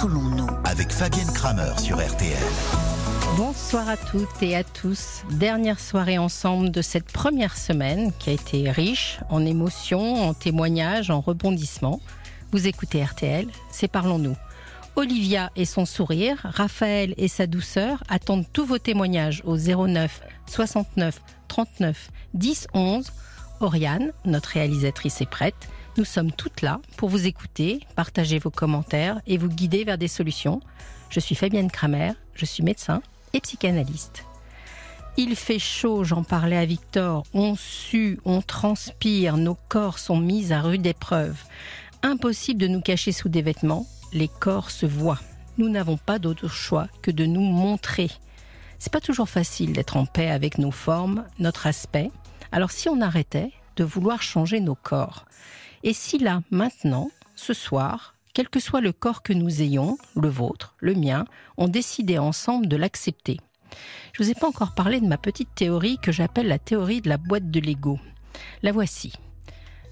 Parlons-nous avec Fabienne Kramer sur RTL. Bonsoir à toutes et à tous. Dernière soirée ensemble de cette première semaine qui a été riche en émotions, en témoignages, en rebondissements. Vous écoutez RTL, c'est Parlons-nous. Olivia et son sourire, Raphaël et sa douceur attendent tous vos témoignages au 09 69 39 10 11. Oriane, notre réalisatrice, est prête. Nous sommes toutes là pour vous écouter, partager vos commentaires et vous guider vers des solutions. Je suis Fabienne Kramer, je suis médecin et psychanalyste. Il fait chaud, j'en parlais à Victor, on sue, on transpire, nos corps sont mis à rude épreuve. Impossible de nous cacher sous des vêtements, les corps se voient. Nous n'avons pas d'autre choix que de nous montrer. C'est pas toujours facile d'être en paix avec nos formes, notre aspect. Alors si on arrêtait de vouloir changer nos corps, et si là, maintenant, ce soir, quel que soit le corps que nous ayons, le vôtre, le mien, on décidait ensemble de l'accepter. Je vous ai pas encore parlé de ma petite théorie que j'appelle la théorie de la boîte de Lego. La voici.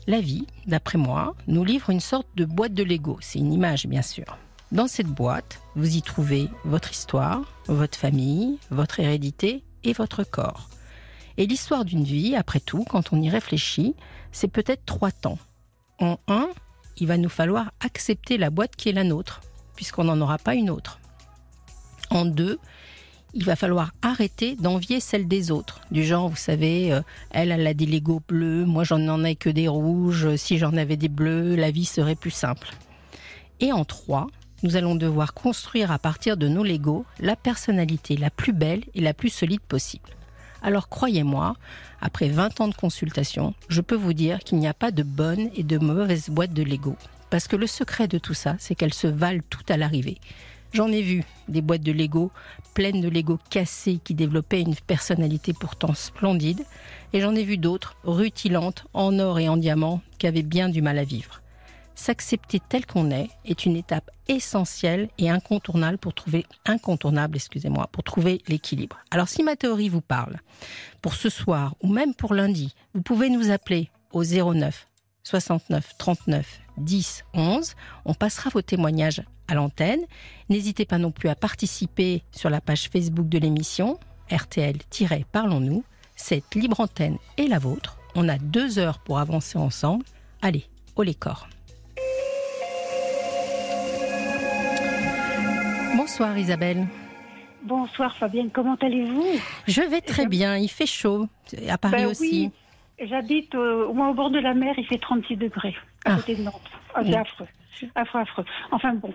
La vie, d'après moi, nous livre une sorte de boîte de Lego. C'est une image, bien sûr. Dans cette boîte, vous y trouvez votre histoire, votre famille, votre hérédité et votre corps. Et l'histoire d'une vie, après tout, quand on y réfléchit, c'est peut-être trois temps en un, il va nous falloir accepter la boîte qui est la nôtre, puisqu'on n'en aura pas une autre. En deux, il va falloir arrêter d'envier celle des autres. Du genre, vous savez, euh, elle, a des Legos bleus, moi j'en en ai que des rouges, si j'en avais des bleus, la vie serait plus simple. Et en trois, nous allons devoir construire à partir de nos Legos la personnalité la plus belle et la plus solide possible. Alors croyez-moi, après 20 ans de consultation, je peux vous dire qu'il n'y a pas de bonne et de mauvaise boîte de Lego. Parce que le secret de tout ça, c'est qu'elles se valent toutes à l'arrivée. J'en ai vu des boîtes de Lego pleines de Lego cassés qui développaient une personnalité pourtant splendide, et j'en ai vu d'autres rutilantes en or et en diamant qui avaient bien du mal à vivre s'accepter tel qu'on est est une étape essentielle et incontournable pour trouver incontournable, excusez-moi, pour trouver l'équilibre. Alors si ma théorie vous parle, pour ce soir ou même pour lundi, vous pouvez nous appeler au 09 69 39 10 11. On passera vos témoignages à l'antenne. N'hésitez pas non plus à participer sur la page Facebook de l'émission RTL-Parlons-nous. Cette libre antenne est la vôtre. On a deux heures pour avancer ensemble. Allez, au les corps. Bonsoir Isabelle. Bonsoir Fabienne, comment allez-vous? Je vais très bien, il fait chaud, à Paris ben aussi. J'habite au, au bord de la mer, il fait 36 degrés à ah. côté de Nantes. Ah, c'est affreux. Affreux, affreux. Enfin bon,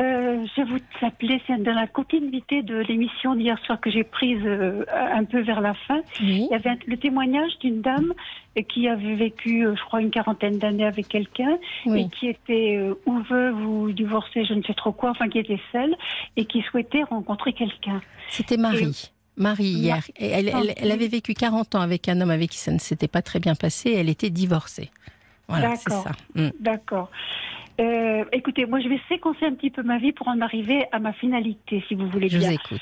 euh, je vous appelais, c'est dans la continuité de l'émission d'hier soir que j'ai prise euh, un peu vers la fin. Il y avait le témoignage d'une dame qui avait vécu, euh, je crois, une quarantaine d'années avec quelqu'un et qui était ou veuve ou divorcée, je ne sais trop quoi, enfin qui était seule et qui souhaitait rencontrer quelqu'un. C'était Marie. Marie, hier. Elle, elle, avait vécu 40 ans avec un homme avec qui ça ne s'était pas très bien passé. Elle était divorcée. Voilà, c'est ça. Mm. D'accord. Euh, écoutez, moi je vais séquencer un petit peu ma vie pour en arriver à ma finalité, si vous voulez bien. Je vous écoute.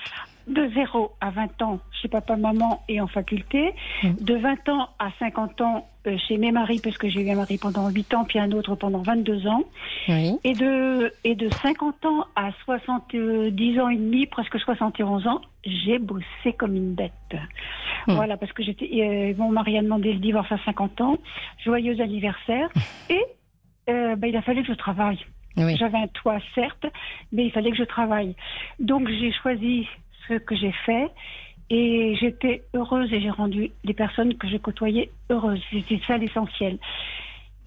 De 0 à 20 ans chez papa, maman et en faculté. Mm. De 20 ans à 50 ans euh, chez mes maris, parce que j'ai eu un mari pendant 8 ans, puis un autre pendant 22 ans. Oui. Et, de, et de 50 ans à 70 ans et demi, presque 71 ans, j'ai bossé comme une bête. Mm. Voilà, parce que j'étais, euh, mon mari a demandé le divorce à 50 ans. Joyeux anniversaire. Et euh, ben, il a fallu que je travaille. J'avais un toit, certes, mais il fallait que je travaille. Donc j'ai choisi ce que j'ai fait et j'étais heureuse et j'ai rendu les personnes que je côtoyais heureuses. C'était ça l'essentiel.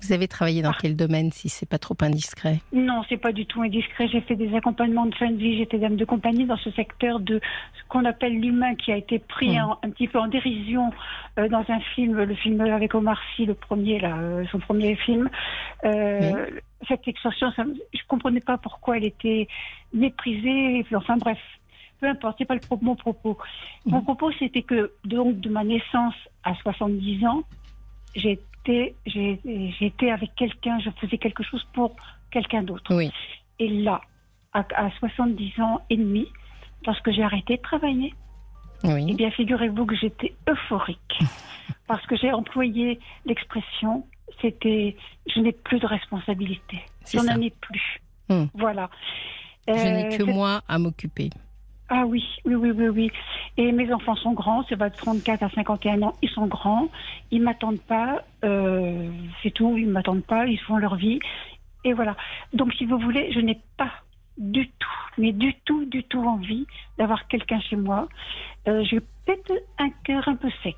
Vous avez travaillé dans ah. quel domaine, si c'est pas trop indiscret? Non, c'est pas du tout indiscret. J'ai fait des accompagnements de fin de vie. J'étais dame de compagnie dans ce secteur de ce qu'on appelle l'humain, qui a été pris hmm. un petit peu en dérision euh, dans un film, le film avec Omar Sy, le premier, là, euh, son premier film. Euh, cette extorsion, ça, je comprenais pas pourquoi elle était méprisée. Enfin bref, peu importe, c'est pas le mon propos. Mon hmm. propos, c'était que donc de ma naissance à 70 ans, j'étais avec quelqu'un, je faisais quelque chose pour quelqu'un d'autre. Oui. Et là, à, 70 ans et demi, lorsque j'ai arrêté de travailler, oui. eh bien, figurez-vous que j'étais euphorique. parce que j'ai employé l'expression, c'était, je n'ai plus de responsabilité. Je n'en ai plus. Hmm. Voilà. Je n'ai que moi à m'occuper. Ah oui, oui, oui, oui, oui. Et mes enfants sont grands, ça va de 34 à 51 ans, ils sont grands, ils m'attendent pas, euh, c'est tout, ils m'attendent pas, ils font leur vie. Et voilà. Donc si vous voulez, je n'ai pas du tout, mais du tout, du tout envie d'avoir quelqu'un chez moi. Euh, J'ai peut-être un cœur un peu sec,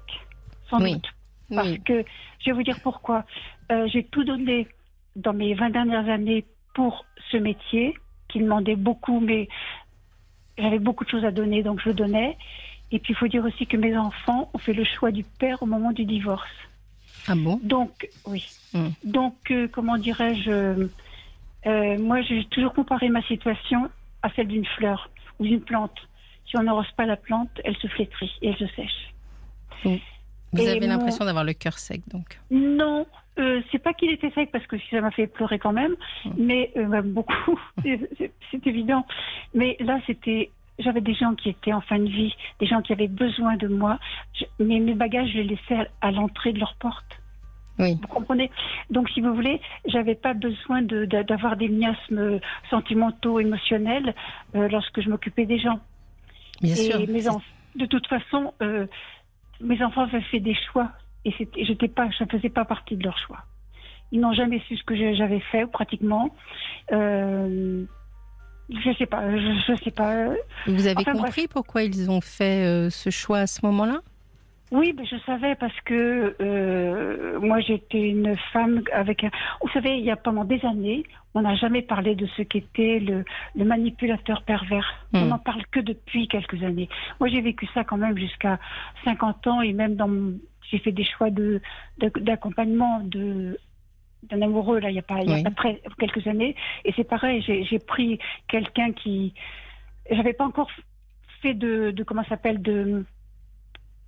sans doute. Parce que, je vais vous dire pourquoi. Euh, J'ai tout donné dans mes 20 dernières années pour ce métier qui demandait beaucoup, mais j'avais beaucoup de choses à donner, donc je donnais. Et puis il faut dire aussi que mes enfants ont fait le choix du père au moment du divorce. Ah bon? Donc, oui. Hmm. Donc, euh, comment dirais-je euh, Moi, j'ai toujours comparé ma situation à celle d'une fleur ou d'une plante. Si on n'arrose pas la plante, elle se flétrit et elle se sèche. Vous avez l'impression d'avoir le cœur sec, donc? Non, euh, c'est pas qu'il était sec parce que ça m'a fait pleurer quand même, mais euh, beaucoup, c'est évident. Mais là, c'était, j'avais des gens qui étaient en fin de vie, des gens qui avaient besoin de moi, mais mes bagages, je les laissais à, l'entrée de leur porte. Oui. Vous comprenez? Donc, si vous voulez, j'avais pas besoin d'avoir des miasmes sentimentaux, émotionnels euh, lorsque je m'occupais des gens. Bien sûr. Mes de toute façon, euh, mes enfants avaient fait des choix et j'étais pas, je ne faisais pas partie de leur choix. Ils n'ont jamais su ce que j'avais fait, pratiquement. Euh, je sais pas, je, sais pas. Vous avez compris pourquoi ils ont fait euh, ce choix à ce moment-là? Oui, mais je savais parce que euh, moi j'étais une femme avec un... Vous savez, il y a pendant des années, on n'a jamais parlé de ce qu'était le, le, manipulateur pervers. On hmm. n'en parle que depuis quelques années. Moi j'ai vécu ça quand même jusqu'à 50 ans et même dans j'ai fait des choix de d'accompagnement de d'un amoureux là il y a pas il y a pas très, quelques années et c'est pareil j'ai pris quelqu'un qui j'avais pas encore fait de, de comment s'appelle de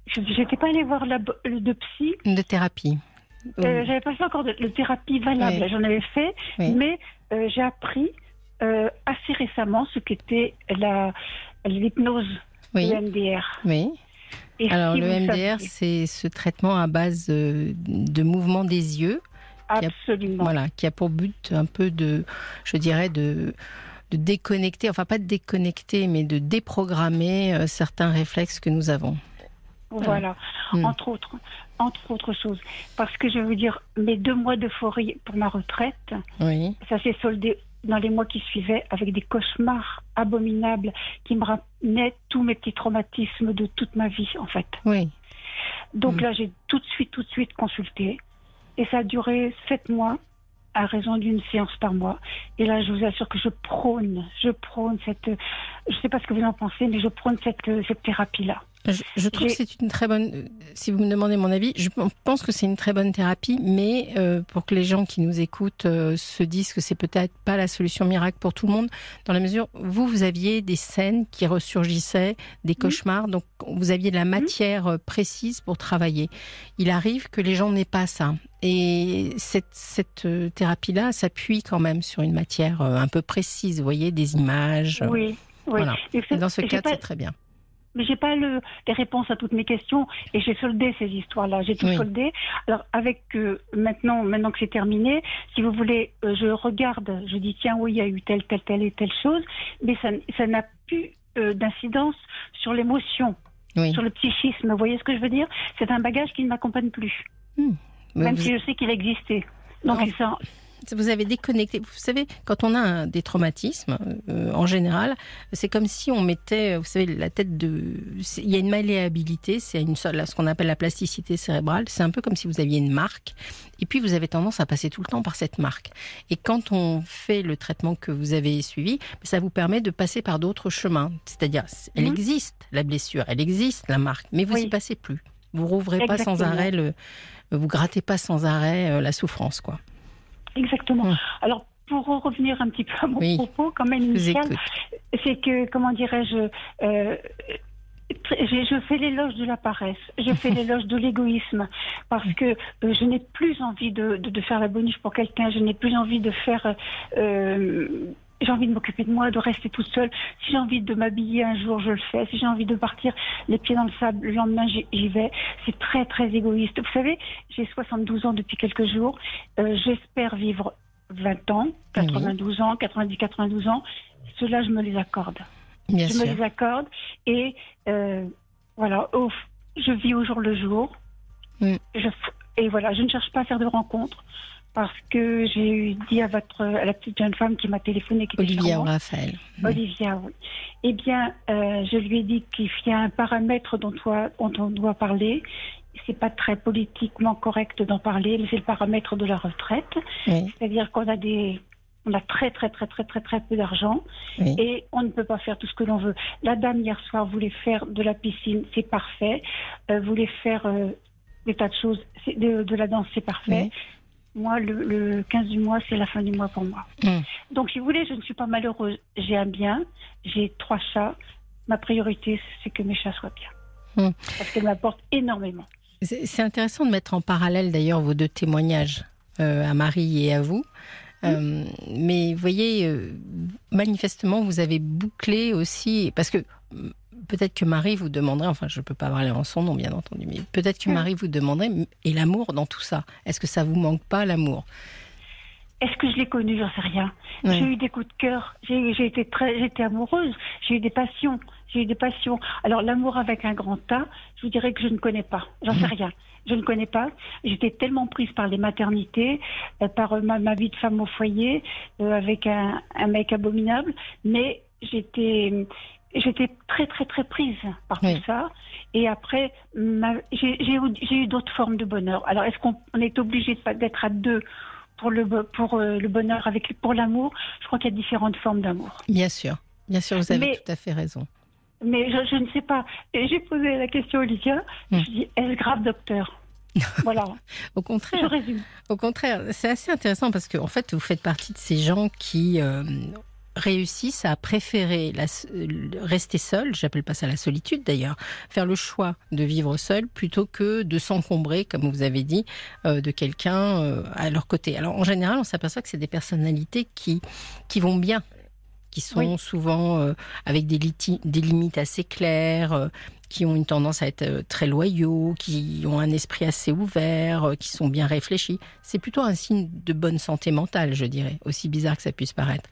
J'étais pas allée voir la, de psy. De thérapie. Euh, J'avais pas fait encore de, thérapie valable. J'en avais fait, mais euh, j'ai appris euh, assez récemment ce qu'était la l'hypnose, oui. Alors le MDR, c'est ce traitement à base euh, de mouvement des yeux. Absolument. Qui a, voilà, qui a pour but un peu de, je dirais, de de déconnecter, enfin pas de déconnecter, mais de déprogrammer euh, certains réflexes que nous avons. Voilà, hmm. entre autres, entre autres choses. Parce que je veux dire, mes deux mois d'euphorie pour ma retraite, ça s'est soldé dans les mois qui suivaient avec des cauchemars abominables qui me ramenaient tous mes petits traumatismes de toute ma vie, en fait. Oui. Donc hmm. là, j'ai tout de suite, tout de suite consulté. Et ça a duré sept mois à raison d'une séance par mois. Et là, je vous assure que je prône, je prône cette, je ne sais pas ce que vous en pensez, mais je prône cette, cette thérapie-là. Je, trouve que c'est une très bonne. Si vous me demandez mon avis, je pense que c'est une très bonne thérapie, mais euh, pour que les gens qui nous écoutent euh, se disent que c'est peut-être pas la solution miracle pour tout le monde, dans la mesure vous vous aviez des scènes qui ressurgissaient, des cauchemars, donc vous aviez de la matière euh, précise pour travailler. Il arrive que les gens n'aient pas ça, et cette, cette thérapie-là s'appuie quand même sur une matière un peu précise, vous voyez, des images. Oui. Oui. Voilà. Et dans ce cas, c'est très bien mais j'ai pas le, les réponses à toutes mes questions et j'ai soldé ces histoires-là. J'ai tout soldé. Alors avec euh, maintenant, maintenant que c'est terminé, si vous voulez, euh, je regarde, je dis tiens oui, il y a eu telle, telle, telle et telle chose, mais ça, ça n'a plus euh, d'incidence sur l'émotion, sur le psychisme. Vous voyez ce que je veux dire? C'est un bagage qui ne m'accompagne plus, hmm. même si je sais qu'il existait. Donc ça, vous avez déconnecté. Vous savez, quand on a des traumatismes, euh, en général, c'est comme si on mettait, vous savez, la tête de. Il y a une malléabilité, c'est une ce qu'on appelle la plasticité cérébrale. C'est un peu comme si vous aviez une marque, et puis vous avez tendance à passer tout le temps par cette marque. Et quand on fait le traitement que vous avez suivi, ça vous permet de passer par d'autres chemins. C'est-à-dire, elle mhm. existe la blessure, elle existe la marque, mais vous n'y passez plus. Vous rouvrez pas sans arrêt le, vous grattez pas sans arrêt euh, la souffrance, quoi. Exactement. Hum. Alors, pour revenir un petit peu à mon propos, quand même initial, c'est que, comment dirais-je, euh, je fais l'éloge de la paresse, je fais l'éloge de l'égoïsme, parce que euh, je n'ai plus envie de, de, faire la boniche pour quelqu'un, je n'ai plus envie de faire... Euh, j'ai envie de m'occuper de moi, de rester toute seule. Si j'ai envie de m'habiller un jour, je le fais. Si j'ai envie de partir les pieds dans le sable, le lendemain, j'y vais. C'est très, très égoïste. Vous savez, j'ai 72 ans depuis quelques jours. Euh, j'espère vivre 20 ans, 92 ans, 90, 92 ans, ceux-là, je me les accorde. Bien je sûr. me les accorde et euh, voilà, au- je vis au jour le jour. Mm. Je, et voilà, je ne cherche pas à faire de rencontres parce que j'ai eu dit à votre à la petite jeune femme qui m'a téléphoné, qui était Olivia charmante, Raphaël. Olivia, oui. Eh bien, euh, je lui ai dit qu'il y a un paramètre dont, toi- dont on doit parler. C'est pas très politiquement correct d'en parler, mais c'est le paramètre de la retraite. Oui, C'est-à-dire qu'on a des, on a très très très très très très peu d'argent oui. et on ne peut pas faire tout ce que l'on veut. La dame hier soir voulait faire de la piscine, c'est parfait. Euh, voulait faire euh, des tas de choses, de la danse, c'est parfait. Moi, le, le 15 du mois, c'est la fin du mois pour moi. Mm. Donc, si vous voulez, je ne suis pas malheureuse. J'ai un bien, j'ai trois chats. Ma priorité, c'est que mes chats soient bien. Mm. Parce qu'elles m'apportent énormément. C'est intéressant de mettre en parallèle d'ailleurs vos deux témoignages euh, à Marie et à vous. Euh, mais vous voyez, euh, manifestement, vous avez bouclé aussi, parce que mm, peut-être que Marie vous demanderait, enfin je ne peux pas parler en son nom bien entendu, mais peut-être que Mm. Marie vous demanderait, et l'amour dans tout ça Est-ce que ça vous manque pas l'amour? Est-ce que je l'ai connu? J'en sais rien. J'ai eu des coups de cœur. J'ai j'ai été très, j'étais amoureuse. J'ai eu des passions. J'ai eu des passions. Alors l'amour avec un grand A, je vous dirais que je ne connais pas. J'en sais rien. Je ne connais pas. J'étais tellement prise par les maternités, euh, par euh, ma, ma vie de femme au foyer, euh, avec un, un mec abominable. Mais j'étais, j'étais très très très prise par Oui. tout ça. Et après, ma- j'ai eu, d'autres formes de bonheur. Alors est-ce qu'on on est obligé d'être à deux pour le pour euh, le bonheur avec pour l'amour? Je crois qu'il y a différentes formes d'amour. Bien sûr, bien sûr, vous avez Mais- tout à fait raison. Mais je, je ne sais pas. Et j'ai posé la question à Olivia. Hmm. Je dis est-ce grave, docteur? Voilà. Au Je contraire, résume. Au contraire, c'est assez intéressant parce que en fait, vous faites partie de ces gens qui euh, réussissent à préférer euh, rester seul, j'appelle pas ça la solitude d'ailleurs, faire le choix de vivre seul plutôt que de s'encombrer, comme vous avez dit, euh, de quelqu'un euh, à leur côté. Alors en général, on s'aperçoit que c'est des personnalités qui, qui vont bien qui sont Oui. souvent euh, avec des, limites assez claires, euh, qui ont une tendance à être euh, très loyaux, qui ont un esprit assez ouvert, qui sont bien réfléchis. C'est plutôt un signe de bonne santé mentale, je dirais, aussi bizarre que ça puisse paraître.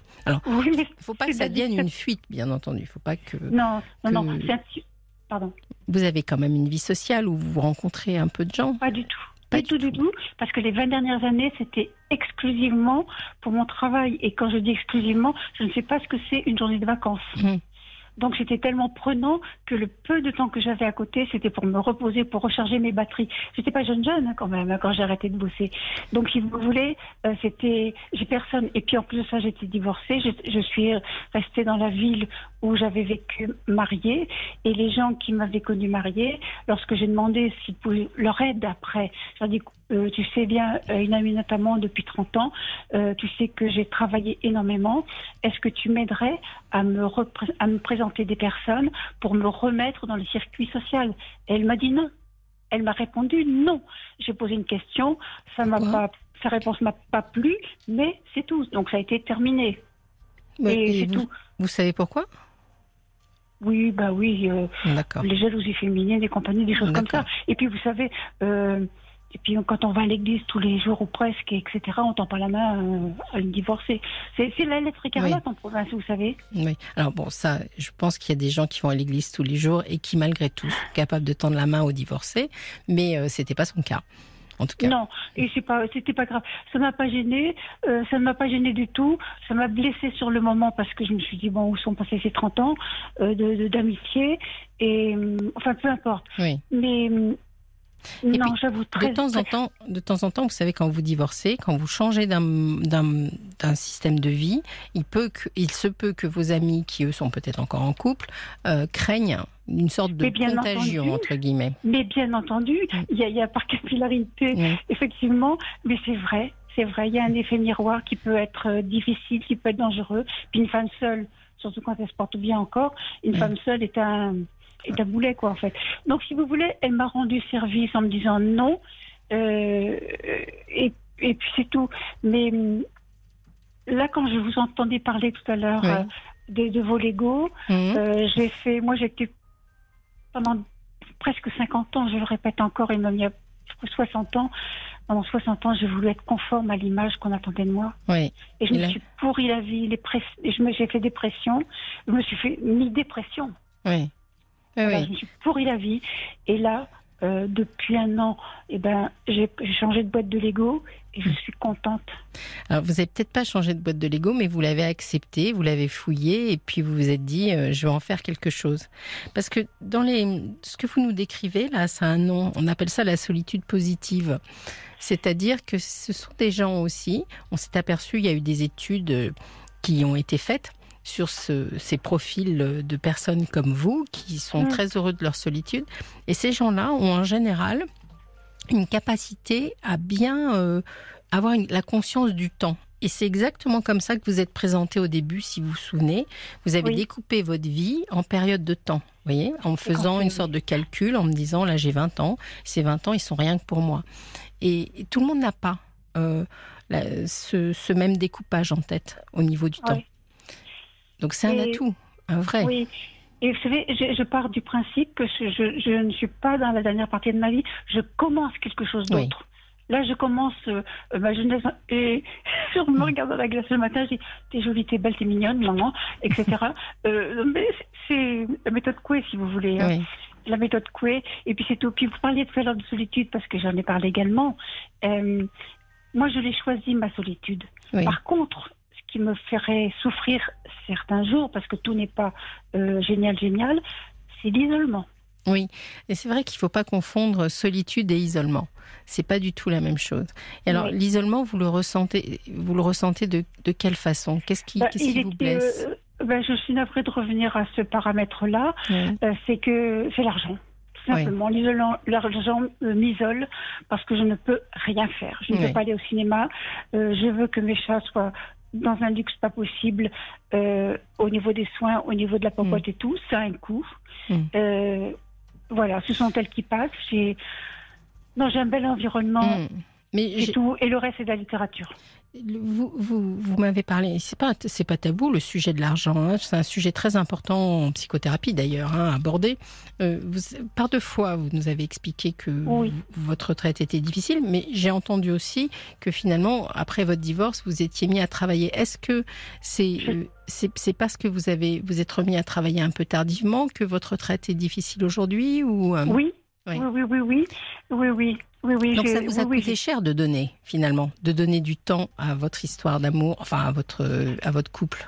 Oui, mais Il faut pas que ça devienne une fuite, bien entendu. Il faut pas que non, non, non. que- Pardon. vous avez quand même une vie sociale où vous rencontrez un peu de gens. Pas du tout. Tout. Parce que les 20 dernières années, c'était exclusivement pour mon travail. Et quand je dis exclusivement, je ne sais pas ce que c'est une journée de vacances. Mhm. Donc c'était tellement prenant que le peu de temps que j'avais à côté, c'était pour me reposer, pour recharger mes batteries. J'étais pas jeune jeune hein, quand même hein, quand j'ai arrêté de bosser. Donc si vous voulez, euh, c'était j'ai personne. Et puis en plus de ça, j'étais divorcée. Je, je suis restée dans la ville où j'avais vécu mariée. Et les gens qui m'avaient connue mariée, lorsque j'ai demandé s'ils pouvaient leur aide après, je leur ai dit euh, tu sais bien, euh, une amie notamment depuis 30 ans, euh, tu sais que j'ai travaillé énormément. Est-ce que tu m'aiderais à me, repré- à me présenter des personnes pour me remettre dans le circuit social? Elle m'a dit non. Elle m'a répondu non. J'ai posé une question, ça m'a pas, sa réponse m'a pas plu, mais c'est tout. Donc ça a été terminé. Ouais, et et c'est tout. vous savez pourquoi? Oui, bah oui. euh, D'accord. les jalousies féminines et compagnie, des choses comme ça. Et puis vous savez, euh, et puis quand on va à l'église tous les jours ou presque, etc., on tend pas la main euh, à une divorcée. C'est la lettre écarlate en province, vous savez. Oui. Alors bon, ça, je pense qu'il y a des gens qui vont à l'église tous les jours et qui, malgré tout, sont capables de tendre la main aux divorcés, mais euh, c'était pas son cas. En tout cas. Non, et c'est pas, c'était pas grave. Ça m'a pas gêné, euh, ça ne m'a pas gêné du tout. Ça m'a blessé sur le moment parce que je me suis dit bon, où sont passés ces 30 ans euh, de de- d'amitié et hum, enfin peu importe. Oui. Mais hum, Et non, puis, j'avoue très. De temps en temps, de temps en temps, vous savez, quand vous divorcez, quand vous changez d'un d'un d'un système de vie, il peut que, il se peut que vos amis, qui eux sont peut-être encore en couple, euh, craignent une sorte de bien contagion entendu. entre guillemets. Mais bien entendu, il y a, il y a par capillarité, Oui. effectivement, mais c'est vrai, c'est vrai, il y a un effet miroir qui peut être euh, difficile, qui peut être dangereux. Puis une femme seule, surtout quand elle se porte bien encore, une Mm. femme seule est un, est un boulet, quoi, en fait. Donc, si vous voulez, elle m'a rendu service en me disant non, euh, et, et puis c'est tout. Mais hum, là, quand je vous entendais parler tout à l'heure Oui. euh, de, de vos Lego, Mhm. euh, j'ai fait, moi j'étais pendant presque 50 ans, je le répète encore, et même il y a 60 ans, pendant 60 ans, j'ai voulu être conforme à l'image qu'on attendait de moi. Oui. Et je Et me suis pourri la vie, les press- et je me, j'ai fait dépression, je me suis fait mis dépression. Oui. Voilà, oui. Je me suis pourri la vie. Et là, euh, depuis un an, eh ben, j'ai changé de boîte de Lego et je suis contente. Alors, vous avez peut-être pas changé de boîte de Lego, mais vous l'avez accepté, vous l'avez fouillé, et puis vous vous êtes dit, euh, je vais en faire quelque chose. Parce que dans les, ce que vous nous décrivez là, ça a un nom. On appelle ça la solitude positive. C'est-à-dire que ce sont des gens aussi. On s'est aperçu, il y a eu des études euh, qui ont été faites sur ce- ces profils euh, de personnes comme vous qui sont Mm. très heureux de leur solitude. Et ces gens-là ont en général une capacité à bien euh, avoir une- la conscience du temps. Et c'est exactement comme ça que vous êtes présenté au début, si vous vous souvenez. Vous avez Oui. découpé votre vie en période de temps, vous voyez, en faisant une sorte de calcul, en me disant, là j'ai 20 ans, ces 20 ans, ils sont rien que pour moi. Et, et tout le monde n'a pas euh, la- ce, ce même découpage en tête au niveau du temps. Donc c'est un Et- atout, un vrai. Oui. Et vous savez, je, je pars du principe que je, je- je ne suis pas dans la dernière partie de ma vie. Je commence quelque chose Oui. d'autre. Là, je commence euh, euh, ma jeunesse et je me regarde dans la glace le matin, je dis T'es jolie, t'es belle, t'es mignonne, maman, etc. euh, mais c'est la méthode Coué, si vous voulez. hein. La méthode Coué. Et puis c'est tout. Puis vous parliez tout à l'heure de solitude parce que j'en ai parlé également. Euh, moi, je l'ai choisi, ma solitude. Oui. Par contre, qui me ferait souffrir certains jours, parce que tout n'est pas euh, génial, génial, c'est l'isolement. Oui, et c'est vrai qu'il ne faut pas confondre solitude et isolement. C'est pas du tout la même chose. Et alors, Oui. l'isolement, vous le ressentez, vous le ressentez de, de quelle façon? Qu'est-ce qui, Bah, qui vous blesse? euh, ben, je suis navrée de revenir à ce paramètre-là. Oui. Euh, c'est que c'est l'argent. Oui. simplement, l'argent m'isole parce que je ne peux rien faire. Je ne Oui. peux pas aller au cinéma. Euh, je veux que mes chats soient dans un luxe pas possible euh, au niveau des soins, au niveau de la popote et tout. Ça a un coût. Mm. Euh, voilà, ce sont elles qui passent. Non, j'ai un bel environnement Mm. Mais et j'ai- tout, et le reste c'est de la littérature. vous, vous, vous m'avez parlé, c'est pas, c'est pas tabou le sujet de l'argent, hein, c'est un sujet très important en psychothérapie d'ailleurs, hein, à aborder. Euh, vous, par deux fois, vous nous avez expliqué que Oui. votre retraite était difficile, mais j'ai entendu aussi que finalement, après votre divorce, vous étiez mis à travailler. Est-ce que c'est Je- euh, c'est c'est parce que vous avez vous êtes remis à travailler un peu tardivement que votre retraite est difficile aujourd'hui ou euh, Oui, Oui. oui, oui, oui, oui, oui, oui, oui, donc ça vous a oui, coûté cher de donner finalement, de donner du temps à votre histoire d'amour, enfin à votre à votre couple,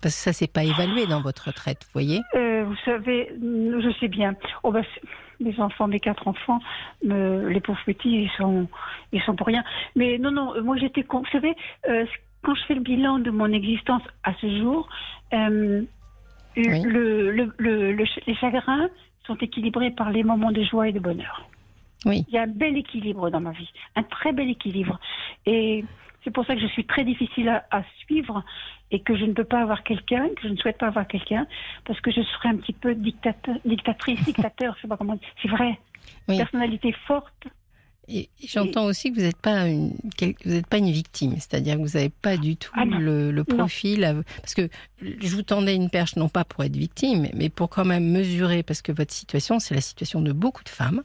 parce que ça c'est pas évalué dans votre retraite, vous voyez? Euh, vous savez, je sais bien. Oh, bah, c'est- mes enfants, mes quatre enfants, me- les pauvres petits, ils sont, ils sont pour rien. Mais non, non, euh, moi j'étais con. Vous savez, euh, quand je fais le bilan de mon existence à ce jour, euh, Oui. le, le, le- le ch- les chagrins sont équilibrés par les moments de joie et de bonheur. Oui. Il y a un bel équilibre dans ma vie, un très bel équilibre. Et c'est pour ça que je suis très difficile à, à suivre et que je ne peux pas avoir quelqu'un, que je ne souhaite pas avoir quelqu'un, parce que je serais un petit peu dictateur, dictatrice, dictateur, je sais pas comment dire. C'est vrai. Oui. Personnalité forte. Et j'entends aussi que vous n'êtes pas une vous n'êtes pas une victime, c'est-à-dire que vous n'avez pas du tout Ah le, profil. à- parce que je vous tendais une perche non pas pour être victime, mais pour quand même mesurer, parce que votre situation, c'est la situation de beaucoup de femmes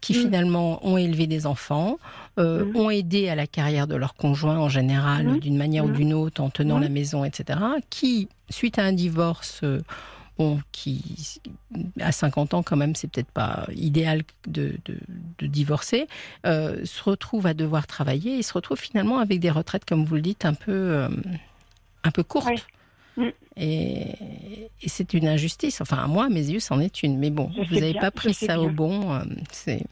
qui Mm. finalement ont élevé des enfants, euh, Mm. ont aidé à la carrière de leur conjoint en général, Mm. d'une manière ou d'une autre, en tenant la maison, etc. Qui, suite à un divorce. euh, Bon, qui à 50 ans quand même, c'est peut-être pas idéal de, de, de divorcer, euh, se retrouve à devoir travailler et se retrouve finalement avec des retraites, comme vous le dites, un peu, euh, un peu courtes. Oui. Mm. Et, et c'est une injustice. Enfin, à moi, à mes yeux, c'en est une. Mais bon, Je vous n'avez pas pris ça au bon. euh, c'est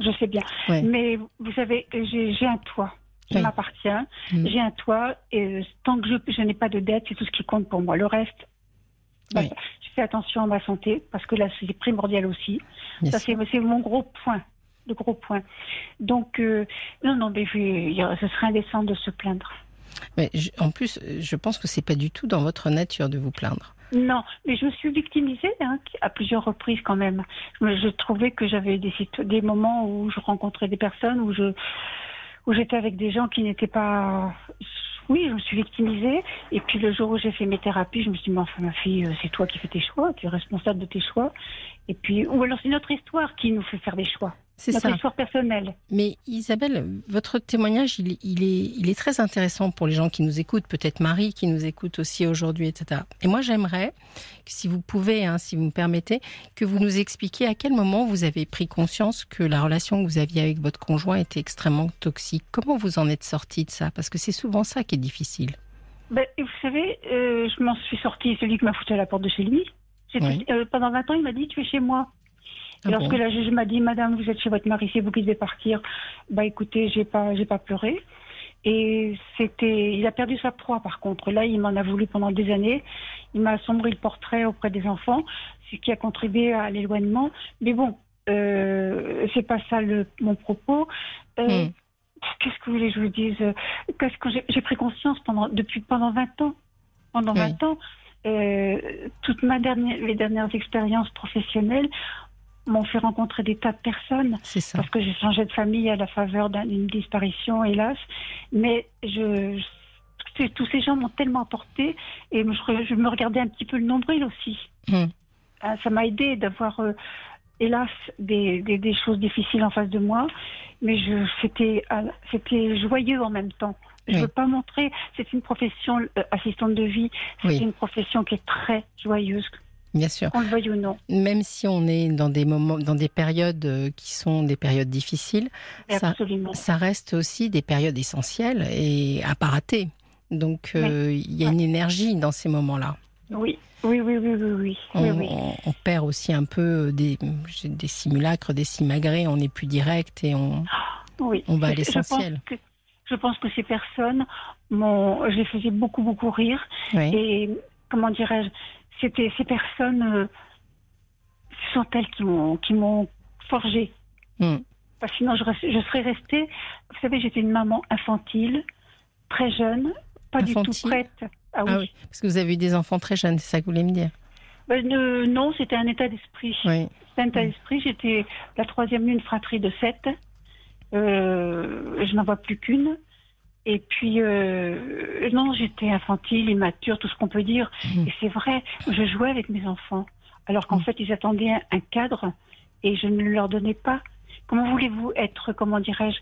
Je sais bien. Ouais. Mais vous savez, j'ai j'ai un toit qui Oui. m'appartient. Mm. J'ai un toit et tant que je, je n'ai pas de dette, c'est tout ce qui compte pour moi. Le reste, Oui. je fais attention à ma santé parce que là, c'est primordial aussi. Ça, c'est c'est mon gros point. Le gros point. Donc, euh, non, non, mais je- ce serait indécent de se plaindre. Mais je- en plus, je pense que c'est pas du tout dans votre nature de vous plaindre. Non, mais je me suis victimisée hein, à plusieurs reprises quand même. Je, je trouvais que j'avais des, des moments où je rencontrais des personnes, où je où j'étais avec des gens qui n'étaient pas. Oui, je me suis victimisée. Et puis le jour où j'ai fait mes thérapies, je me suis dit, mais enfin ma fille, euh, c'est toi qui fais tes choix, tu es responsable de tes choix. Et puis, ou alors c'est notre histoire qui nous fait faire des choix. C'est notre ça. histoire personnelle. Mais Isabelle, votre témoignage, il, il est, il est très intéressant pour les gens qui nous écoutent, peut-être Marie qui nous écoute aussi aujourd'hui, etc. Et moi, j'aimerais, si vous pouvez, hein, si vous me permettez, que vous nous expliquiez à quel moment vous avez pris conscience que la relation que vous aviez avec votre conjoint était extrêmement toxique. Comment vous en êtes sortie de ça? Parce que c'est souvent ça qui est difficile. Ben, vous savez, euh, je m'en suis sortie, celui qui m'a foutu à la porte de chez lui. Oui. euh, pendant 20 ans, il m'a dit, tu es chez moi. Ah lorsque bon la juge m'a dit, Madame, vous êtes chez votre mari, c'est vous qui devez partir. Bah écoutez, j'ai pas, j'ai pas pleuré. Et c'était, il a perdu sa proie par contre. Là, il m'en a voulu pendant des années. Il m'a assombri le portrait auprès des enfants, ce qui a contribué à l'éloignement. Mais bon, euh, c'est pas ça le, mon propos. Euh, Hmm. Qu'est-ce que vous voulez que je vous dise? Qu'est-ce que j'ai j'ai pris conscience pendant depuis pendant 20 ans. Pendant Oui. 20 ans, euh, toutes ma dernière, les dernières expériences professionnelles m'ont fait rencontrer des tas de personnes ça. parce que j'ai changé de famille à la faveur d'un- d'une disparition, hélas. Mais je, je- tous ces gens m'ont tellement apporté et je, me regardais un petit peu le nombril aussi. Hmm. Ah, Ça m'a aidé d'avoir, euh, hélas, des, des, des choses difficiles en face de moi, mais ah, c'était joyeux en même temps. Je ne Oui. veux pas montrer, c'est une profession, euh, assistante de vie, c'est Oui. une profession qui est très joyeuse, Bien sûr. qu'on le veuille ou non. Même si on est dans des moments, dans des périodes euh, qui sont des périodes difficiles, ça, ça reste aussi des périodes essentielles et à pas rater. Donc euh, il y a une énergie dans ces moments-là. Oui, oui, oui, oui, oui, oui. On, oui, on- on perd aussi un peu des, des simulacres, des simagrées, on est plus direct et on. Oui. On va à je l'essentiel. Je pense que ces personnes, je les faisais beaucoup, beaucoup rire. Oui. Et comment dirais-je, c'était ces personnes, euh, ce sont elles qui m'ont, qui m'ont forgé. Hmm. Parce que sinon, je, je serais restée. Vous savez, j'étais une maman infantile, très jeune, pas du tout prête. Ah oui. Ah oui, parce que vous avez eu des enfants très jeunes, c'est ça que vous voulez me dire? Ben, non, c'était un état d'esprit. Oui. C'était un état d'esprit. J'étais la troisième d'une fratrie de sept. Euh, je n'en vois plus qu'une. Et puis, euh, non, j'étais infantile, immature, tout ce qu'on peut dire. Mhm. Et c'est vrai, je jouais avec mes enfants. Alors qu'en Mhm. fait, ils attendaient un, cadre et je ne le leur donnais pas. Comment voulez-vous être, comment dirais-je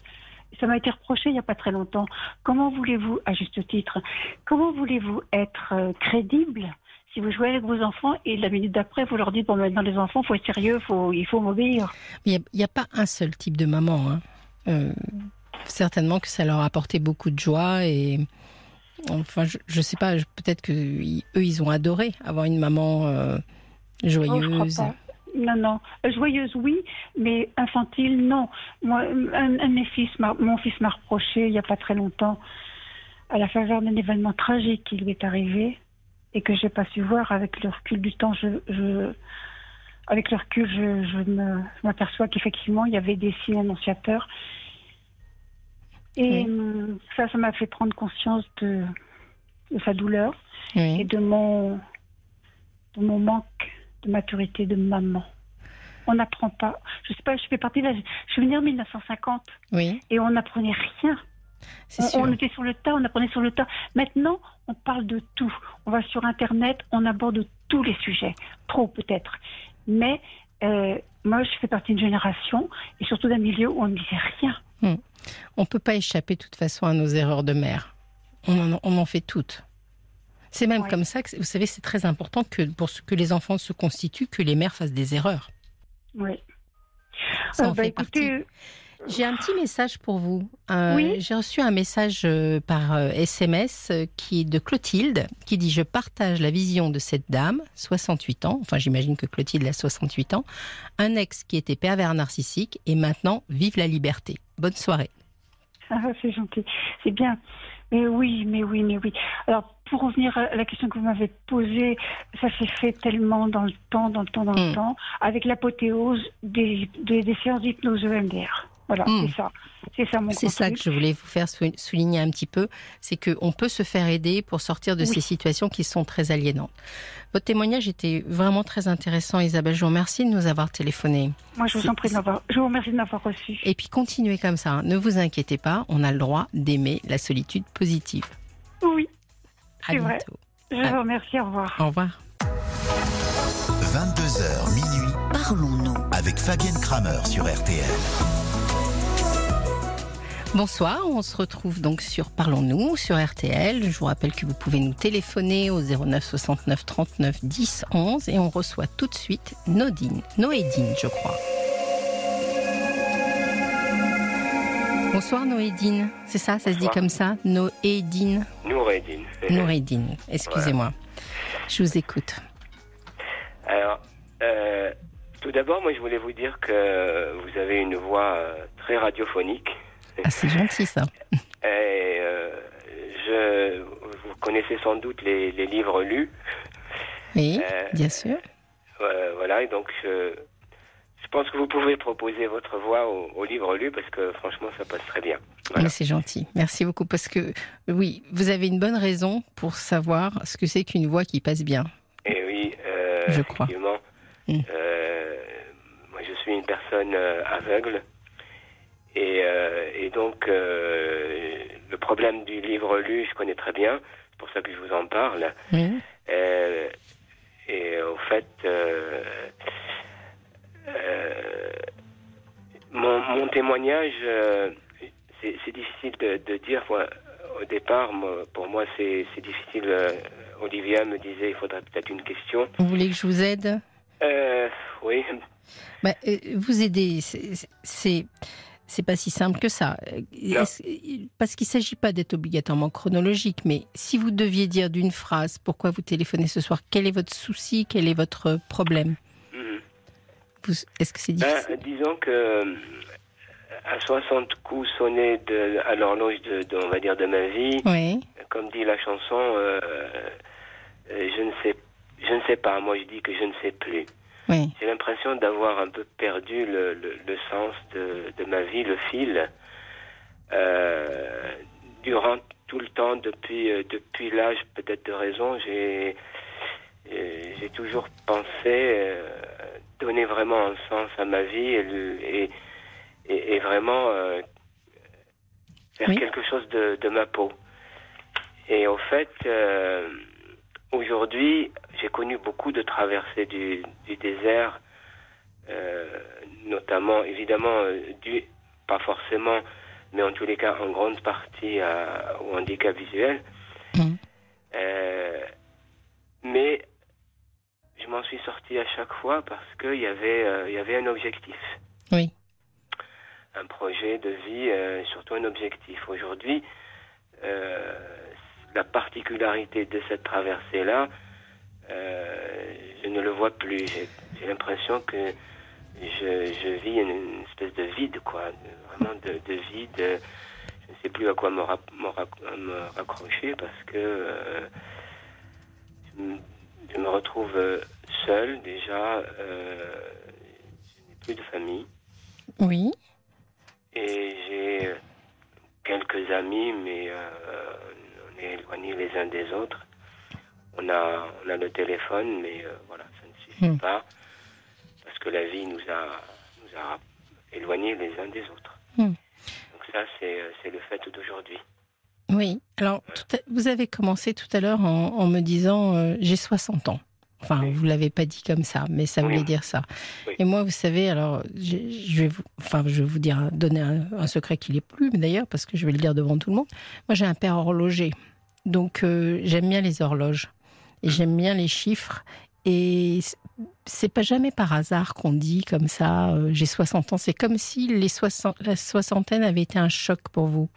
Ça m'a été reproché il n'y a pas très longtemps. Comment voulez-vous, à juste titre, comment voulez-vous être euh, crédible si vous jouez avec vos enfants et la minute d'après, vous leur dites, bon, maintenant les enfants, faut être sérieux, faut, il faut m'obéir. Il n'y a, pas un seul type de maman. hein. Euh, certainement que ça leur a apporté beaucoup de joie et enfin je, je sais pas je- peut-être que ils- eux ils ont adoré avoir une maman euh, Oh, je joyeuse. pas. Non, non. Euh, Joyeuse, oui, mais infantile, non. Moi, un, un de mes fils, m'a- mon fils m'a reproché il n'y a pas très longtemps, à la faveur d'un événement tragique qui lui est arrivé et que j'ai pas su voir avec le recul du temps. Je, je- avec le recul, je, je je m'aperçois qu'effectivement, il y avait des signes annonciateurs. Et Oui. hum, ça, ça m'a fait prendre conscience de, de sa douleur et de mon, de mon manque de maturité de maman. On n'apprend pas. Je sais pas, je fais partie de la. Je suis venue en 1950 oui, et on n'apprenait rien. on était sur le tas, on apprenait sur le tas. Maintenant, on parle de tout. On va sur Internet, on aborde tous les sujets. Trop peut-être. Mais euh, moi, je fais partie d'une génération et surtout d'un milieu où on ne disait rien. On peut pas échapper de toute façon à nos erreurs de mère. On en, on en fait toutes. C'est même Ouais. comme ça que vous savez c'est très important que pour ce que les enfants se constituent que les mères fassent des erreurs. Oui. Ça Euh, en bah, fait écoutez, partie. J'ai un petit message pour vous. Euh, Oui. J'ai reçu un message euh, par SMS euh, qui est de Clotilde qui dit Je partage la vision de cette dame, 68 ans, enfin j'imagine que Clotilde a 68 ans, un ex qui était pervers narcissique et maintenant vive la liberté. Bonne soirée. Ah, c'est gentil. C'est bien. Mais oui, mais oui, mais oui. Alors, pour revenir à la question que vous m'avez posée, ça s'est fait tellement dans le temps, dans le temps, dans le Mm. temps, avec l'apothéose des, des, des séances d'hypnose EMDR. Voilà, Mm. c'est ça. C'est ça mon C'est ça que je voulais vous faire sou- souligner un petit peu, c'est qu'on peut se faire aider pour sortir de Oui. ces situations qui sont très aliénantes. Votre témoignage était vraiment très intéressant, Isabelle. Je vous remercie de nous avoir téléphoné. Moi, je vous en prie de m'avoir. Je vous remercie de m'avoir reçu. Et puis continuez comme ça. hein. Ne vous inquiétez pas, on a le droit d'aimer la solitude positive. Oui, À C'est vrai. bientôt. je vous remercie. Au revoir. Au revoir. 22h minuit Parlons-nous avec Fabienne Kramer sur RTL. Bonsoir, on se retrouve donc sur Parlons-nous sur RTL. Je vous rappelle que vous pouvez nous téléphoner au 09 69 39 10 11 et on reçoit tout de suite Nodine, Noédine, je crois. Bonsoir Noédine, c'est ça, ça se dit comme ça? Noédine Noureddine. Noureddine, excusez-moi. Je vous écoute. Alors, euh, tout d'abord, moi je voulais vous dire que vous avez une voix euh, très radiophonique. Ah, c'est gentil ça. Et euh, je, vous connaissez sans doute les, les livres lus. Oui, Euh, bien sûr. Euh, voilà, et donc je, pense que vous pouvez proposer votre voix au, au livre lu parce que franchement ça passe très bien. Voilà. C'est gentil. Merci beaucoup parce que oui, vous avez une bonne raison pour savoir ce que c'est qu'une voix qui passe bien. Et oui, euh, Je crois. effectivement, Mm. euh, moi je suis une personne aveugle et, euh, et donc euh, le problème du livre lu, je connais très bien, c'est pour ça que je vous en parle. Euh, et au fait, mon, mon témoignage, c'est difficile de, de dire. moi, au départ, moi, pour moi, c'est difficile. Olivia me disait, il faudrait peut-être une question. Vous voulez que je vous aide? Oui, Bah, Vous aider, c'est- c'est pas si simple que ça. Parce qu'il s'agit pas d'être obligatoirement chronologique, mais si vous deviez dire d'une phrase pourquoi vous téléphonez ce soir, quel est votre souci, quel est votre problème? Mhm. Est-ce que c'est Ben, difficile? disons que euh, à 60 coups sonnés de, à l'horloge de, de, on va dire, de ma vie, Oui, comme dit la chanson, euh, euh, je ne sais, je ne sais pas. Moi, je dis que je ne sais plus. Oui, J'ai l'impression d'avoir un peu perdu le, le, le sens de, de ma vie, le fil. Euh, durant tout le temps, depuis, euh, depuis l'âge peut-être de raison, j'ai, euh, j'ai toujours pensé euh, donner vraiment un sens à ma vie et, et, vraiment euh, faire Oui. quelque chose de, de ma peau. Et au fait, aujourd'hui, j'ai connu beaucoup de traversées du, du désert, euh, notamment, évidemment, euh, pas forcément, mais en tous les cas, en grande partie à- au handicap visuel. Mhm. Euh, mais je m'en suis sorti à chaque fois parce qu'il y, avait, euh, y avait un objectif, oui, un projet de vie, surtout un objectif. Aujourd'hui, la particularité de cette traversée-là, euh, je ne le vois plus. J'ai l'impression que je, je vis une, une espèce de vide, quoi, vraiment de, de vide. Je ne sais plus à quoi me, me raccrocher parce que euh, je, me, je me retrouve euh, seul déjà. euh, je n'ai plus de famille oui, et j'ai quelques amis, mais est éloignés les uns des autres. On a, on a le téléphone, mais euh, voilà, ça ne suffit Hmm. pas parce que la vie nous a, nous a éloignés les uns des autres. Hmm. Donc ça, c'est euh, c'est le fait d'aujourd'hui. oui. Alors, tout à- vous avez commencé tout à l'heure en, en me disant euh, j'ai 60 ans. Enfin, Oui. vous l'avez pas dit comme ça, mais ça Oui. voulait dire ça. Oui. Et moi, vous savez, alors, je, vais vous, enfin, je vais vous dire, donner un, un secret qui n'est plus, mais d'ailleurs, parce que je vais le dire devant tout le monde. Moi, j'ai un père horloger, donc euh, j'aime bien les horloges et j'aime bien les chiffres. Et c'est pas jamais par hasard qu'on dit comme ça, euh, j'ai 60 ans. C'est comme si les 60, la soixantaine avait été un choc pour vous.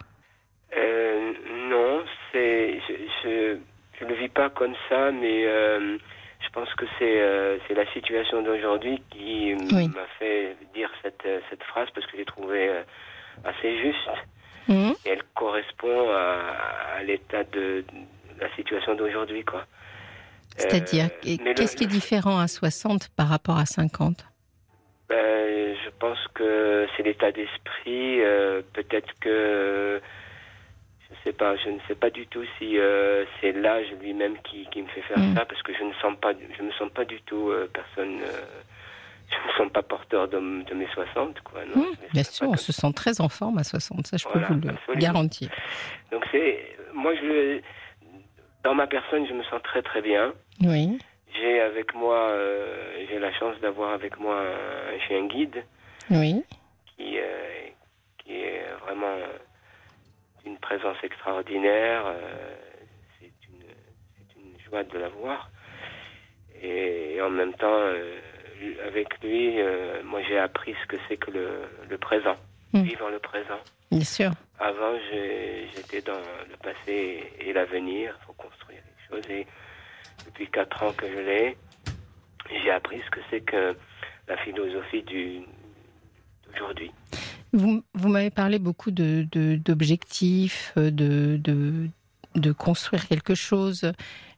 Euh, non, c'est je, je le vis pas comme ça, mais euh, je pense que c'est la situation d'aujourd'hui qui Oui. m'a fait dire cette cette phrase parce que j'ai trouvé assez juste Mhm. et elle correspond à, à l'état de, de la situation d'aujourd'hui quoi. C'est-à-dire, Euh, le- qu'est-ce qui est différent à 60 par rapport à 50 Ben, je pense que c'est l'état d'esprit. euh, Peut-être que je sais pas. Je ne sais pas du tout si euh, c'est l'âge lui-même qui, qui me fait faire Mm. ça, parce que je ne sens pas. Je me sens pas du tout personne. Euh, je me sens pas porteur de, de mes 60, quoi. Non, Mmh, Bien sûr, on se sent très en forme à 60, ça je Voilà, peux vous le absolument. garantir. Donc c'est moi je dans ma personne je me sens très très bien. Oui, J'ai avec moi, euh, j'ai la chance d'avoir avec moi un chien guide Oui. qui, euh, qui est vraiment une présence extraordinaire. euh, c'est une, une joie de l'avoir. Et, en même temps, euh, avec lui, euh, moi j'ai appris ce que c'est que le, le présent, Mm. vivre le présent. Bien sûr. Avant, j'étais dans le passé et l'avenir. Il faut construire les choses. Et depuis quatre ans que je l'ai, j'ai appris ce que c'est que la philosophie d'aujourd'hui. Vous, vous m'avez parlé beaucoup de, de- d'objectifs, de, de, de construire quelque chose.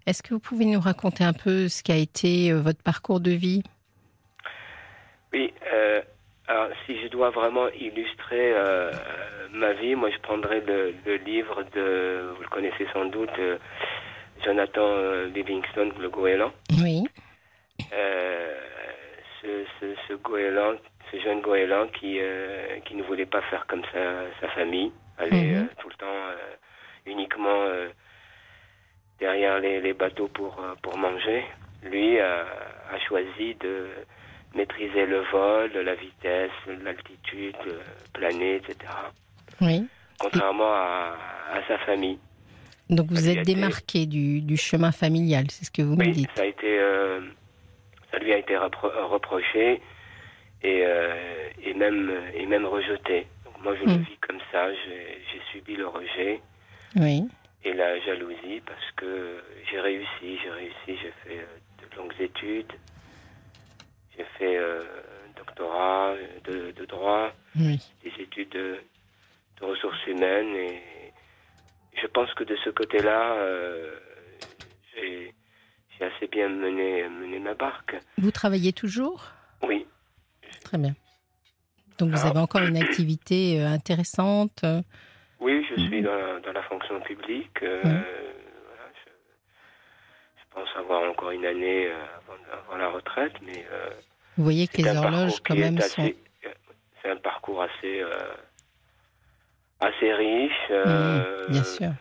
Est-ce que vous pouvez nous raconter un peu ce qu'a été euh, votre parcours de vie? Oui. euh, alors, si je dois vraiment illustrer euh, ma vie, moi, je prendrais le, le livre de, vous le connaissez sans doute, euh, Jonathan euh, Livingstone, le goéland. Oui. Euh, ce, ce, ce goéland, ce jeune goéland qui, euh, qui ne voulait pas faire comme sa, sa famille, aller Mhm. euh, tout le temps euh, uniquement euh, derrière les, les bateaux pour, pour manger. Lui a, a choisi de maîtriser le vol, la vitesse, l'altitude, euh, planer, etc. Oui. Contrairement à, à sa famille. Donc vous Ça êtes été- démarqué du, du chemin familial, c'est ce que vous me dites. ça a été, euh, ça lui a été repro- reproché et, euh, et même et même rejeté. Donc moi je le Mm. vis comme ça. J'ai subi le rejet Oui. et la jalousie parce que j'ai réussi, j'ai réussi, j'ai fait euh, de longues études, j'ai fait euh, un doctorat de, de droit, Oui. des études de, de ressources humaines et je pense que de ce côté-là, euh, j'ai assez bien mené, mené ma barque. Vous travaillez toujours? Oui, Très bien. Donc vous avez encore une activité euh, intéressante. euh, oui, je suis Mhm. dans la, dans la fonction publique. euh, voilà, je, je pense avoir encore une année euh, avant, avant la retraite, mais euh, Vous voyez que les un horloges quand même assez- sont... euh, C'est un parcours assez, euh, assez riche. euh, Mhm, bien sûr.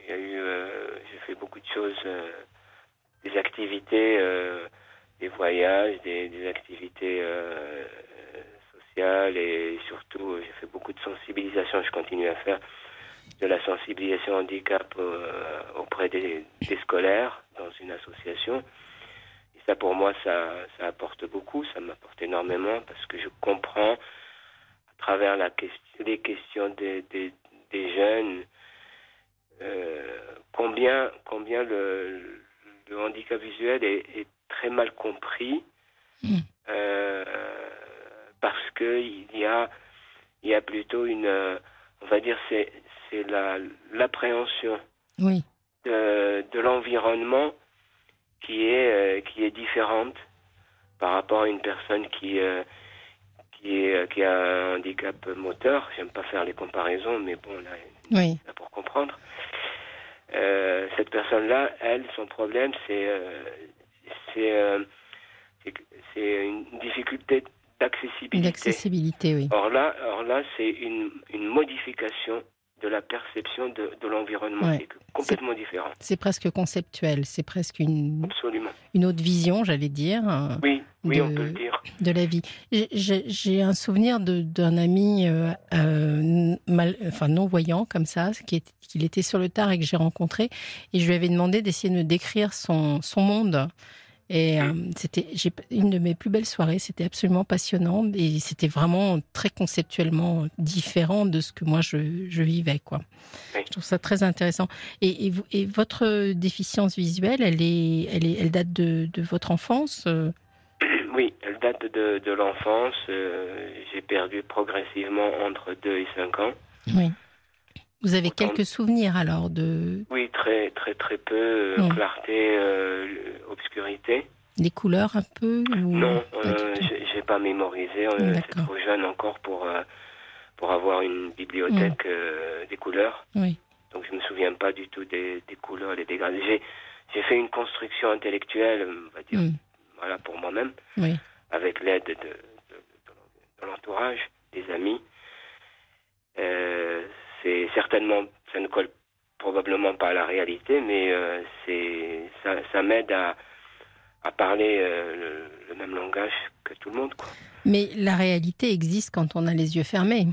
Il y a eu, euh, j'ai fait beaucoup de choses, euh, des activités, euh, des voyages, des, des activités euh, sociales et surtout euh, j'ai fait beaucoup de sensibilisation. Je continue à faire de la sensibilisation handicap euh, auprès des, des scolaires dans une association. Ça pour moi ça, ça apporte beaucoup, ça m'apporte énormément parce que je comprends à travers la question, les questions des, des, des jeunes euh, combien, combien le, le handicap visuel est, est très mal compris Mm. euh, parce que il y a, il y a plutôt une, euh, on va dire, c'est, c'est la, l'appréhension Oui. de, de l'environnement qui est, euh, qui est différente par rapport à une personne qui, euh, qui, est, qui a un handicap moteur. J'aime pas faire les comparaisons, mais bon, là, Oui. là, pour comprendre. Euh, cette personne-là, elle, son problème, c'est euh, c'est euh, une difficulté d'accessibilité. D'accessibilité, oui. Or là, or là, c'est une, une modification de la perception de, de l'environnement. Ouais. C'est complètement différent. C'est presque conceptuel, c'est presque une, Absolument. une autre vision, j'allais dire, euh, Oui, oui, De- on peut le dire. de la vie. J'ai- un souvenir de- d'un ami euh, euh, mal, enfin non-voyant comme ça, qui est- qu'il était sur le tard et que j'ai rencontré, et je lui avais demandé d'essayer de me décrire son, son monde. Et euh, c'était une de mes plus belles soirées, c'était absolument passionnant et c'était vraiment très conceptuellement différent de ce que moi je, je vivais. Quoi. Oui. Je trouve ça très intéressant. Et, et, vous- et votre déficience visuelle, elle, est, elle, est, elle date de, de votre enfance euh? Oui, elle date de, de l'enfance. Euh, J'ai perdu progressivement entre 2 et 5 ans. Oui. Vous avez Autant- quelques souvenirs alors de Oui, très très très peu. euh. Clarté, euh, obscurité. des couleurs un peu ou- Non, euh, j'ai pas mémorisé. On est D'accord. trop jeune encore pour euh, pour avoir une bibliothèque euh, des couleurs. Oui, Donc je me souviens pas du tout des, des couleurs, des dégradés. J'ai fait une construction intellectuelle, on va dire, Mm. voilà pour moi-même, oui, avec l'aide de, de, de- de l'entourage, des amis. Euh, c'est certainement, ça ne colle probablement pas à la réalité, mais euh, c'est ça, ça m'aide à, à parler le, le, même langage que tout le monde. Quoi. Mais la réalité existe quand on a les yeux fermés.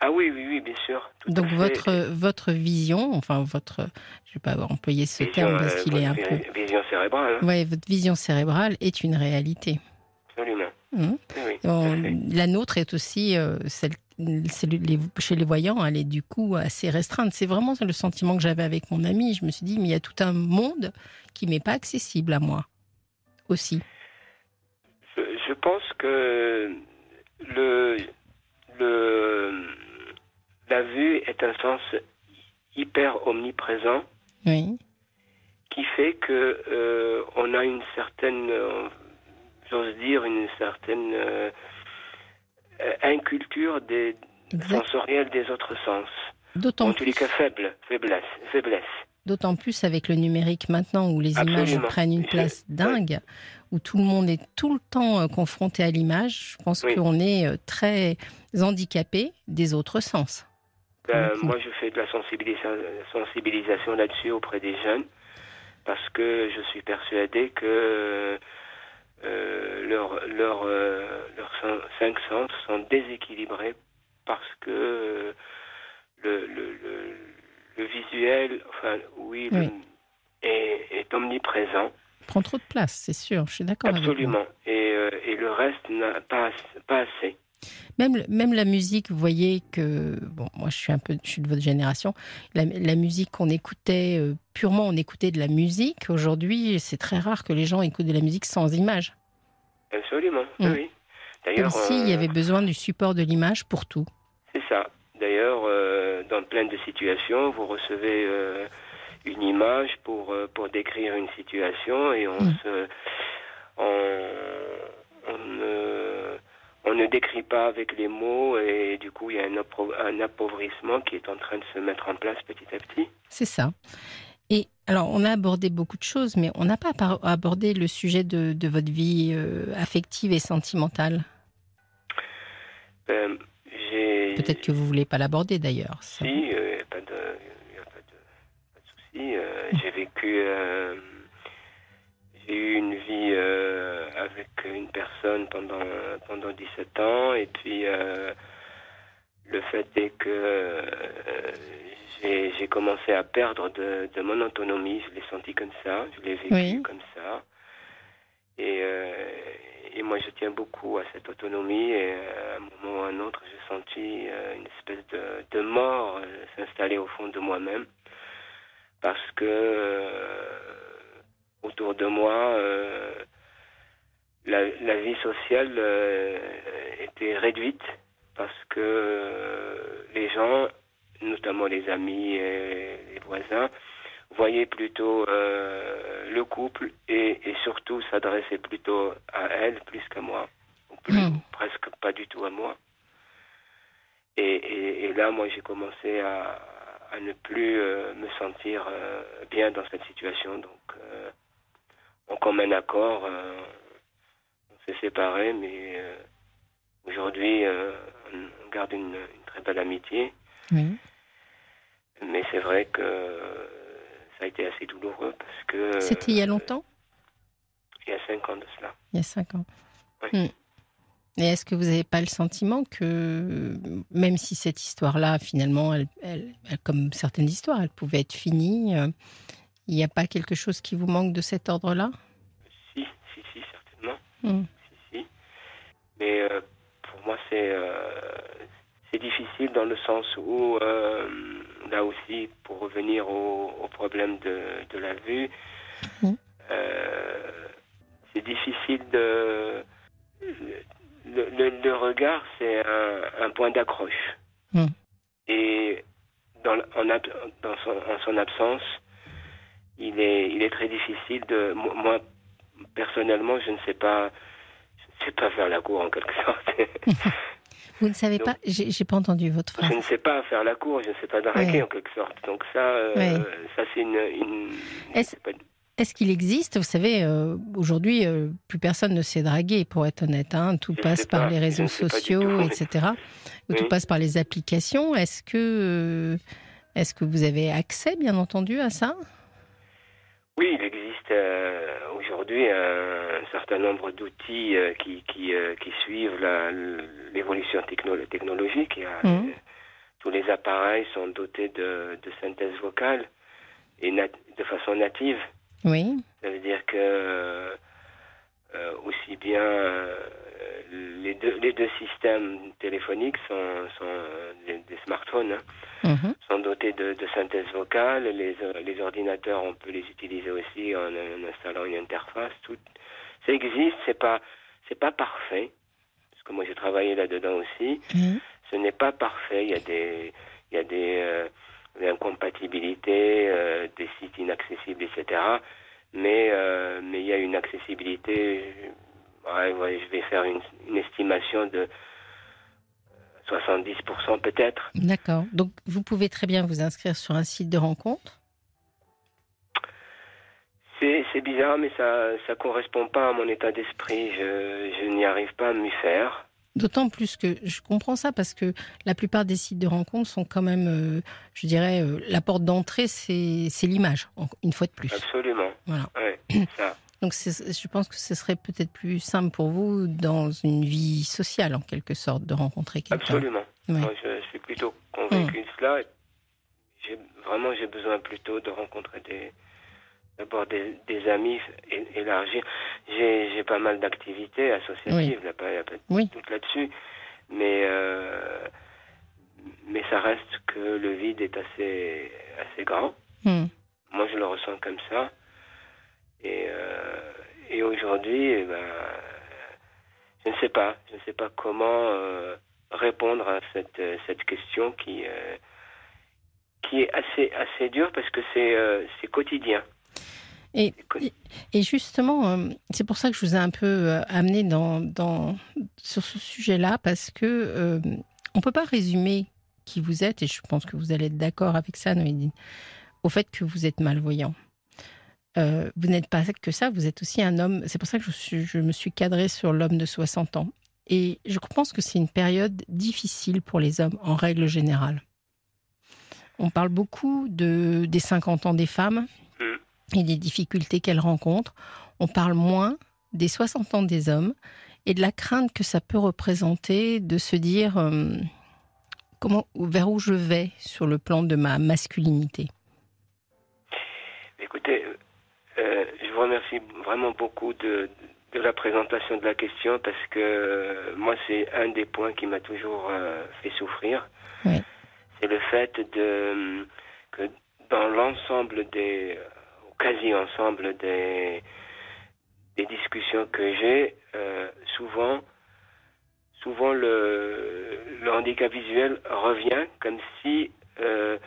Ah oui, oui, oui, bien sûr. Donc votre votre vision, enfin votre, je vais pas employer ce terme parce qu'il est un peu. Vision cérébrale. Oui, votre vision cérébrale est une réalité. Absolument. Mmh. la nôtre est aussi euh, celle, chez les voyants, elle est du coup assez restreinte. C'est vraiment le sentiment que j'avais avec mon ami. Je me suis dit, mais il y a tout un monde qui m'est pas accessible à moi aussi. Je, pense que le, le, la vue est un sens hyper omniprésent. Oui. Qui fait que euh, on a une certaine, j'ose dire, une certaine euh, inculture des sensorielle des autres sens. D'autant en tous les cas faible, faiblesse, faiblesse. D'autant plus avec le numérique maintenant où les images prennent une place dingue, où tout le monde est tout le temps confronté à l'image. Je pense qu'on est très handicapé des autres sens. Ben, moi, je fais de la sensibilisation, là-dessus auprès des jeunes parce que je suis persuadé que euh, leurs leur, euh, cinq sens sont déséquilibrés parce que euh, le, le, le, visuel, enfin, oui, est, est, omniprésent. Prend trop de place, c'est sûr, je suis d'accord. Absolument. Et, et le reste n'a pas, pas assez. Même, même la musique, vous voyez que, bon, moi je suis un peu, je suis de votre génération, la, musique qu'on écoutait, euh, purement on écoutait de la musique, aujourd'hui c'est très rare que les gens écoutent de la musique sans image. Absolument, mm. oui. Comme s'il y euh, avait besoin du support de l'image pour tout. C'est ça. D'ailleurs, euh, dans plein de situations, vous recevez une image pour, pour décrire une situation et on mm. se... On, on, on ne décrit pas avec les mots et du coup il y a un, appauvrissement qui est en train de se mettre en place petit à petit. C'est ça. Et alors, on a abordé beaucoup de choses, mais on n'a pas abordé le sujet de, votre vie euh, affective et sentimentale. Ben, Peut-être que vous voulez pas l'aborder d'ailleurs. Si, il n'y a, pas de, souci. Euh, j'ai vécu j'ai eu une vie euh, avec une personne pendant, pendant 17 ans. Et puis euh, le fait est que euh, j'ai commencé à perdre de, de, mon autonomie, je l'ai senti comme ça, je l'ai vécu comme ça. Et, et, moi je tiens beaucoup à cette autonomie. Et à un moment ou à un autre j'ai senti une espèce de, de mort s'installer au fond de moi-même. Parce que autour de moi, euh, la, vie sociale euh, était réduite parce que euh, les gens, notamment les amis et les voisins, voyaient plutôt le couple et, surtout s'adressaient plutôt à elle plus qu'à moi, ou hmm. presque pas du tout à moi. Et, là, moi, j'ai commencé à, ne plus me sentir bien dans cette situation. Donc, en commun accord, euh, s'est séparés, mais euh, aujourd'hui, euh, on garde une, très belle amitié. Mais c'est vrai que ça a été assez douloureux parce que. C'était il y a longtemps? Il y a cinq ans de cela. Il y a cinq ans. Hmm. Et est-ce que vous n'avez pas le sentiment que, même si cette histoire-là, finalement, elle, comme certaines histoires, elle pouvait être finie, il n'y a pas quelque chose qui vous manque de cet ordre-là? Si, si, si, certainement. Hmm. Mais euh, pour moi, c'est euh, c'est difficile dans le sens où, euh, là aussi, pour revenir au, problème de, de, la vue, c'est difficile de... Le, le, regard, c'est un, un, point d'accroche. Hmm. Et dans, en, dans son, en son absence, il est, il est très difficile de. Moi, personnellement, je ne sais pas, je ne sais pas faire la cour en quelque sorte. Vous ne savez pas J'ai pas entendu votre phrase. Je ne sais pas faire la cour, je ne sais pas draguer en quelque sorte. Donc ça, euh, ça c'est une. une est-ce qu'il existe Vous savez, euh, aujourd'hui, euh, plus personne ne sait draguer, pour être honnête. Hein. Tout passe par les réseaux sociaux, etc. Tout passe par les applications. Est-ce que, est-ce que vous avez accès, bien entendu, à ça? Oui, il existe euh, aujourd'hui un, certain nombre d'outils qui, qui, qui, suivent l'évolution technologique. Mmh. tous les appareils sont dotés de, de synthèse vocale et de façon native. Oui. Ça veut dire que euh, aussi bien euh, les, deux, les deux systèmes téléphoniques sont, sont euh, des, smartphones, hein. mhm. sont dotés de, de, synthèse vocale. Les, les ordinateurs, on peut les utiliser aussi en, installant une interface. Tout, ça existe, c'est pas c'est pas parfait parce que moi j'ai travaillé là-dedans aussi. Mhm. Ce n'est pas parfait. Il y a des il y a des, des incompatibilités, des sites inaccessibles, etc mais euh, mais il y a une accessibilité. Ouais, je vais faire une, estimation de 70% peut-être. D'accord. Donc vous pouvez très bien vous inscrire sur un site de rencontre? C'est bizarre, mais ça ne correspond pas à mon état d'esprit. Je, je n'y arrive pas à m'y faire. D'autant plus que je comprends ça parce que la plupart des sites de rencontres sont quand même, euh, je dirais, euh, la porte d'entrée, c'est l'image, une fois de plus. Absolument. Voilà. Donc je pense que ce serait peut-être plus simple pour vous dans une vie sociale, en quelque sorte, de rencontrer quelqu'un. Absolument. Moi, je suis plutôt convaincu de cela. Vraiment, j'ai besoin plutôt de rencontrer des, d'abord des, amis élargir. J'ai pas mal d'activités associatives, là, pas, tout là-dessus, mais euh, mais ça reste que le vide est assez assez grand. Hmm. Moi, je le ressens comme ça. Et euh, et aujourd'hui, eh ben, je ne sais pas, je ne sais pas comment euh, répondre à cette cette question qui qui est assez assez dure parce que c'est quotidien. Et, et justement, euh, c'est pour ça que je vous ai un peu euh, amené dans, dans, sur ce sujet-là, parce que euh, on peut pas résumer qui vous êtes, et je pense que vous allez être d'accord avec ça, Noédine, au fait que vous êtes malvoyant. Vous n'êtes pas que ça, vous êtes aussi un homme. C'est pour ça que je, suis, je me suis cadré sur l'homme de 60 ans. Et je pense que c'est une période difficile pour les hommes en règle générale. On parle beaucoup de, des 50 ans des femmes, et des difficultés qu'elles rencontrent. On parle moins des 60 ans des hommes et de la crainte que ça peut représenter de se dire euh, comment, vers où je vais sur le plan de ma masculinité. Écoutez, euh, je vous remercie vraiment beaucoup de, de, la présentation de la question parce que euh, moi, c'est un des points qui m'a toujours fait souffrir. C'est le fait de, que dans l'ensemble des quasi ensemble des, des discussions que j'ai, euh, souvent, souvent le, le, handicap visuel revient comme si, euh,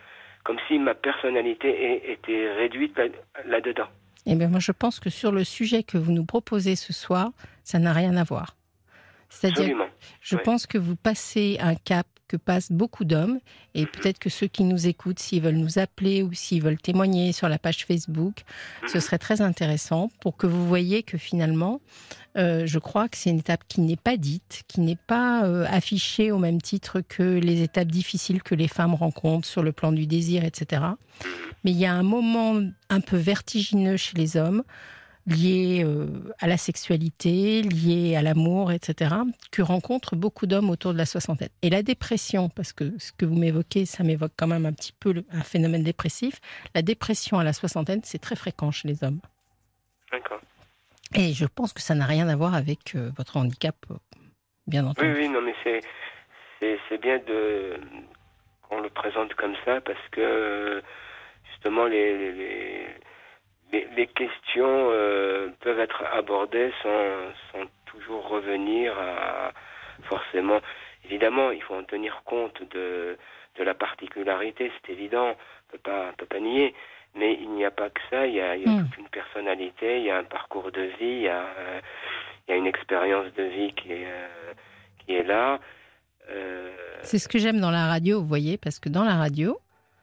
comme si ma personnalité était réduite là-dedans. Eh bien, moi, je pense que sur le sujet que vous nous proposez ce soir, ça n'a rien à voir. C'est-à-dire, je pense que vous passez un cap que passent beaucoup d'hommes, et peut-être que ceux qui nous écoutent, s'ils veulent nous appeler ou s'ils veulent témoigner sur la page Facebook, ce serait très intéressant pour que vous voyez que finalement, euh, je crois que c'est une étape qui n'est pas dite, qui n'est pas euh, affichée au même titre que les étapes difficiles que les femmes rencontrent sur le plan du désir, etc. Mais il y a un moment un peu vertigineux chez les hommes liées euh, à la sexualité, liées à l'amour, etc., que rencontrent beaucoup d'hommes autour de la soixantaine. Et la dépression, parce que ce que vous m'évoquez, ça m'évoque quand même un petit peu un phénomène dépressif, la dépression à la soixantaine, c'est très fréquent chez les hommes. D'accord. Et je pense que ça n'a rien à voir avec euh, votre handicap, euh, bien entendu. Oui, oui, non, mais c'est, c'est, bien de, qu'on le présente comme ça, parce que justement, les les, questions euh, peuvent être abordées sans, sans, toujours revenir à forcément. Évidemment, il faut en tenir compte de, de la particularité, c'est évident, on peut pas, peut pas nier. Mais il n'y a pas que ça, il y a, il y a hmm. toute une personnalité, il y a un parcours de vie, il y a, euh, il y a une expérience de vie qui est, euh, qui est là. C'est ce que j'aime dans la radio, vous voyez, parce que dans la radio,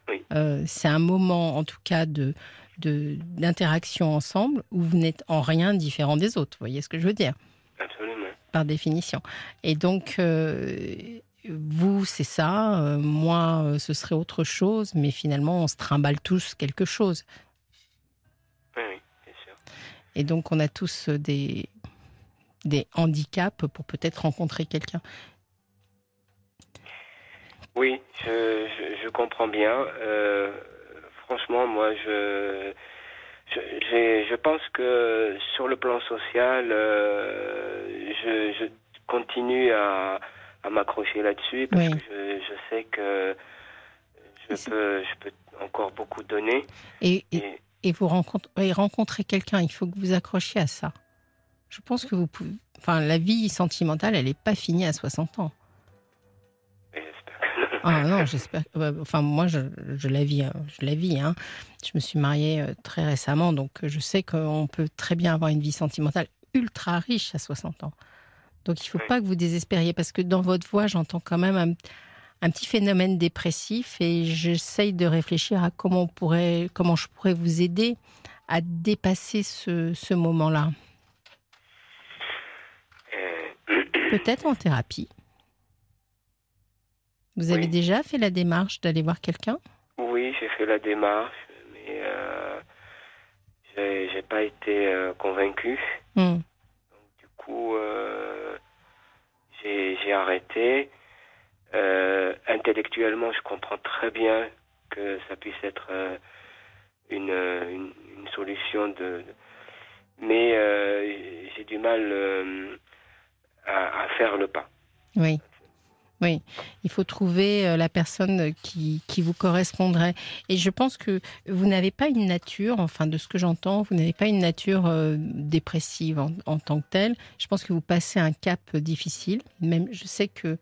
oui. c'est un moment, en tout cas, de, d'interaction ensemble où vous n'êtes en rien différent des autres. Vous voyez ce que je veux dire? Absolument. Par définition. Et donc, euh, vous, c'est ça, euh, moi, euh, ce serait autre chose, mais finalement, on se trimballe tous quelque chose. Oui, oui, bien sûr. Et donc, on a tous des, des handicaps pour peut-être rencontrer quelqu'un. Oui, je, je, comprends bien. Franchement, moi, je, je, je, pense que sur le plan social, euh, je, je, continue à, à m'accrocher là-dessus parce que je, je, sais que je peux, je peux encore beaucoup donner. Et, et, et vous rencontrez, rencontrer quelqu'un, il faut que vous accrochiez à ça. Je pense que vous pouvez. Enfin, la vie sentimentale, elle n'est pas finie à 60 ans. Ah non, j'espère. Enfin, moi, je, je, la vis. Hein, je la vis. Hein. Je me suis mariée euh, très récemment, donc euh, je sais qu'on peut très bien avoir une vie sentimentale ultra riche à 60 ans. Donc, il ne faut pas que vous désespériez, parce que dans votre voix, j'entends quand même un, un, petit phénomène dépressif, et j'essaye de réfléchir à comment, on pourrait, comment je pourrais vous aider à dépasser ce, ce moment-là. Euh. Peut-être en thérapie. Vous avez déjà fait la démarche d'aller voir quelqu'un? Oui, j'ai fait la démarche, mais euh, j'ai pas été euh, convaincu. Hmm. du coup, euh, j'ai arrêté. Euh, intellectuellement, je comprends très bien que ça puisse être une, une, solution de, mais j'ai du mal à, à, faire le pas. Oui. Oui, il faut trouver euh, la personne qui, qui, vous correspondrait. Et je pense que vous n'avez pas une nature, enfin de ce que j'entends, vous n'avez pas une nature euh, dépressive en, tant que telle. Je pense que vous passez un cap difficile. Même, je sais que euh,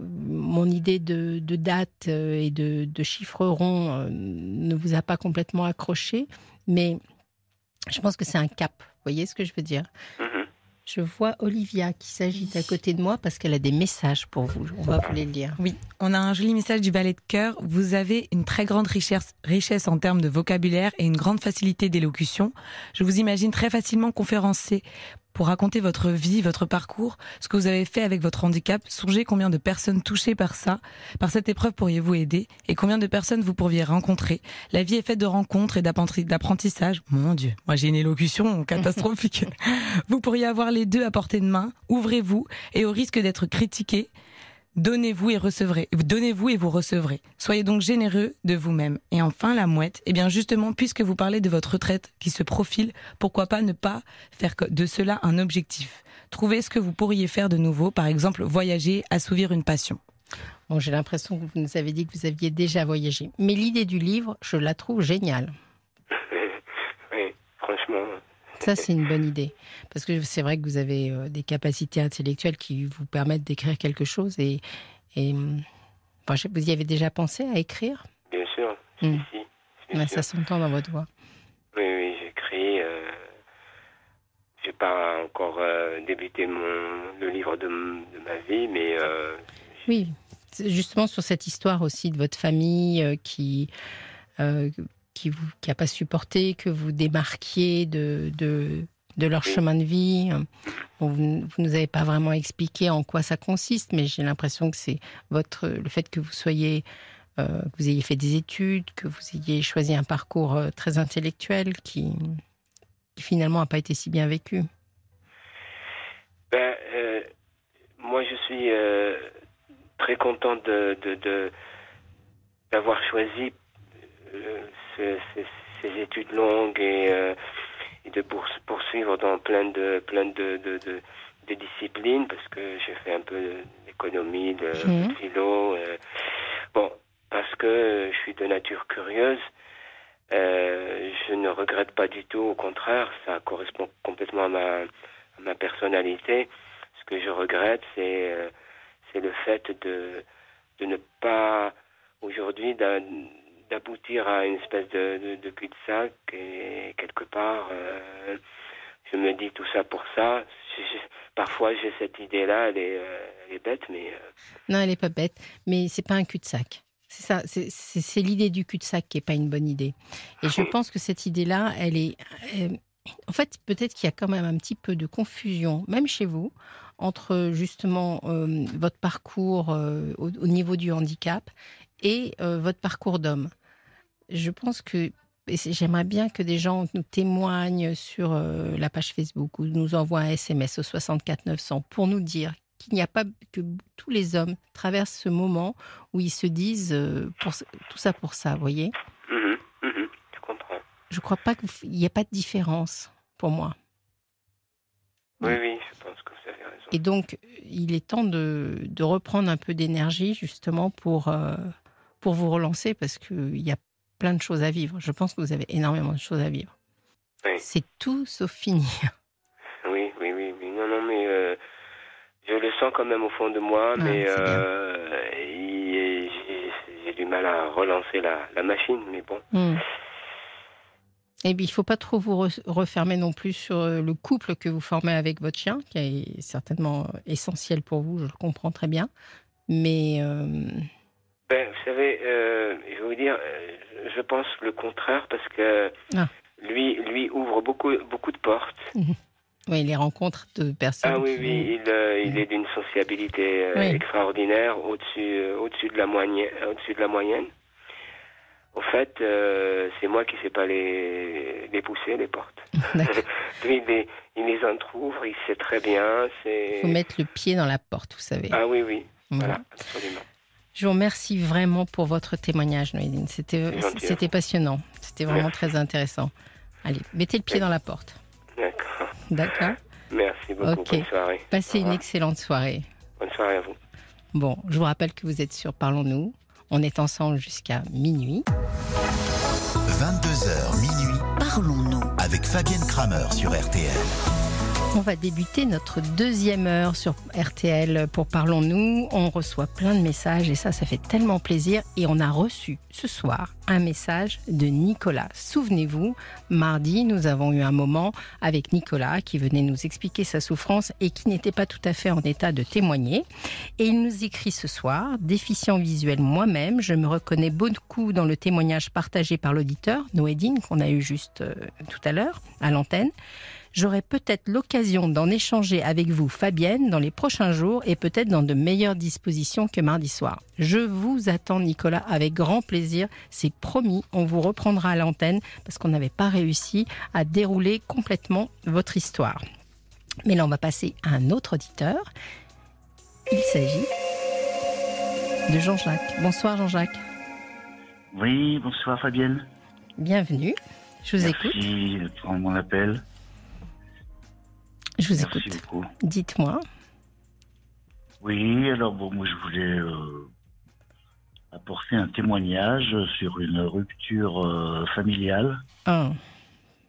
mon idée de, de date et de, de chiffres ronds ne vous a pas complètement accroché, mais je pense que c'est un cap. Vous voyez ce que je veux dire? Mm-hmm. Je vois Olivia qui s'agite à côté de moi parce qu'elle a des messages pour vous. On va vous les lire. Oui, on a un joli message du ballet de cœur. Vous avez une très grande richesse, richesse en termes de vocabulaire et une grande facilité d'élocution. Je vous imagine très facilement conférencer pour raconter votre vie, votre parcours, ce que vous avez fait avec votre handicap. Songez combien de personnes touchées par ça, par cette épreuve pourriez-vous aider et combien de personnes vous pourriez rencontrer. La vie est faite de rencontres et d'apprentissage. Mon Dieu, moi j'ai une élocution catastrophique. vous pourriez avoir les deux à portée de main. Ouvrez-vous et au risque d'être critiqué, Donnez-vous et recevrez. Donnez-vous et vous recevrez. Soyez donc généreux de vous-même. Et enfin, la mouette. Eh bien, justement, puisque vous parlez de votre retraite qui se profile, pourquoi pas ne pas faire de cela un objectif? Trouvez ce que vous pourriez faire de nouveau. Par exemple, voyager, assouvir une passion. Bon, j'ai l'impression que vous nous avez dit que vous aviez déjà voyagé. Mais l'idée du livre, je la trouve géniale. Oui, franchement, ça, c'est une bonne idée. Parce que c'est vrai que vous avez euh, des capacités intellectuelles qui vous permettent d'écrire quelque chose. Et, et vous y avez déjà pensé à écrire? Bien sûr. Hmm. Ça s'entend dans votre voix. Oui, oui, j'écris. Euh, je n'ai pas encore euh, débuté mon, le livre de, de ma vie, mais. Euh, oui, justement sur cette histoire aussi de votre famille qui qui vous qui pas supporté que vous démarquiez de, de, leur chemin de vie. vous, ne nous avez pas vraiment expliqué en quoi ça consiste, mais j'ai l'impression que c'est votre le fait que vous soyez euh, que vous ayez fait des études, que vous ayez choisi un parcours euh, très intellectuel qui, finalement n'a pas été si bien vécu. Ben, euh, moi, je suis très content d'avoir choisi ces, études longues et, euh, et de poursuivre dans plein de plein de, de, de, disciplines parce que j'ai fait un peu d'économie, de, mmh. philo. Euh, bon, parce que je suis de nature curieuse. Euh, je ne regrette pas du tout, au contraire, ça correspond complètement à ma, à ma personnalité. Ce que je regrette, c'est euh, c'est le fait de, de ne pas aujourd'hui d'aboutir à une espèce de, de, cul-de-sac et quelque part euh, je me dis tout ça pour ça. parfois j'ai cette idée-là, elle, euh, est bête, mais euh, non, elle est pas bête, mais c'est pas un cul-de-sac. C'est ça, c'est l'idée du cul-de-sac qui est pas une bonne idée. Et je pense que cette idée-là, elle est, en fait, peut-être qu'il y a quand même un petit peu de confusion, même chez vous, entre justement votre parcours au, niveau du handicap et votre parcours d'homme je pense que j'aimerais bien que des gens nous témoignent sur euh, la page Facebook ou nous envoient un SMS au 64 900 pour nous dire qu'il n'y a pas que tous les hommes traversent ce moment où ils se disent euh, pour, tout ça pour ça, vous voyez? Mhm, mhm, je comprends. Je crois pas qu'il n'y a pas de différence pour moi. Oui, oui, je pense que vous avez raison. Et donc, il est temps de, de reprendre un peu d'énergie justement pour, euh, pour vous relancer parce qu'il y a plein de choses à vivre. Je pense que vous avez énormément de choses à vivre. Oui. C'est tout sauf fini. Oui, oui, oui, oui. Non, non, mais euh, je le sens quand même au fond de moi, Ah, mais bien. euh, j'ai du mal à relancer la, la machine, mais bon. Hmm. Et puis, il faut pas trop vous re- refermer non plus sur euh, le couple que vous formez avec votre chien, qui est certainement essentiel pour vous, je le comprends très bien. Mais euh, Ben, vous savez, euh, je vais vous dire, euh, je pense le contraire parce que Ah. lui, lui ouvre beaucoup, beaucoup de portes. oui, les rencontres de personnes. Ah oui, qui- oui, il, euh, il est d'une sociabilité euh, Oui. extraordinaire, au-dessus, au-dessus de la moyenne, au-dessus de la moyenne. Au fait, c'est moi qui sais pas les, les pousser les portes. Lui, il les, il les entrouvre, il sait très bien. Il faut mettre le pied dans la porte, vous savez. ah oui, oui, Voilà. voilà, absolument. Je vous remercie vraiment pour votre témoignage, Noéline. C'était, passionnant. C'était vraiment Merci. très intéressant. Allez, mettez le pied dans la porte. D'accord. D'accord Merci beaucoup. Ok. Bonne soirée. Passez une excellente soirée. Bonne soirée à vous. Bon, je vous rappelle que vous êtes sur Parlons-nous. On est ensemble jusqu'à minuit. 22h minuit Parlons-nous. avec Fabienne Kramer sur RTL. On va débuter notre deuxième heure sur RTL pour Parlons-nous. On reçoit plein de messages et ça, ça fait tellement plaisir. Et on a reçu ce soir un message de Nicolas. Souvenez-vous, mardi, nous avons eu un moment avec Nicolas qui venait nous expliquer sa souffrance et qui n'était pas tout à fait en état de témoigner. Et il nous écrit ce soir, déficient visuel moi-même, je me reconnais beaucoup dans le témoignage partagé par l'auditeur, Noédine, qu'on a eu juste euh, tout à l'heure à l'antenne. J'aurai peut-être l'occasion d'en échanger avec vous, Fabienne, dans les prochains jours et peut-être dans de meilleures dispositions que mardi soir. Je vous attends, Nicolas, avec grand plaisir. C'est promis, on vous reprendra à l'antenne parce qu'on n'avait pas réussi à dérouler complètement votre histoire. Mais là, on va passer à un autre auditeur. Il s'agit de Jean-Jacques. Bonsoir, Jean-Jacques. Oui, bonsoir Fabienne. Bienvenue. Je vous écoute. Merci de prendre mon appel. Je vous Merci écoute. Dites-moi. Oui, alors bon, moi je voulais euh, apporter un témoignage sur une rupture euh, familiale. Ah,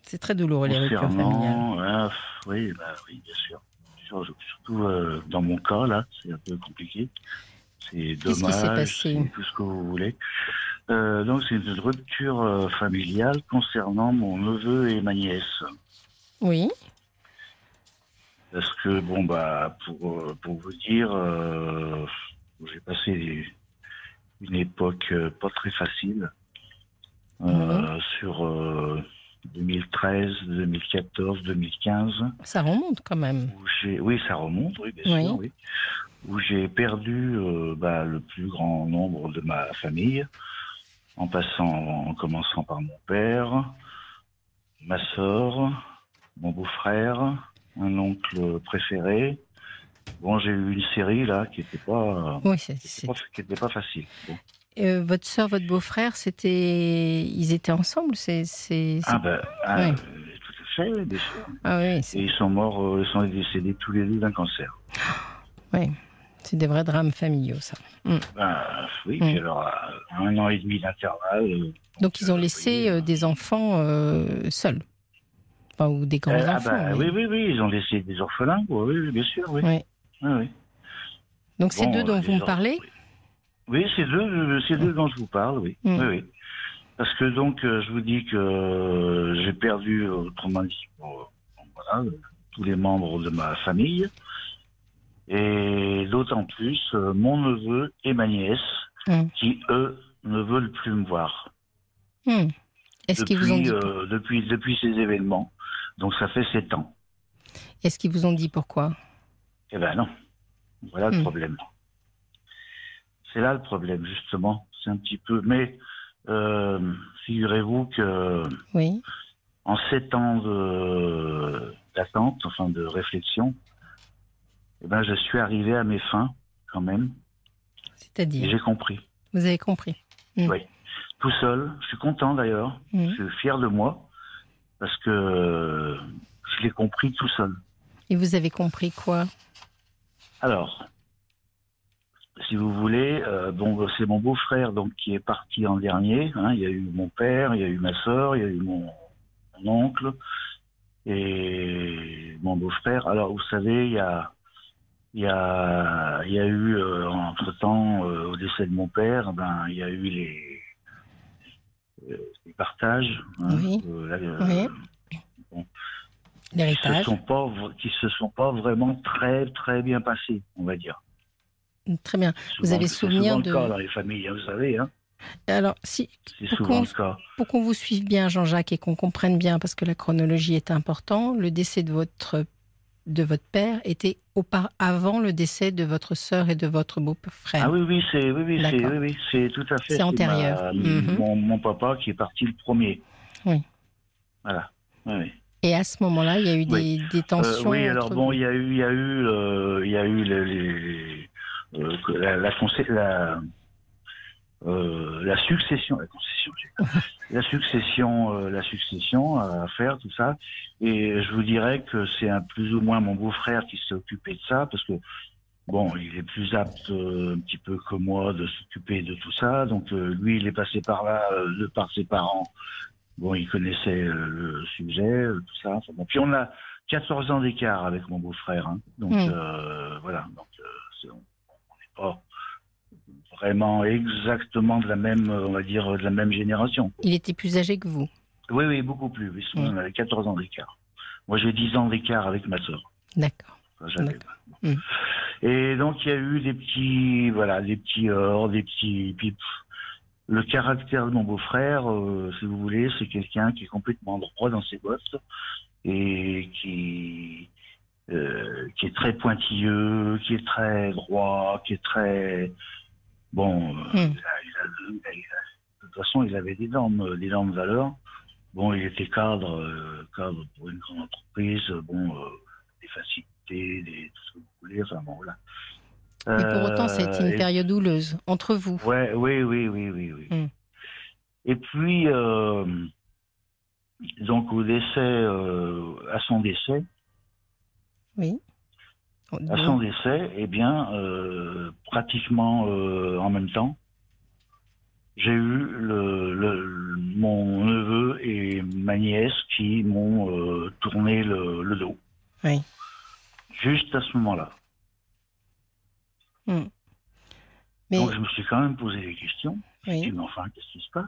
c'est très douloureux les ruptures familiales. ah, oui, bah, oui, bien sûr. Sur- Surtout euh, dans mon cas, là, c'est un peu compliqué. C'est dommage, passé c'est tout ce que vous voulez. Euh, donc c'est une rupture euh, familiale concernant mon neveu et ma nièce. Oui. Parce que, bon, bah, pour, euh, pour vous dire, euh, j'ai passé une époque euh, pas très facile euh, Mhm. sur euh, 2013, 2014, 2015. Ça remonte quand même. Oui, ça remonte, oui, bien Oui. sûr, oui. Où j'ai perdu euh, bah, le plus grand nombre de ma famille, en passant, en commençant par mon père, ma sœur, mon beau-frère, un oncle préféré. Bon, j'ai eu une série là qui n'était pas, Oui, qui était pas, qui était pas facile. Bon. Euh, votre soeur, votre beau-frère, c'était, ils étaient ensemble. C'est, Ah ben, ah, Ouais. euh, tout à fait, bien sûr. Ah oui, Et ils sont morts, euh, ils sont décédés tous les deux d'un cancer. oui. C'est des vrais drames familiaux, ça. Ben, oui, Mm. puis alors, un an et demi d'intervalle. euh, Donc ils ont laissé des enfants seuls, Enfin, ou des grands Euh, ah bah, mais- oui, oui, oui, ils ont laissé des orphelins, oui, bien sûr, oui. Donc ces Bon, deux dont euh, vous me parlez. Oui, c'est deux, euh, c'est deux dont je vous parle, oui. Mm. Oui, oui. Parce que donc, je vous dis que j'ai perdu, autrement dit, voilà, tous les membres de ma famille. Et d'autant plus, mon neveu et ma nièce, Mm. qui, eux, ne veulent plus me voir. Est-ce qu'ils vous ont dit, euh, depuis, depuis ces événements. Donc, ça fait sept ans. est-ce qu'ils vous ont dit pourquoi? Eh ben non. Voilà le Hmm. problème. C'est là le problème, justement. C'est un petit peu. Mais Euh, Figurez-vous que Oui. en sept ans d'attente, enfin de réflexion, eh ben, je suis arrivé à mes fins quand même. C'est-à-dire, j'ai compris. vous avez compris? Tout seul. Je suis content d'ailleurs. Mhm. Je suis fier de moi parce que je l'ai compris tout seul. Et vous avez compris quoi? Alors, si vous voulez, euh, bon, c'est mon beau-frère donc qui est parti en dernier. hein. Il y a eu mon père, il y a eu ma sœur, il y a eu mon, mon oncle et mon beau-frère. Alors, vous savez, il y a, il y a, il y a eu entre temps au décès de mon père, ben il y a eu les, euh, les partages. hein. Oui. Euh, Oui. qui se sont pas qui se sont pas vraiment très très bien passés, on va dire. Très bien. Vous avez souvenir souvent de- le cas dans les familles, hein, vous savez, hein. Alors, si, Pour qu'on- pour qu'on vous suive bien, Jean-Jacques, et qu'on comprenne bien, parce que la chronologie est importante, le décès de votre, de votre père était aupar- avant le décès de votre sœur et de votre beau-frère. Ah oui, oui, c'est oui, oui, c'est oui, oui, c'est tout à fait. C'est antérieur. ma- Mhm. mon, mon papa qui est parti le premier. Oui. Voilà. Oui. Et à ce moment-là, il y a eu des, des Euh, tensions. oui, alors bon, il y a eu, il y a eu, euh, il y a eu les, les- euh, la, la, euh, la succession, la concession, la succession, euh, la succession à faire, tout ça. Et je vous dirais que c'est un plus ou moins mon beau-frère qui s'est occupé de ça, parce que bon, il est plus apte euh, un petit peu que moi de s'occuper de tout ça. Donc euh, lui, il est passé par là euh, de par ses parents. Bon, il connaissait euh, le sujet, euh, tout ça. Enfin, bon. Puis on a 14 ans d'écart avec mon beau-frère, hein. donc Mm. euh, voilà. Donc euh, c'est- on n'est pas vraiment exactement de la même, euh, on va dire, de la même génération. Il était plus âgé que vous. Oui, oui, beaucoup plus. Oui, Mm. On avait 14 ans d'écart. Moi, j'ai 10 ans d'écart avec ma sœur. D'accord. Enfin, j'avais- D'accord. Mm. Et donc il y a eu des petits, voilà, des petits heurts, des petits. pff, le caractère de mon beau-frère, euh, si vous voulez, c'est quelqu'un qui est complètement droit dans ses bottes et qui euh, qui est très pointilleux, qui est très droit, qui est très bon. euh, Mm. il a- il a- il a- il a- de toute façon, il avait des normes, des normes de valeur. Bon, il était cadre, euh, cadre pour une grande entreprise. Bon, euh, des facilités, des, tout ce que vous voulez. Enfin bon, voilà. Et pour autant, été une Euh, période douleuse entre vous. Ouais, oui, oui, oui, oui, oui. Mm. Et puis, euh, donc au décès, euh, à son décès, Oui. À son décès, eh bien, euh, pratiquement euh, en même temps, j'ai eu le, le- mon neveu et ma nièce qui m'ont euh, tourné le, le dos. Oui. Juste à ce moment-là. Mais Donc je me suis quand même posé des questions. Je me suis oui. dit, mais enfin, qu'est-ce qui se passe?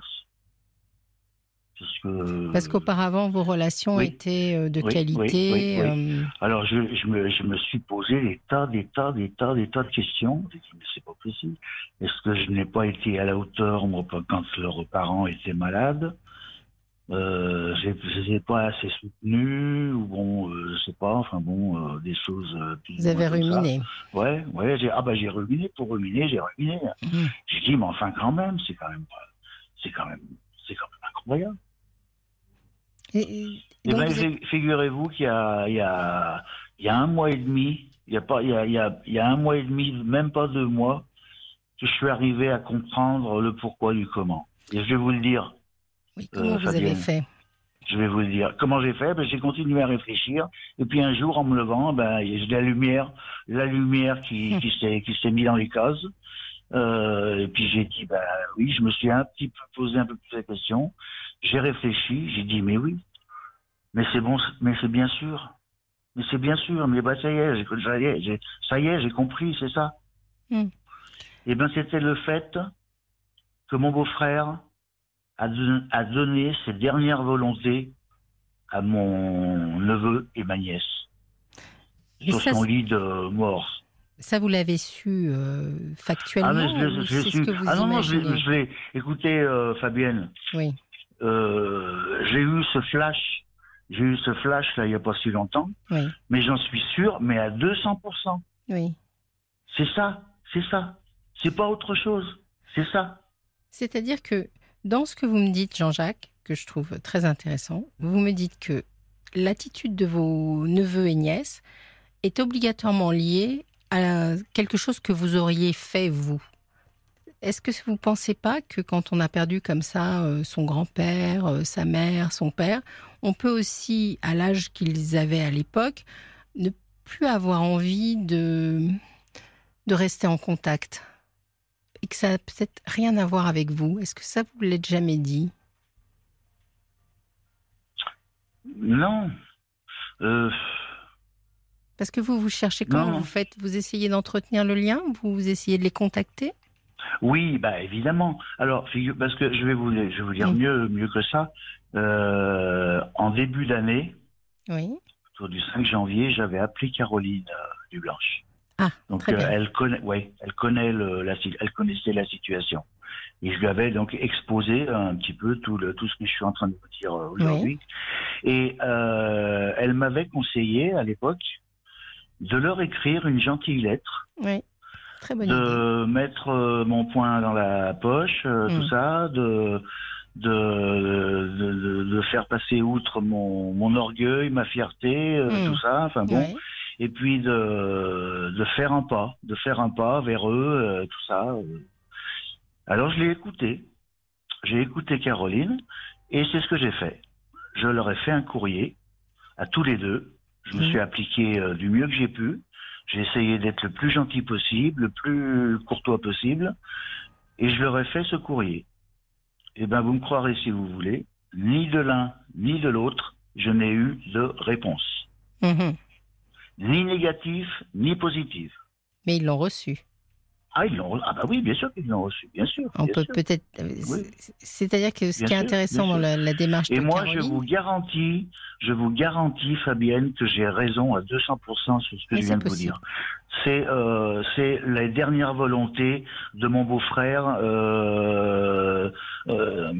Parce que. Parce qu'auparavant, vos relations oui. étaient euh, de Oui, qualité. oui, oui, euh, Alors je, je, me, je me suis posé des tas, des tas, des tas, des tas de questions. J'ai dit, mais c'est pas possible. Est-ce que je n'ai pas été à la hauteur moi, quand leurs parents étaient malades? Euh, Je les ai pas assez soutenus ou bon, euh, je sais pas. Enfin bon, euh, des choses. euh, vous ou avez ça. ruminé. Ouais, ouais. J'ai, ah bah j'ai ruminé pour ruminer, j'ai ruminé. Mhm. J'ai dit, mais enfin quand même, c'est quand même, c'est quand même, c'est quand même incroyable. Et- et- Eh ben, vous figurez-vous qu'il y a, il y, a, il y a un mois et demi, il y a pas, il y a, il y a, il y a un mois et demi, même pas deux mois, que je suis arrivé à comprendre le pourquoi du comment. Et je vais vous le dire. oui, comment euh, vous avez Fabienne. fait? Je vais vous le dire. Comment j'ai fait? Ben, J'ai continué à réfléchir. Et puis un jour, en me levant, ben, j'ai la lumière, la lumière qui, qui s'est qui s'est mise dans les cases. Euh, et puis j'ai dit, ben oui, je me suis un petit peu posé un peu plus la question. J'ai réfléchi, j'ai dit, mais oui, mais c'est bon, mais c'est bien sûr. Mais c'est bien sûr, mais bah ça y est, j'ai- ça y est, j'ai- ça y est, j'ai compris, c'est ça. Hmm. Et ben c'était le fait que mon beau-frère a, don- a donné ses dernières volontés à mon neveu et ma nièce sur ça, son lit de mort. Ça, vous l'avez su euh, factuellement Ah, mais je su. ce que vous Ah non, non, je l'ai. Écoutez, euh, Fabienne, Oui, euh, j'ai eu ce flash, j'ai eu ce flash là il n'y a pas si longtemps, oui, mais j'en suis sûr, mais à 200%. oui. C'est ça, c'est ça. C'est pas autre chose. C'est ça. C'est-à-dire que Dans ce que vous me dites, Jean-Jacques, que je trouve très intéressant, vous me dites que l'attitude de vos neveux et nièces est obligatoirement liée à quelque chose que vous auriez fait vous. Est-ce que vous ne pensez pas que quand on a perdu comme ça euh, son grand-père, euh, sa mère, son père, on peut aussi, à l'âge qu'ils avaient à l'époque, ne plus avoir envie de, de rester en contact? Et que ça n'a peut-être rien à voir avec vous. Est-ce que ça vous l'êtes jamais dit? Non. Euh, Parce que vous, vous cherchez comment Non. vous faites? Vous essayez d'entretenir le lien? Vous essayez de les contacter? Oui, bah évidemment. Alors, parce que je vais vous, je vais vous dire mieux, mieux que ça. Euh, en début d'année, Oui. autour du 5 janvier, j'avais appelé Caroline euh, Dublanche. Ah, Donc euh, elle connaît, ouais, elle connaît le, la, elle connaissait la situation. Et je lui avais donc exposé un petit peu tout le tout ce que je suis en train de vous dire euh, aujourd'hui. Et euh, elle m'avait conseillé à l'époque de leur écrire une gentille lettre Oui. Très bonne idée. de mettre euh, mon poing dans la poche, euh, Mm. tout ça, de de, de, faire passer outre mon, mon orgueil, ma fierté, euh, Mm. tout ça. Enfin bon, Ouais. et puis de de faire un pas, de faire un pas vers eux, tout ça. Alors je l'ai écouté, j'ai écouté Caroline et c'est ce que j'ai fait. Je leur ai fait un courrier à tous les deux. Je me Mm. suis appliqué du mieux que j'ai pu. J'ai essayé d'être le plus gentil possible, le plus courtois possible, et je leur ai fait ce courrier. Eh ben, vous me croirez si vous voulez, ni de l'un ni de l'autre, je n'ai eu de réponse, Mhm. ni négative ni positive. Mais ils l'ont reçu. Ah, ils l'ont, ah bah oui, bien sûr qu'ils l'ont reçu, bien sûr. On bien peut sûr. peut-être. euh, Oui. C'est-à-dire que ce Bien qui est sûr, intéressant dans la, la démarche Et de moi, je vous garantis, je vous garantis, Fabienne, que j'ai raison à 200% sur ce que Mais je viens de vous dire. C'est euh, c'est la dernière volonté de mon beau-frère euh, euh,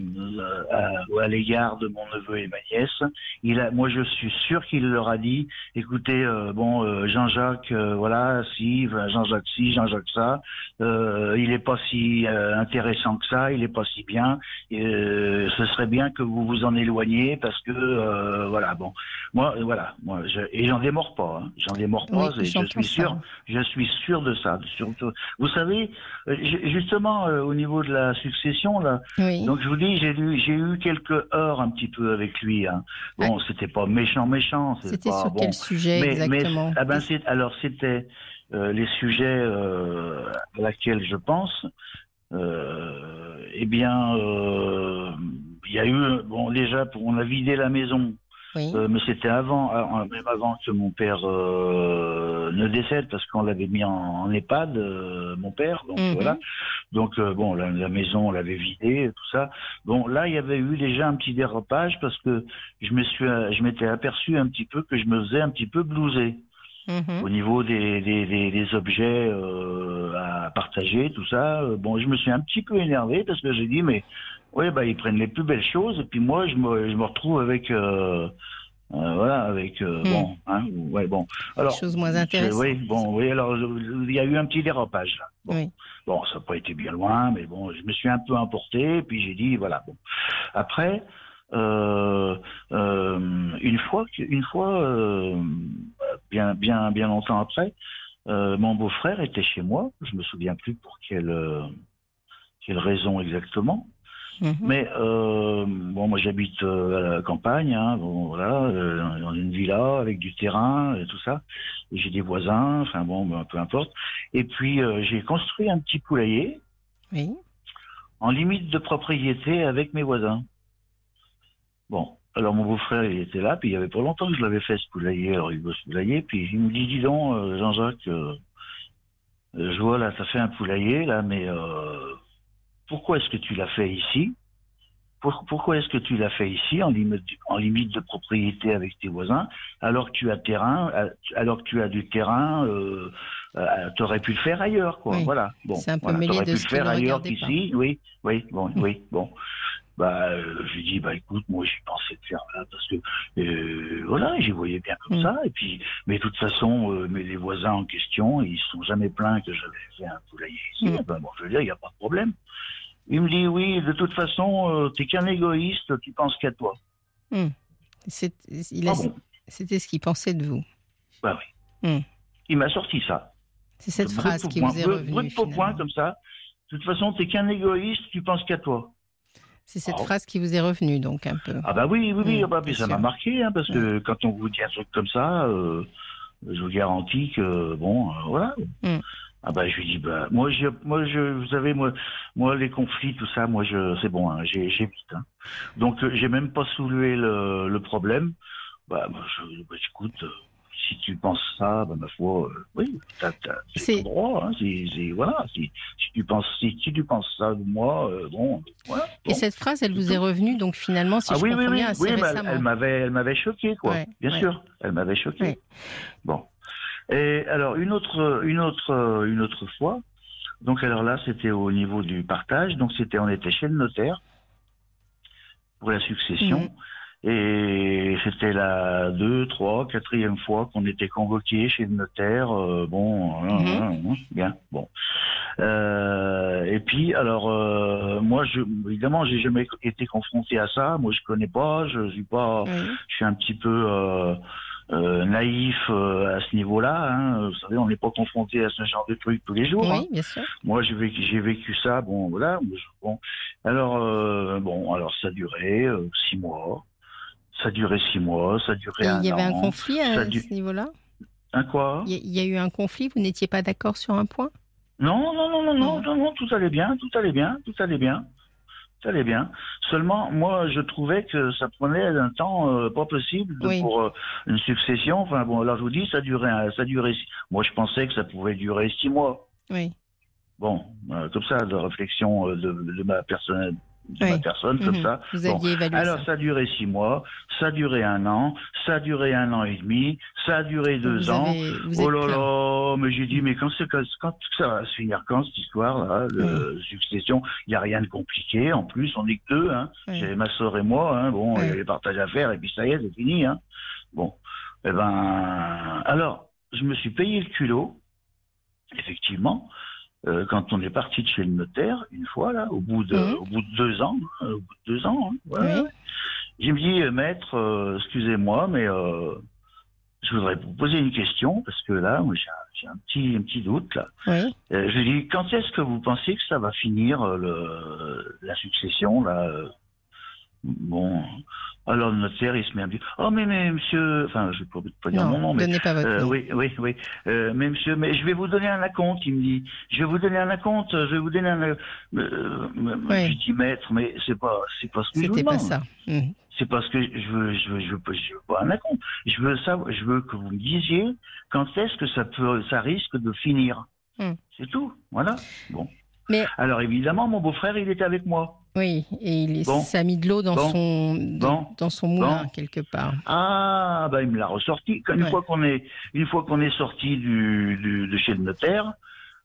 à, à l'égard de mon neveu et ma nièce. Il a, moi, je suis sûr qu'il leur a dit, écoutez, euh, bon, euh, Jean-Jacques, euh, voilà, si, Jean-Jacques si, Jean-Jacques ça, euh, il est pas si euh, intéressant que ça, il est pas si bien. Euh, ce serait bien que vous vous en éloigniez parce que euh, voilà bon moi euh, voilà moi je, et j'en démords pas hein, j'en démords pas et je suis ça. sûr je suis sûr de ça surtout vous savez euh, ju- justement euh, au niveau de la succession là Oui. donc je vous dis j'ai eu j'ai eu quelques heures un petit peu avec lui hein. bon c'était pas méchant méchant C'était pas sur bon quel sujet exactement? ah ben, c'est- alors c'était les sujets euh, à laquelle je pense. Euh, eh bien, euh, il y a eu bon déjà pour- on a vidé la maison, Oui. euh, mais c'était avant, même avant que mon père euh, ne décède parce qu'on l'avait mis en, en EHPAD, euh, mon père. Donc Mhm. voilà. Donc euh, bon, la, la maison on l'avait vidée, tout ça. Bon là, il y avait eu déjà un petit dérapage parce que je me suis, je m'étais aperçu un petit peu que je me faisais un petit peu blouser Mhm. au niveau des, des, des, des objets euh, à partager, tout ça. euh, Bon, je me suis un petit peu énervé parce que j'ai dit, mais ouais, bah ils prennent les plus belles choses et puis moi je me, je me retrouve avec euh, voilà, avec Hmm. bon, hein, ouais, bon. Alors, Choses moins intéressantes. Oui, bon, oui. Alors il y a eu un petit dérapage là. Bon, Oui. bon, ça n'a pas été bien loin, mais bon, je me suis un peu emporté, et puis j'ai dit voilà. Bon, après. Euh, euh, une fois, que- une fois, euh, bien, bien, bien longtemps après, mon beau-frère était chez moi. Je me souviens plus pour quelle, quelle raison exactement. Mhm. Mais euh, bon, moi j'habite euh, à la campagne, hein, bon, voilà, euh, dans une villa avec du terrain et tout ça. J'ai des voisins, enfin bon, ben, peu importe. Et puis j'ai construit un petit poulailler Oui. en limite de propriété avec mes voisins. Bon, alors mon beau-frère il était là, puis il y avait pas longtemps que je l'avais fait ce poulailler, alors il veut ce poulailler, puis il me dit dis donc euh, Jean-Jacques, euh, je vois là, t'as fait un poulailler là, mais euh, pourquoi est-ce que tu l'as fait ici? Pour- Pourquoi est-ce que tu l'as fait ici en limite, en limite de propriété avec tes voisins, alors que tu as terrain, alors que tu as du terrain, t'aurais pu le faire ailleurs, quoi. Oui. Voilà. Bon, C'est un peu voilà, mêlé de pu ce le faire ailleurs qu'ici. Oui, oui, bon, oui, bon. Bah, euh, je lui dis, bah écoute, moi j'ai pensé de faire là parce que euh, voilà, j'y voyais bien comme Mm. ça. Et puis, mais de toute façon, euh, mais les voisins en question, ils se sont jamais plaints que j'avais fait un poulailler ici. Mm. Ben, bon, je veux dire, il n'y a pas de problème. Il me dit oui, de toute façon, t'es qu'un égoïste, tu penses qu'à toi. A- Ah bon C'était ce qu'il pensait de vous. Bah oui. Il m'a sorti ça. C'est cette Brut phrase qui point, vous est brut- revenue. brut pour point finalement. comme ça. De toute façon, t'es qu'un égoïste, tu penses qu'à toi. C'est cette phrase qui vous est revenue, donc un peu. Ah bah oui, oui, oui, Mm, ah bah, bien ça m'a marqué, hein, parce que quand on vous dit un truc comme ça, euh, je vous garantis que bon, euh, voilà. Mm. Ah bah je lui dis bah moi je moi je vous savez moi moi les conflits tout ça moi je c'est bon hein, j'évite hein. donc euh, j'ai même pas soulevé le, le problème bah, moi, je bah, écoute si tu penses ça bah ma foi euh, oui C'est- ton droit hein, c'est c'est- voilà si, si tu penses si, si tu penses ça de moi euh, bon voilà Et bon. cette phrase, elle vous est revenue, donc finalement, si Ah je oui, comprends oui, bien, assez oui, récemment. elle m'avait, elle m'avait choqué, quoi. Ouais, Bien ouais. sûr, elle m'avait choqué. Ouais. Bon. Et alors une autre, une autre, une autre fois. Donc alors là, c'était au niveau du partage. Donc c'était, on était chez le notaire pour la succession. Mhm. Et c'était la deux, trois, quatrième fois qu'on était convoqué chez le notaire. euh, bon, hein, bien, bon. Euh, et puis, alors, euh, moi, je, évidemment, j'ai jamais été confronté à ça. Moi, je connais pas. Je suis pas. Je suis un petit peu euh, euh, naïf euh, à ce niveau-là. Hein. Vous savez, on n'est pas confronté à ce genre de trucs tous les jours. hein. Oui, bien sûr. Moi, j'ai vécu, j'ai vécu ça. Bon, voilà. Bon, alors, euh, bon, alors ça durait euh, six mois. Ça durait six mois. Ça durait Et un il y avait un an. conflit Ça à du- ce niveau-là? Un quoi? Il y, a- y a eu un conflit, vous n'étiez pas d'accord sur un point? Non, non, non, non, non, non, non, tout allait bien, tout allait bien, tout allait bien. Tout allait bien. Seulement, moi, je trouvais que ça prenait un temps euh, pas possible de- Oui. pour euh, une succession. Enfin, bon, alors je vous dis, ça durait, un- ça durait. Moi, je pensais que ça pouvait durer six mois. Oui. Bon, euh, comme ça, de réflexion de, de ma personne, de ma Oui. personne, comme Mhm. ça. Vous Bon. Alors, ça. ça a duré six mois, ça a duré un an, ça a duré un an et demi, ça a duré deux vous ans. avez- Oh là là, mais j'ai dit, mais quand, c'est- quand, quand ça va se finir quand cette histoire-là, de succession? Il n'y a rien de compliqué. En plus, on n'est que deux. Hein. Oui. J'avais ma sœur et moi. Hein. Bon, il y avait les partages à faire et puis ça y est, c'est fini. Hein. Bon, eh ben, alors, je me suis payé le culot, effectivement, euh, quand on est parti de chez le notaire, une fois, là, au bout de, au bout de deux ans, hein, au bout de deux ans, hein, Oui. ouais. J'ai me dit, euh, maître, euh, excusez-moi, mais euh, je voudrais vous poser une question, parce que là, moi, j'ai un, petit, un petit doute, là. Oui. Euh, je lui dis, quand est-ce que vous pensez que ça va finir, euh, le, la succession, là euh Bon, alors le notaire, il se met à me dire, oh mais, mais monsieur, enfin, je ne peux pas dire mon nom, mais donnez pas votre euh, nom. oui, oui, oui. Euh, mais monsieur, mais je vais vous donner un acompte, il me dit. Je vais vous donner un acompte, je vais vous donner un. Euh, euh, Oui. Je dis maître, mais c'est pas, c'est pas ce que je vous C'était pas ça. Mhm. C'est parce que je veux, je veux, je veux, je veux pas un acompte. Je veux savoir, je veux que vous me disiez quand est-ce que ça peut, ça risque de finir. Hmm. C'est tout. Voilà. Bon. Mais- alors évidemment, mon beau-frère, il était avec moi. Oui, et il Bon. ça a mis de l'eau dans Bon. son dans, Bon. dans son moulin quelque part. Ah, bah il me l'a ressorti. Une Ouais. fois qu'on est, une fois qu'on est sorti du, du- de chez le notaire,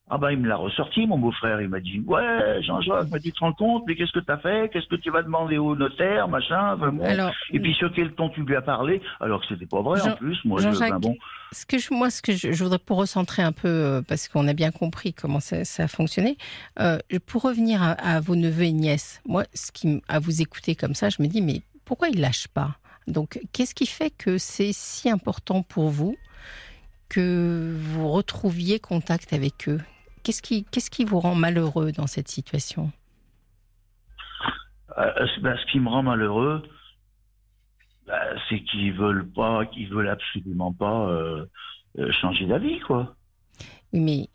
ah bah il me l'a ressorti, mon beau-frère. Il m'a dit, ouais, Jean-Jacques, m'a dit, tu te rends compte, mais qu'est-ce que t'as fait? Qu'est-ce que tu vas demander au notaire, machin enfin, bon. Alors, Et puis sur quel ton tu lui as parlé Alors que c'était pas vrai Jean- en plus. Moi, je, ben bon. ce que je, moi, ce que je, je voudrais pour recentrer un peu, euh, parce qu'on a bien compris comment ça, ça a fonctionné, euh, pour revenir à, à vos neveux et nièces, moi, ce qui, à vous écouter comme ça, je me dis, mais pourquoi ils lâchent pas? Donc, qu'est-ce qui fait que c'est si important pour vous que vous retrouviez contact avec eux? Qu'est-ce qui, qu'est-ce qui vous rend malheureux dans cette situation? Euh, ce- ben, ce qui me rend malheureux, ben, c'est qu'ils veulent pas, qu'ils veulent absolument pas euh, euh, changer d'avis, quoi. Oui, mais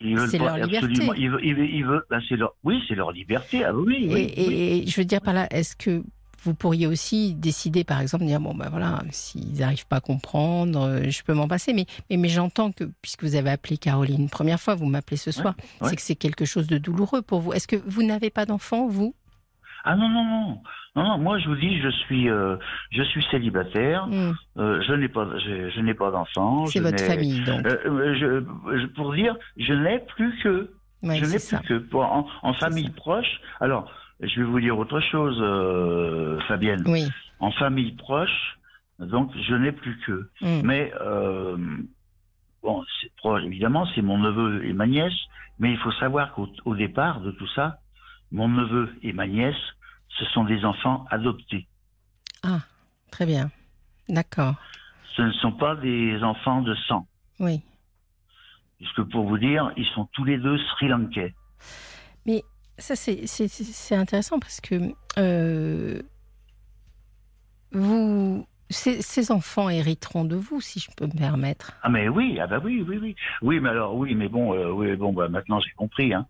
Ils veulent C'est pas leur liberté. Ils veulent, ils veulent- ben, leur, oui, c'est leur liberté. Ah oui, et, oui, et- oui. et je veux dire par là, est-ce que vous pourriez aussi décider, par exemple, de dire bon ben voilà, s'ils n'arrivent pas à comprendre, euh, je peux m'en passer. Mais mais, mais j'entends que puisque vous avez appelé Caroline une première fois, vous m'appelez ce soir, ouais. c'est que c'est quelque chose de douloureux pour vous. Est-ce que vous n'avez pas d'enfant, vous? Ah non, non, non, non, non. Moi, je vous dis, je suis, euh, je suis célibataire. Hmm, euh, je n'ai pas, je, je n'ai pas d'enfant. C'est votre famille, donc. Euh, je, je- pour dire, je n'ai plus que Ouais, je n'ai ça. plus que pour, en, en famille ça. proche. Alors, je vais vous dire autre chose, euh, Fabienne. Oui. En famille proche, donc je n'ai plus que. hmm, Mais euh, bon, c'est proche, évidemment, c'est mon neveu et ma nièce. Mais il faut savoir qu'au au départ de tout ça, mon neveu et ma nièce, ce sont des enfants adoptés. Ah, très bien. D'accord. Ce ne sont pas des enfants de sang. Oui. Puisque pour vous dire, ils sont tous les deux Sri Lankais. Mais ça, c'est- intéressant parce que euh, vous, ces, ces enfants hériteront de vous, si je peux me permettre. Ah mais oui, ah bah oui, oui, oui. Oui, mais alors oui, mais bon, euh, oui, bon, bah maintenant j'ai compris, hein.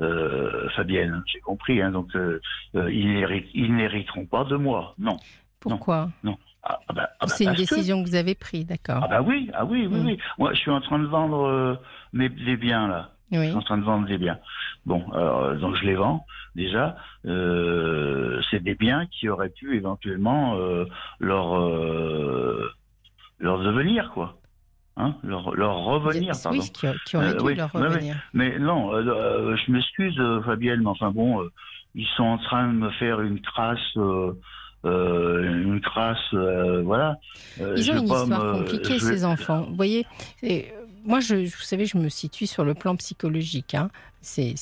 Euh, Fabienne, j'ai compris, hein. Donc ils n'hériteront pas de moi, non. Pourquoi? Ah, ah bah, ah bah, C'est une que- décision que vous avez prise, d'accord. Ah bah oui, ah oui, oui, Mm. oui. Moi, je suis en train de vendre mes biens là. Je Oui. suis en train de vendre des biens. Bon, alors, euh, donc je les vends déjà. Euh, c'est des biens qui auraient pu éventuellement euh, leur euh, leur devenir quoi, hein, leur leur revenir, oui, pardon. qui, qui aurait Euh, dû oui, leur revenir. Mais non, je m'excuse, Fabienne, mais enfin bon, ils sont en train de me faire une crasse, euh, une crasse, euh, voilà. Euh, Ils je ont une histoire me- compliquée, je ces enfants. Vous voyez, moi, je, vous savez, je me situe sur le plan psychologique. Hein. C'est,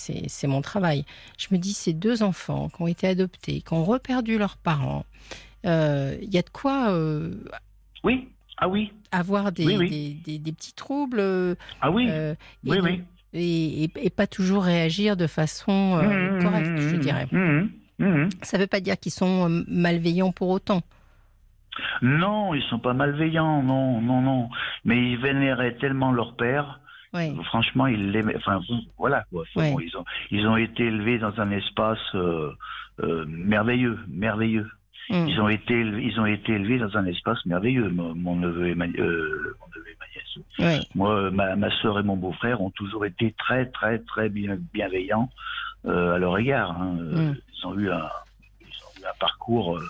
mon travail. Je me dis, ces deux enfants qui ont été adoptés, qui ont reperdu leurs parents, euh, il y a de quoi euh, Oui, ah oui, avoir des, Oui, oui. Des, des- des petits troubles euh, ah oui, euh, et, oui, et, et- et pas toujours réagir de façon euh, Mmh, correcte, je mmh, dirais. mmh, mmh. Ça ne veut pas dire qu'ils sont euh, malveillants pour autant. Non, ils sont pas malveillants, non, non, non. Mais ils vénéraient tellement leur père. Oui. Franchement, ils l'aimaient. Enfin, voilà. Quoi. Bon, ils ont, ils ont été élevés dans un espace euh, euh, merveilleux, merveilleux. Mmh. Ils ont été, élevés- ils ont été élevés dans un espace merveilleux. Mon, mon neveu et ma, euh, mon neveu et ma nièce. Oui. Moi, ma, ma sœur et mon beau-frère ont toujours été très, très, très bien, bienveillants euh, à leur égard. hein. Mm. Ils ont eu un, ils ont eu un parcours.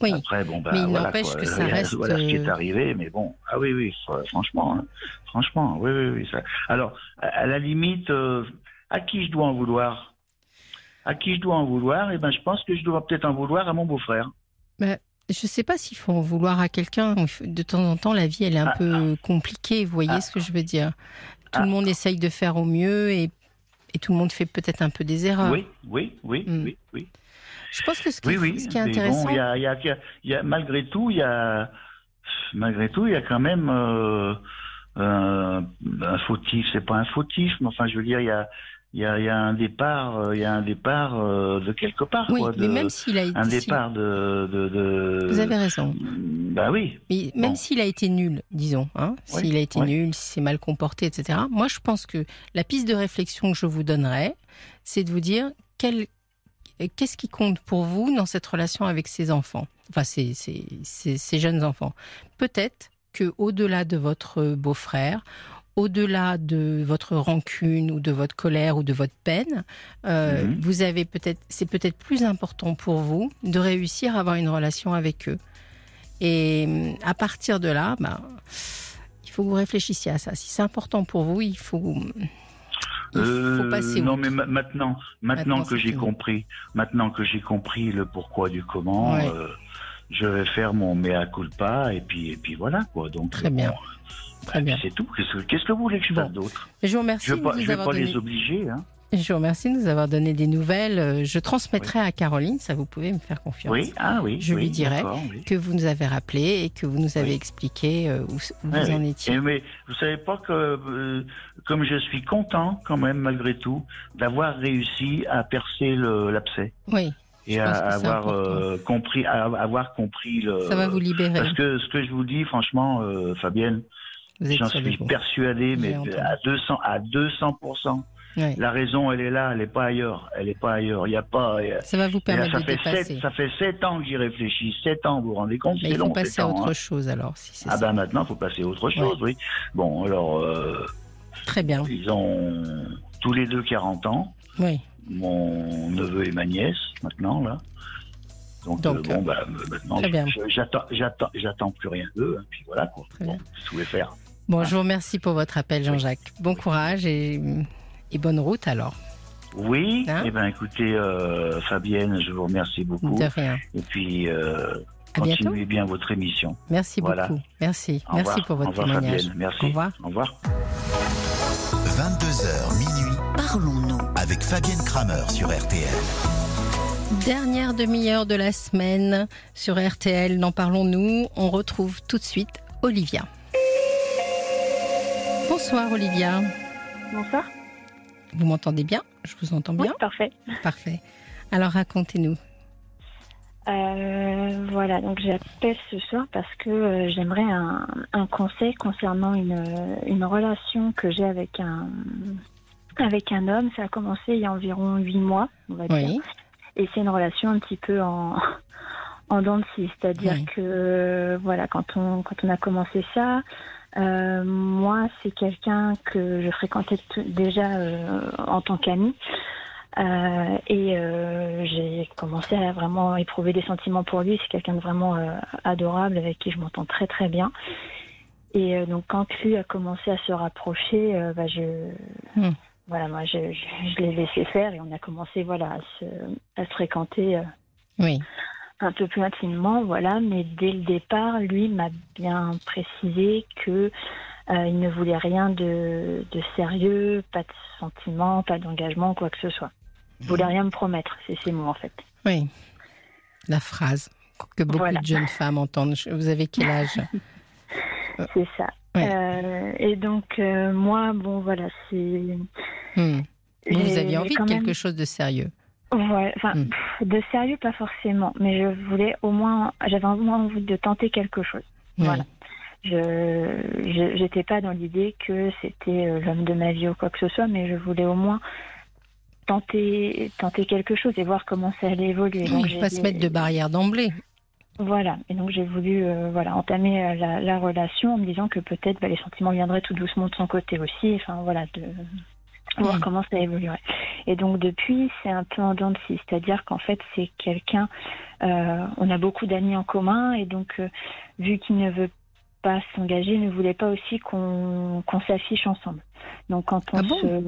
Oui. Après, bon, bah, Mais il voilà, n'empêche quoi. que ça reste, Voilà ce qui est euh, arrivé, mais bon, ah oui, oui, fr- franchement, hein. franchement, oui, oui, oui. Ça. Alors, à, la limite, euh, à qui je dois en vouloir? À qui je dois en vouloir? Eh ben, je pense que je dois peut-être en vouloir à mon beau-frère. Je ne sais pas s'il faut en vouloir à quelqu'un. De temps en temps, la vie, elle est un Ah, peu compliquée. Vous voyez Ah. ce que je veux dire Tout Ah. le monde essaye de faire au mieux et, et tout le monde fait peut-être un peu des erreurs. Oui, oui, oui, Mm. oui, oui. Je pense que ce qui, Oui, est- oui. ce qui est intéressant, Bon, il y a, y a- y a- malgré tout, il y a, malgré tout, il y a quand même euh, un, un fautif. C'est pas un fautif, mais enfin, je veux dire, il y a, il y a, il y a un départ, euh, il y a un départ euh, de quelque part, oui, quoi. mais même s'il a été, un départ de, de, de- vous avez raison. Bah oui. Mais même Bon. s'il a été nul, disons, hein, Oui, s'il a été oui. nul, si c'est mal comporté, etc. Moi, je pense que la piste de réflexion que je vous donnerais, c'est de vous dire quel, qu'est-ce qui compte pour vous dans cette relation avec ces enfants, enfin ces, ces, ces- ces jeunes enfants. Peut-être que au-delà de votre beau-frère, au-delà de votre rancune ou de votre colère ou de votre peine, euh, Mhm. vous avez peut-être, c'est peut-être plus important pour vous de réussir à avoir une relation avec eux. Et hum, à partir de là, ben, il faut que vous réfléchissiez à ça. Si c'est important pour vous, il faut, il faut Euh, passer non, mais ma- maintenant, maintenant, que j'ai compris, maintenant que j'ai compris le pourquoi du comment, Ouais. euh, je vais faire mon mea culpa et puis et puis voilà quoi. Donc Très bien. Très bah, bien. C'est tout. Qu'est-ce que, vous voulez que je Bon. fasse d'autre? Je vous remercie Je vais de je vais avoir pas donné. les obliger. Hein. Je vous remercie de nous avoir donné des nouvelles. Euh, Je transmettrai à Caroline, ça vous pouvez me faire confiance. Oui, ah oui. Je oui, lui dirai oui. Que vous nous avez rappelé et que vous nous avez expliqué euh, où, vous en étiez. Et mais vous savez pas que euh, comme je suis content quand même malgré tout d'avoir réussi à percer l'abcès Oui, et à avoir euh, compris à avoir compris le ça va vous libérer. parce que ce que je vous dis franchement euh, Fabienne j'en suis persuadé mais à 200 à 200 La raison elle est là elle est pas ailleurs elle est pas ailleurs il y a pas il Ça va vous permettre ça de fait dépasser. sept, ça fait sept ans que j'y réfléchis sept ans vous vous rendez compte Mais il faut long passer à autre hein. chose alors, si ah ça. ben maintenant faut passer à autre chose oui bon alors euh, Très bien. ils ont tous les deux 40 ans, Oui. mon neveu et ma nièce, maintenant, là. Donc, Donc, euh, bon, bah, euh, maintenant, je- j'attends, plus rien d'eux, hein, puis voilà, quoi. Bon, vous voulez faire? Bon, je vous remercie pour votre appel, Jean-Jacques. Bon courage et, et bonne route alors. Oui, Hein eh ben, écoutez, euh, Fabienne, je vous remercie beaucoup. De rien. Et puis, euh, À bientôt. continuez bien votre émission. Merci Voilà. beaucoup. Merci. Au Merci revoir. pour votre Au revoir, témoignage. Fabienne. Merci. Au revoir. Au revoir. 22h minuit, Parlons parlons-nous avec Fabienne Kramer sur RTL. Dernière demi-heure de la semaine sur RTL, n'en parlons-nous On retrouve tout de suite Olivia. Bonsoir Olivia. Bonsoir. Vous m'entendez bien? Je vous entends bien? Oui, parfait. Parfait. Alors racontez-nous. Euh, voilà, donc j'appelle ce soir parce que euh, j'aimerais un, un conseil concernant une, une relation que j'ai avec un, avec un homme. Ça a commencé il y a environ huit mois, on va dire. Et c'est une relation un petit peu en, en dents de scie. C'est-à-dire Oui. que, euh, voilà, quand on, quand on a commencé ça, euh, moi, c'est quelqu'un que je fréquentais déjà euh, en tant qu'ami. Euh, et j'ai commencé à vraiment éprouver des sentiments pour lui. C'est quelqu'un de vraiment adorable avec qui je m'entends très très bien. Et donc quand lui a commencé à se rapprocher, bah, je Hmm. voilà moi je, je, je l'ai laissé faire et on a commencé voilà à se, à se fréquenter Oui. Un peu plus intimement voilà. Mais dès le départ, lui m'a bien précisé que euh, il ne voulait rien de, de sérieux, pas de sentiments, pas d'engagement, quoi que ce soit. Il voulait rien me promettre, c'est ces mots en fait. Oui. La phrase que beaucoup Voilà. de jeunes femmes entendent. Vous avez quel âge? C'est ça. Euh, et donc euh, moi, bon voilà, c'est. Hmm. Vous, aviez envie de quelque même- chose de sérieux. Ouais, enfin, Hmm. de sérieux pas forcément, mais je voulais au moins, j'avais au moins envie de tenter quelque chose. Voilà. Je, j'étais pas dans l'idée que c'était euh, l'homme de ma vie ou quoi que ce soit, mais je voulais au moins tenter, tenter quelque chose et voir comment ça allait évoluer. Donc, Oui, j'ai pas se mettre de barrière d'emblée. Voilà, et donc j'ai voulu euh, voilà entamer euh, la, la relation en me disant que peut-être bah, les sentiments viendraient tout doucement de son côté aussi, enfin voilà, de voir Mm. comment ça évoluerait. Et donc depuis, c'est un peu en dents de scie, c'est-à-dire qu'en fait c'est quelqu'un, euh, on a beaucoup d'amis en commun, et donc euh, vu qu'il ne veut pas s'engager, il ne voulait pas aussi qu'on qu'on s'affiche ensemble. Donc quand on Ah bon? se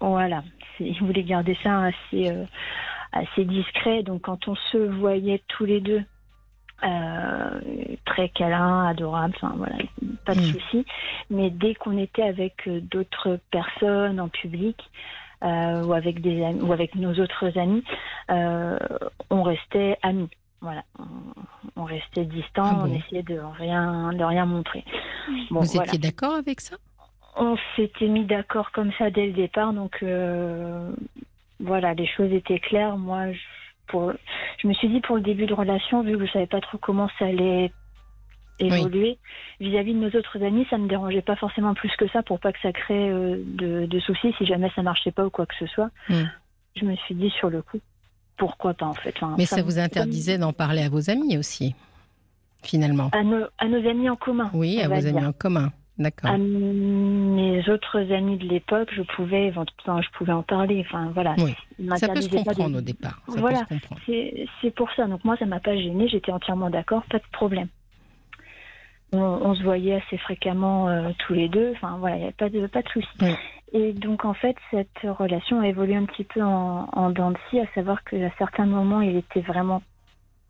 voilà, il voulait garder ça assez euh, assez discret. Donc quand on se voyait tous les deux euh, très câlin, adorable, enfin voilà, pas de Mm. souci. Mais dès qu'on était avec euh, d'autres personnes en public euh, ou avec des amis, ou avec nos autres amis, euh, on restait amis. Voilà, on, on restait distants, Ah bon? on essayait de rien, de rien montrer. Bon, vous voilà. étiez d'accord avec ça? On s'était mis d'accord comme ça dès le départ, donc voilà, les choses étaient claires. Moi, je, pour, je me suis dit pour le début de relation, vu que je savais pas trop comment ça allait évoluer, vis-à-vis de nos autres amis, ça me dérangeait pas forcément plus que ça pour pas que ça crée euh, de, de soucis si jamais ça marchait pas ou quoi que ce soit. Mm. Je me suis dit sur le coup, pourquoi pas en fait. Enfin, Mais ça vous interdisait d'en parler à vos amis aussi, finalement. à nos, à nos amis en commun. Oui, à vos dire. amis en commun. D'accord. À mes autres amis de l'époque, je pouvais, je pouvais en parler. Enfin, voilà. Oui. Ça peut se comprendre au départ. Ça Voilà. C'est pour ça. Donc moi, ça m'a pas gênée. J'étais entièrement d'accord. Pas de problème. On, on se voyait assez fréquemment euh, tous les deux. Enfin voilà, il n'y avait pas de pas de souci. Oui. Et donc en fait, cette relation a évolué un petit peu en, en dents de scie, à savoir qu'à certains moments, il était vraiment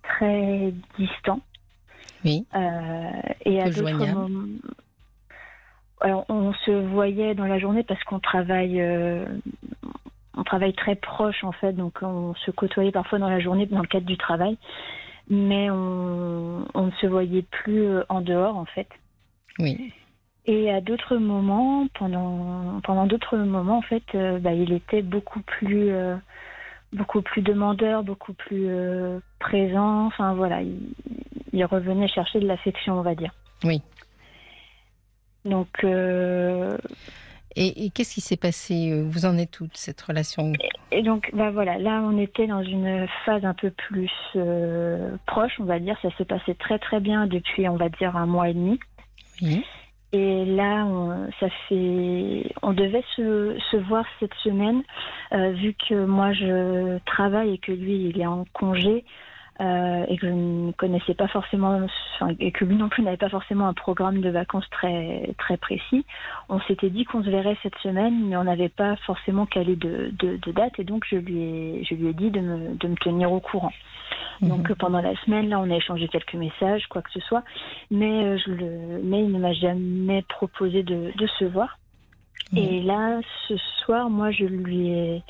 très distant. Oui. Euh, et à d'autres moments, alors on se voyait dans la journée parce qu'on travaille, euh, on travaille très proche en fait, donc on se côtoyait parfois dans la journée dans le cadre du travail, mais on, on ne se voyait plus euh, en dehors en fait. Oui. Et à d'autres moments, pendant pendant d'autres moments en fait, euh, bah, il était beaucoup plus euh, beaucoup plus demandeur, beaucoup plus présent. Enfin voilà, il, il revenait chercher de l'affection, on va dire. Oui. Donc euh, Et, et qu'est-ce qui s'est passé euh, Vous en êtes toute cette relation? et donc bah voilà, là on était dans une phase un peu plus euh, proche, on va dire. Ça se passait très très bien depuis, on va dire, un mois et demi. Oui. Et là, on, ça fait, on devait se, se voir cette semaine, euh, vu que moi je travaille et que lui il est en congé euh, et que je ne connaissais pas forcément, et que lui non plus n'avait pas forcément un programme de vacances très très précis. On s'était dit qu'on se verrait cette semaine, mais on n'avait pas forcément calé de, de, de date et donc je lui ai, je lui ai dit de me, de me tenir au courant. Donc Mhm. pendant la semaine, là, on a échangé quelques messages, quoi que ce soit, mais euh, je le, mais il ne m'a jamais proposé de, de se voir. Et là, ce soir, moi, je lui ai,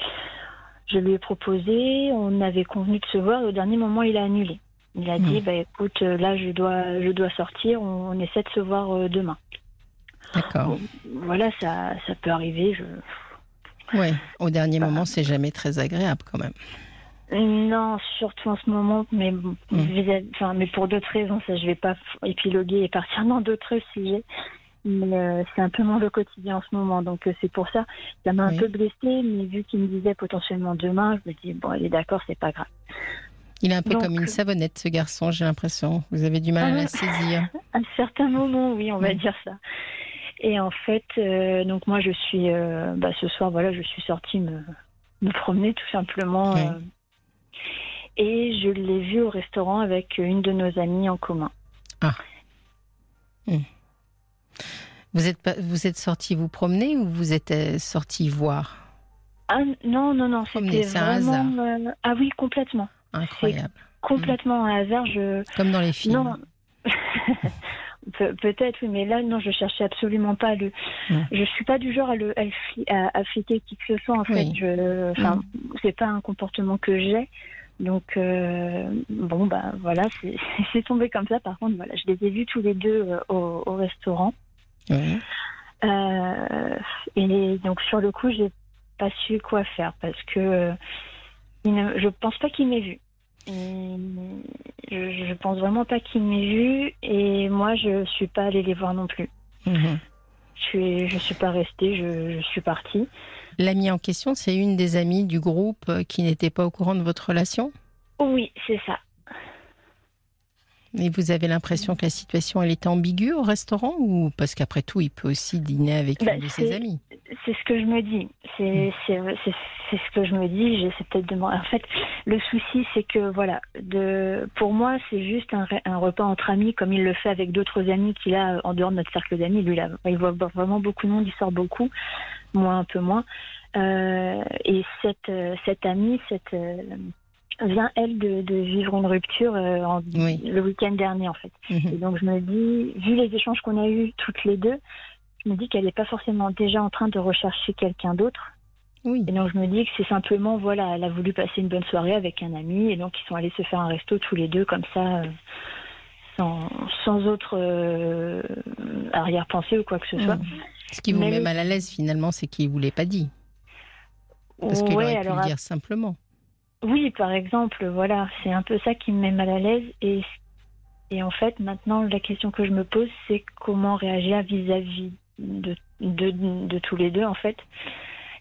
je lui ai proposé. On avait convenu de se voir. Et au dernier moment, il a annulé. Il a dit, Mhm. bah écoute, là, je dois, je dois sortir. On, on essaie de se voir euh, demain. D'accord. Voilà, ça, ça peut arriver. Je... Ouais. Au dernier Bah. moment, c'est jamais très agréable quand même. Non, surtout en ce moment, mais, Mm. enfin, mais pour d'autres raisons, ça je vais pas épiloguer et partir dans d'autres sujets. Mais euh, c'est un peu moins le quotidien en ce moment, donc euh, c'est pour ça. Ça m'a Oui. un peu blessée, mais vu qu'il me disait potentiellement demain, je me dis bon, elle est d'accord, c'est pas grave. Il est un peu Donc, comme une savonnette, ce garçon, j'ai l'impression. Vous avez du mal à la Ah. saisir. À certains moments, oui, on va dire ça. Et en fait, euh, donc moi je suis, bah, ce soir, voilà, je suis sortie me, me promener tout simplement. Oui. et je l'ai vu au restaurant avec une de nos amies en commun. Vous êtes, vous êtes sorti vous promener ou vous êtes sorti voir? Ah non, non, non, c'était c'est un vraiment... euh, ah oui, complètement. Incroyable. Complètement un hasard. Je... Comme dans les films. Non. Pe- Peut-être, oui, mais là, non, je cherchais absolument pas le. Non. Je suis pas du genre à le à, fliquer qui que ce soit. En fait, Oui. je, enfin, c'est pas un comportement que j'ai. Donc euh, bon, bah voilà, c'est c'est tombé comme ça. Par contre, voilà, je les ai vus tous les deux euh, au, au restaurant. Euh, et donc sur le coup, j'ai pas su quoi faire parce que euh, il ne- je pense pas qu'il m'ait vu. Je, je pense vraiment pas qu'il m'ait vu et moi je suis pas allée les voir non plus. Mhm. Je suis je suis pas restée, je, je suis partie. L'amie en question, c'est une des amies du groupe euh, qui n'était pas au courant de votre relation? Oui, c'est ça. Et vous avez l'impression que la situation, elle était ambiguë au restaurant ou parce qu'après tout, il peut aussi dîner avec Bah, une de ses amies C'est ce que je me dis. C'est c'est ce que je me dis. J'essaie peut-être de En fait, le souci, c'est que voilà, de pour moi, c'est juste un, re- un repas entre amis, comme il le fait avec d'autres amis qu'il a en dehors de notre cercle d'amis. Lui, là, il voit vraiment beaucoup de monde, il sort beaucoup, moi un peu moins. Euh, et cette euh, cette amie, cette euh, vient elle de, de vivre une rupture euh, en- Oui. le week-end dernier en fait. Et Mhm. donc je me dis, vu les échanges qu'on a eus toutes les deux, je me dis qu'elle n'est pas forcément déjà en train de rechercher quelqu'un d'autre. Oui. Et donc je me dis que c'est simplement, voilà, elle a voulu passer une bonne soirée avec un ami et donc ils sont allés se faire un resto tous les deux comme ça, euh, sans, sans autre euh, arrière-pensée ou quoi que ce soit. Mhm. Ce qui vous Mais- met mal à l'aise finalement, c'est qu'il ne vous l'ait pas dit. Parce qu'il Ouais, aurait pu alors le dire simplement. Oui, par exemple, voilà, c'est un peu ça qui me met mal à l'aise. Et, et en fait, maintenant, la question que je me pose, c'est comment réagir vis-à-vis de, de, de tous les deux, en fait.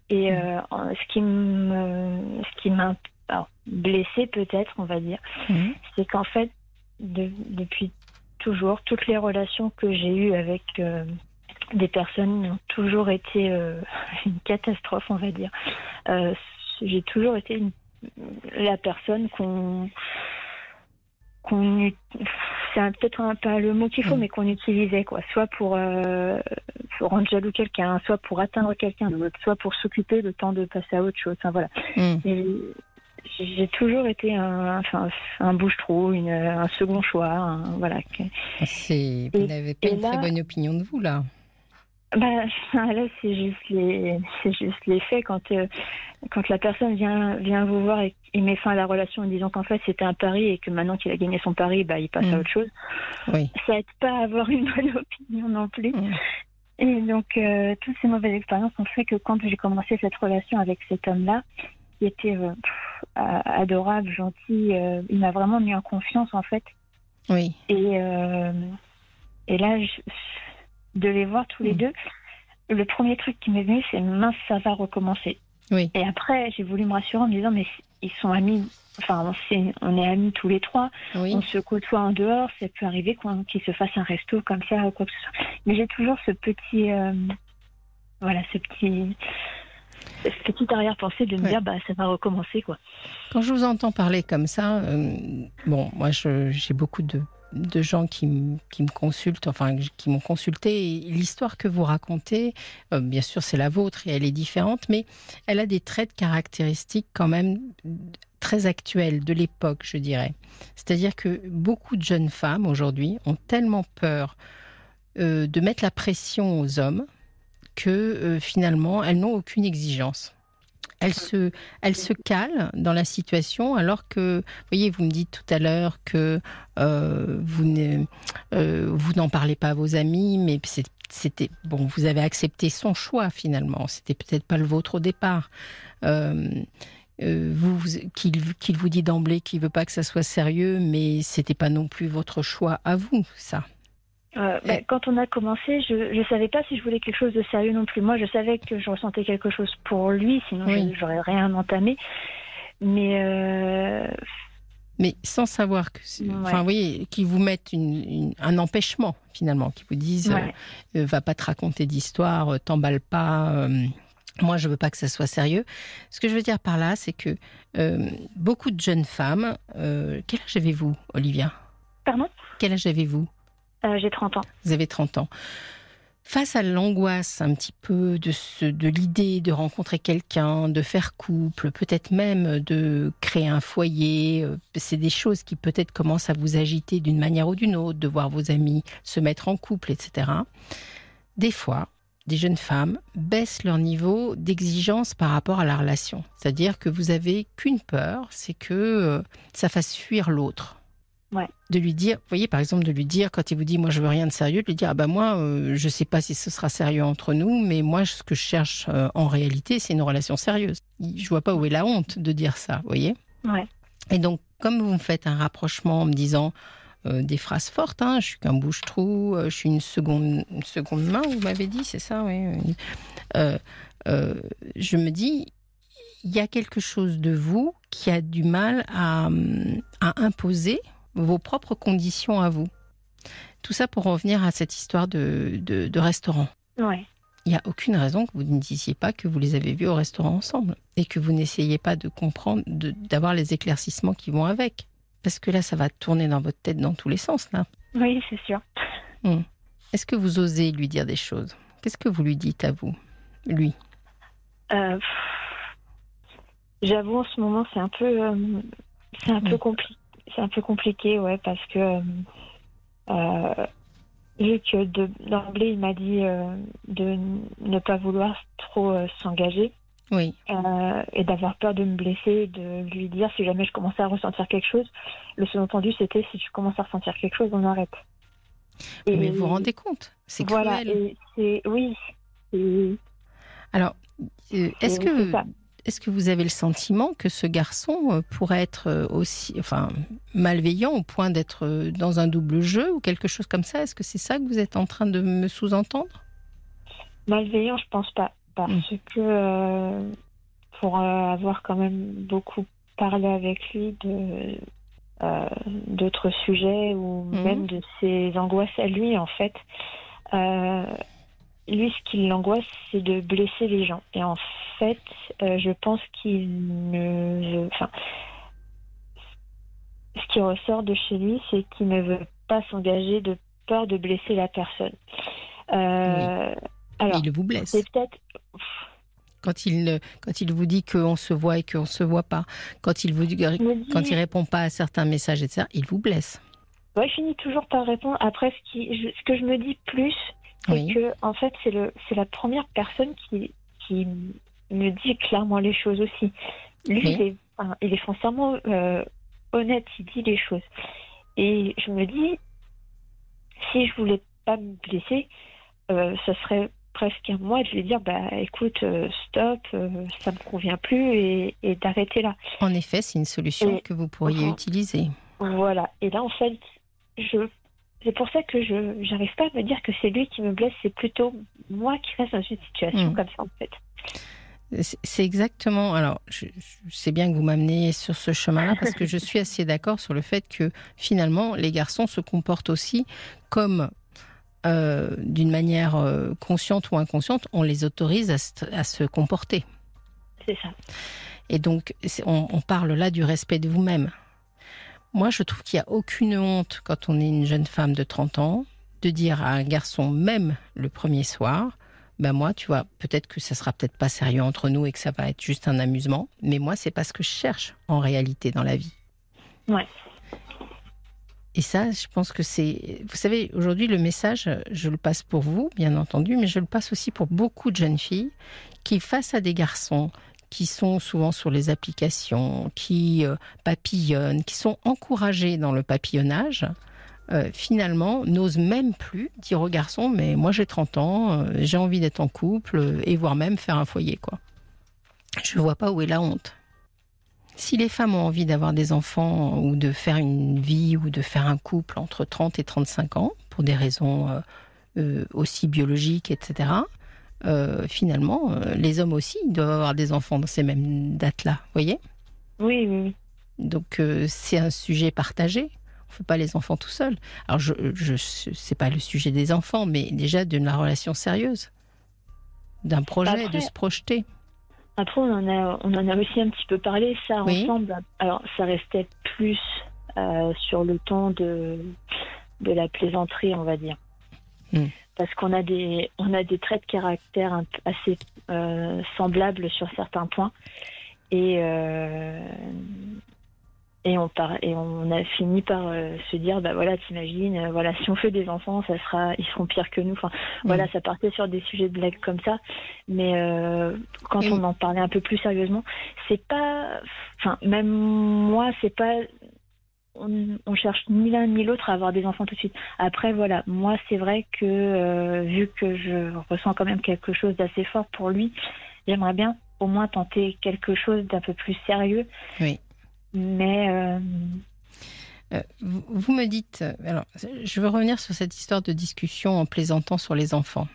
Et euh, en- ce qui me, ce qui m'a alors, blessée, peut-être, on va dire, Mhm. c'est qu'en fait, de- depuis toujours, toutes les relations que j'ai eues avec euh, des personnes ont toujours été euh, une catastrophe, on va dire. Euh, j'ai toujours été une- la personne qu'on qu'on c'est peut-être un pas le mot qu'il faut Mm. mais qu'on utilisait quoi soit pour, euh, pour rendre jaloux quelqu'un soit pour atteindre quelqu'un soit pour s'occuper le temps de passer à autre chose enfin voilà et j'ai toujours été un, enfin, un bouche-trou, un second choix. un- voilà. C'est- Vous n'avez pas et une là- très bonne opinion de vous là. Bah, là, c'est juste les, c'est juste les faits. Quand, euh, quand la personne vient, vient vous voir et, et met fin à la relation en disant qu'en fait c'était un pari et que maintenant qu'il a gagné son pari, bah, il passe Mm. à autre chose. Oui. Ça aide pas à avoir une bonne opinion non plus. Mm. Et donc, euh, toutes ces mauvaises expériences ont fait que quand j'ai commencé cette relation avec cet homme-là, qui était euh, pff, adorable, gentil, il m'a vraiment mis en confiance en fait. Oui. Et, et là, je, de les voir tous les Mm. deux, le premier truc qui m'est venu, c'est mince, ça va recommencer. Oui. Et après, j'ai voulu me rassurer en me disant, mais ils sont amis, enfin, on, est amis tous les trois, Oui. on se côtoie en dehors, ça peut arriver qu'ils se fassent un resto comme ça ou quoi que ce soit. Mais j'ai toujours ce petit, euh, voilà, ce petit, ce petit arrière-pensée de me Ouais. dire, bah, ça va recommencer, quoi. Quand je vous entends parler comme ça, euh, bon, moi j'ai beaucoup de, de gens qui, me- consultent, enfin qui m'ont consulté. L'histoire que vous racontez, euh, bien sûr c'est la vôtre et elle est différente, mais elle a des traits de caractéristiques quand même très actuels de l'époque, je dirais. C'est-à-dire que beaucoup de jeunes femmes aujourd'hui ont tellement peur euh, de mettre la pression aux hommes que euh, finalement, elles n'ont aucune exigence. Elles se, elles se calent dans la situation alors que, voyez, vous me dites tout à l'heure que euh, vous ne, euh, vous n'en parlez pas à vos amis, mais c'était bon, vous avez accepté son choix finalement. C'était peut-être pas le vôtre au départ. Euh, vous, qu'il, vous dit d'emblée qu'il veut pas que ça soit sérieux, mais c'était pas non plus votre choix à vous, ça. Euh, bah, quand on a commencé, je ne savais pas si je voulais quelque chose de sérieux non plus. Moi, je savais que je ressentais quelque chose pour lui, sinon Oui. je j'aurais rien entamé. Mais euh, Mais sans savoir que, Ouais. enfin, oui, qu'ils vous mettent une- une- un empêchement finalement, qu'ils vous disent, ouais. euh, va pas te raconter d'histoire, t'emballe pas. moi, je veux pas que ça soit sérieux. Ce que je veux dire par là, c'est que beaucoup de jeunes femmes. quel âge avez-vous, Olivia? Pardon? Quel âge avez-vous? Euh, J'ai 30 ans. Vous avez 30 ans. Face à l'angoisse un petit peu de, de l'idée de rencontrer quelqu'un, de faire couple, peut-être même de créer un foyer, euh, c'est des choses qui peut-être commencent à vous agiter d'une manière ou d'une autre, de voir vos amis se mettre en couple, etc. Des fois, des jeunes femmes baissent leur niveau d'exigence par rapport à la relation. C'est-à-dire que vous avez qu'une peur, c'est que euh, ça fasse fuir l'autre Ouais. de lui dire, vous voyez par exemple de lui dire quand il vous dit moi je veux rien de sérieux, de lui dire ah ben moi euh, je sais pas si ce sera sérieux entre nous, mais moi ce que je cherche euh, en réalité c'est une relation sérieuse. Je vois pas où est la honte de dire ça, vous voyez. Ouais. Et donc comme vous me faites un rapprochement en me disant euh, des phrases fortes, hein, je suis qu'un bouche-trou, euh, je suis une seconde, une seconde main, vous m'avez dit, c'est ça, oui. je me dis, il y a quelque chose de vous qui a du mal à, hum, à imposer vos propres conditions à vous. Tout ça pour revenir à cette histoire de, de, de restaurant. Ouais. Il n'y a aucune raison que vous ne disiez pas que vous les avez vus au restaurant ensemble et que vous n'essayez pas de comprendre, d'avoir les éclaircissements qui vont avec. Parce que là, ça va tourner dans votre tête dans tous les sens, là. Oui, c'est sûr. Est-ce que vous osez lui dire des choses? Qu'est-ce que vous lui dites à vous, lui? Euh, J'avoue, en ce moment, c'est un peu, euh, c'est un peu Oui. compliqué. C'est un peu compliqué, ouais, parce que euh, euh, vu que de- d'emblée, il m'a dit euh, de ne pas vouloir trop euh, s'engager Oui, et d'avoir peur de me blesser, de lui dire si jamais je commençais à ressentir quelque chose. Le sous-entendu, c'était si tu commences à ressentir quelque chose, on arrête. mais vous vous rendez compte C'est voilà, cruel. et c'est oui. Alors, est-ce que. Est-ce que vous avez le sentiment que ce garçon euh, pourrait être euh, aussi, enfin, malveillant au point d'être euh, dans un double jeu ou quelque chose comme ça? Est-ce que c'est ça que vous êtes en train de me sous-entendre? Malveillant, je pense pas. Parce Mm. que euh, pour euh, avoir quand même beaucoup parlé avec lui de euh, d'autres sujets ou Mhm. même de ses angoisses à lui, en fait, lui, ce qui l'angoisse, c'est de blesser les gens. Et en fait, euh, je pense qu'il ne. Enfin, ce qui ressort de chez lui, c'est qu'il ne veut pas s'engager de peur de blesser la personne. Euh, Alors, Il vous blesse. c'est peut-être. Quand il, quand il vous dit qu'on se voit et qu'on se voit pas, quand il vous dit, quand il répond pas à certains messages, etc., il vous blesse. Ouais, je finis toujours par répondre. Après, ce, qui, je- ce que je me dis plus, Oui. que, en fait, c'est le, c'est la première personne qui, qui me dit clairement les choses aussi. Lui, Oui. il, est, enfin, il est foncièrement euh, honnête, il dit les choses. Et je me dis, si je voulais pas me blesser, euh, ce serait presque à moi de lui dire, bah écoute, euh, stop, euh, ça me convient plus et, et d'arrêter là. En effet, c'est une solution Et- que vous pourriez utiliser. Voilà. Et là, en fait, je. C'est pour ça que je j'arrive pas à me dire que c'est lui qui me blesse, c'est plutôt moi qui reste dans une situation Mm. comme ça en fait. C'est exactement. Alors, je, je sais bien que vous m'amenez sur ce chemin-là parce que je suis assez d'accord sur le fait que finalement, les garçons se comportent aussi comme, euh, d'une manière euh, consciente ou inconsciente, on les autorise à, se- à se comporter. C'est ça. Et donc, on parle là du respect de vous-même. Moi, je trouve qu'il n'y a aucune honte quand on est une jeune femme de 30 ans de dire à un garçon, même le premier soir, ben moi, tu vois, peut-être que ça sera peut-être pas sérieux entre nous et que ça va être juste un amusement, mais moi, c'est pas ce que je cherche en réalité dans la vie. Ouais. Et ça, je pense que c'est. Vous savez, aujourd'hui, le message, je le passe pour vous, bien entendu, mais je le passe aussi pour beaucoup de jeunes filles qui, face à des garçons qui sont souvent sur les applications, qui euh, papillonnent, qui sont encouragés dans le papillonnage, euh, finalement, n'osent même plus dire aux garçons Mais moi, j'ai 30 ans, euh, j'ai envie d'être en couple, et voire même faire un foyer, quoi. Je ne vois pas où est la honte. Si les femmes ont envie d'avoir des enfants ou de faire une vie ou de faire un couple entre 30 et 35 ans, pour des raisons aussi biologiques, etc., euh, finalement, euh, les hommes aussi doivent avoir des enfants dans ces mêmes dates-là, vous voyez? Oui, oui, oui. Donc euh, c'est un sujet partagé. On ne fait pas les enfants tout seul. Alors je, je c'est pas le sujet des enfants, mais déjà de la relation sérieuse, d'un projet, de se projeter. Après, on en a, on en a aussi un petit peu parlé ça ensemble. Alors ça restait plus sur le ton de de la plaisanterie, on va dire. Hmm parce qu'on a des on a des traits de caractère assez euh, semblables sur certains points. Et euh, et on par, et on a fini par euh, se dire bah voilà t'imagines voilà si on fait des enfants ça sera ils seront pires que nous. Enfin voilà mm. ça partait sur des sujets de blague comme ça. Mais quand on en parlait un peu plus sérieusement c'est pas enfin même moi c'est pas on, cherche ni l'un ni l'autre à avoir des enfants tout de suite. Après, voilà, moi, c'est vrai que euh, vu que je ressens quand même quelque chose d'assez fort pour lui, j'aimerais bien au moins tenter quelque chose d'un peu plus sérieux. Oui. Mais. Euh, euh, vous me dites. Alors, je veux revenir sur cette histoire de discussion en plaisantant sur les enfants.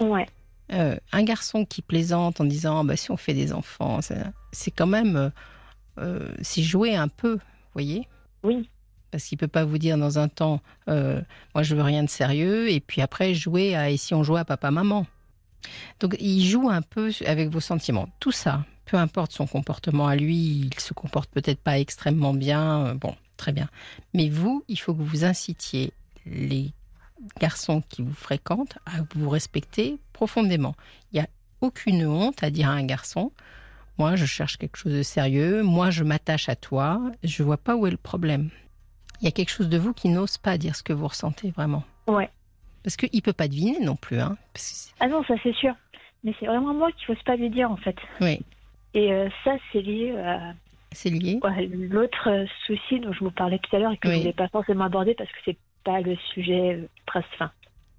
Ouais. un garçon qui plaisante en disant bah, si on fait des enfants, c'est quand même. c'est jouer un peu, vous voyez oui. Parce qu'il peut pas vous dire dans un temps, euh, moi je veux rien de sérieux, et puis après jouer à et si on jouait à papa-maman. Donc il joue un peu avec vos sentiments. Tout ça, peu importe son comportement à lui, il se comporte peut-être pas extrêmement bien, euh, bon, très bien. Mais vous, il faut que vous incitiez les garçons qui vous fréquentent à vous respecter profondément. Il n'y a aucune honte à dire à un garçon, moi, je cherche quelque chose de sérieux. Moi, je m'attache à toi. Je vois pas où est le problème. Il y a quelque chose de vous qui n'ose pas dire ce que vous ressentez vraiment. Ouais. Parce qu'il ne peut pas deviner non plus. Hein, ah non, ça c'est sûr. Mais c'est vraiment moi qui n'ose pas lui dire en fait. Oui. Et euh, ça, c'est lié à. C'est lié. L'autre euh, souci dont je vous parlais tout à l'heure et que je ne voulais pas forcément aborder parce que c'est pas le sujet euh, fin,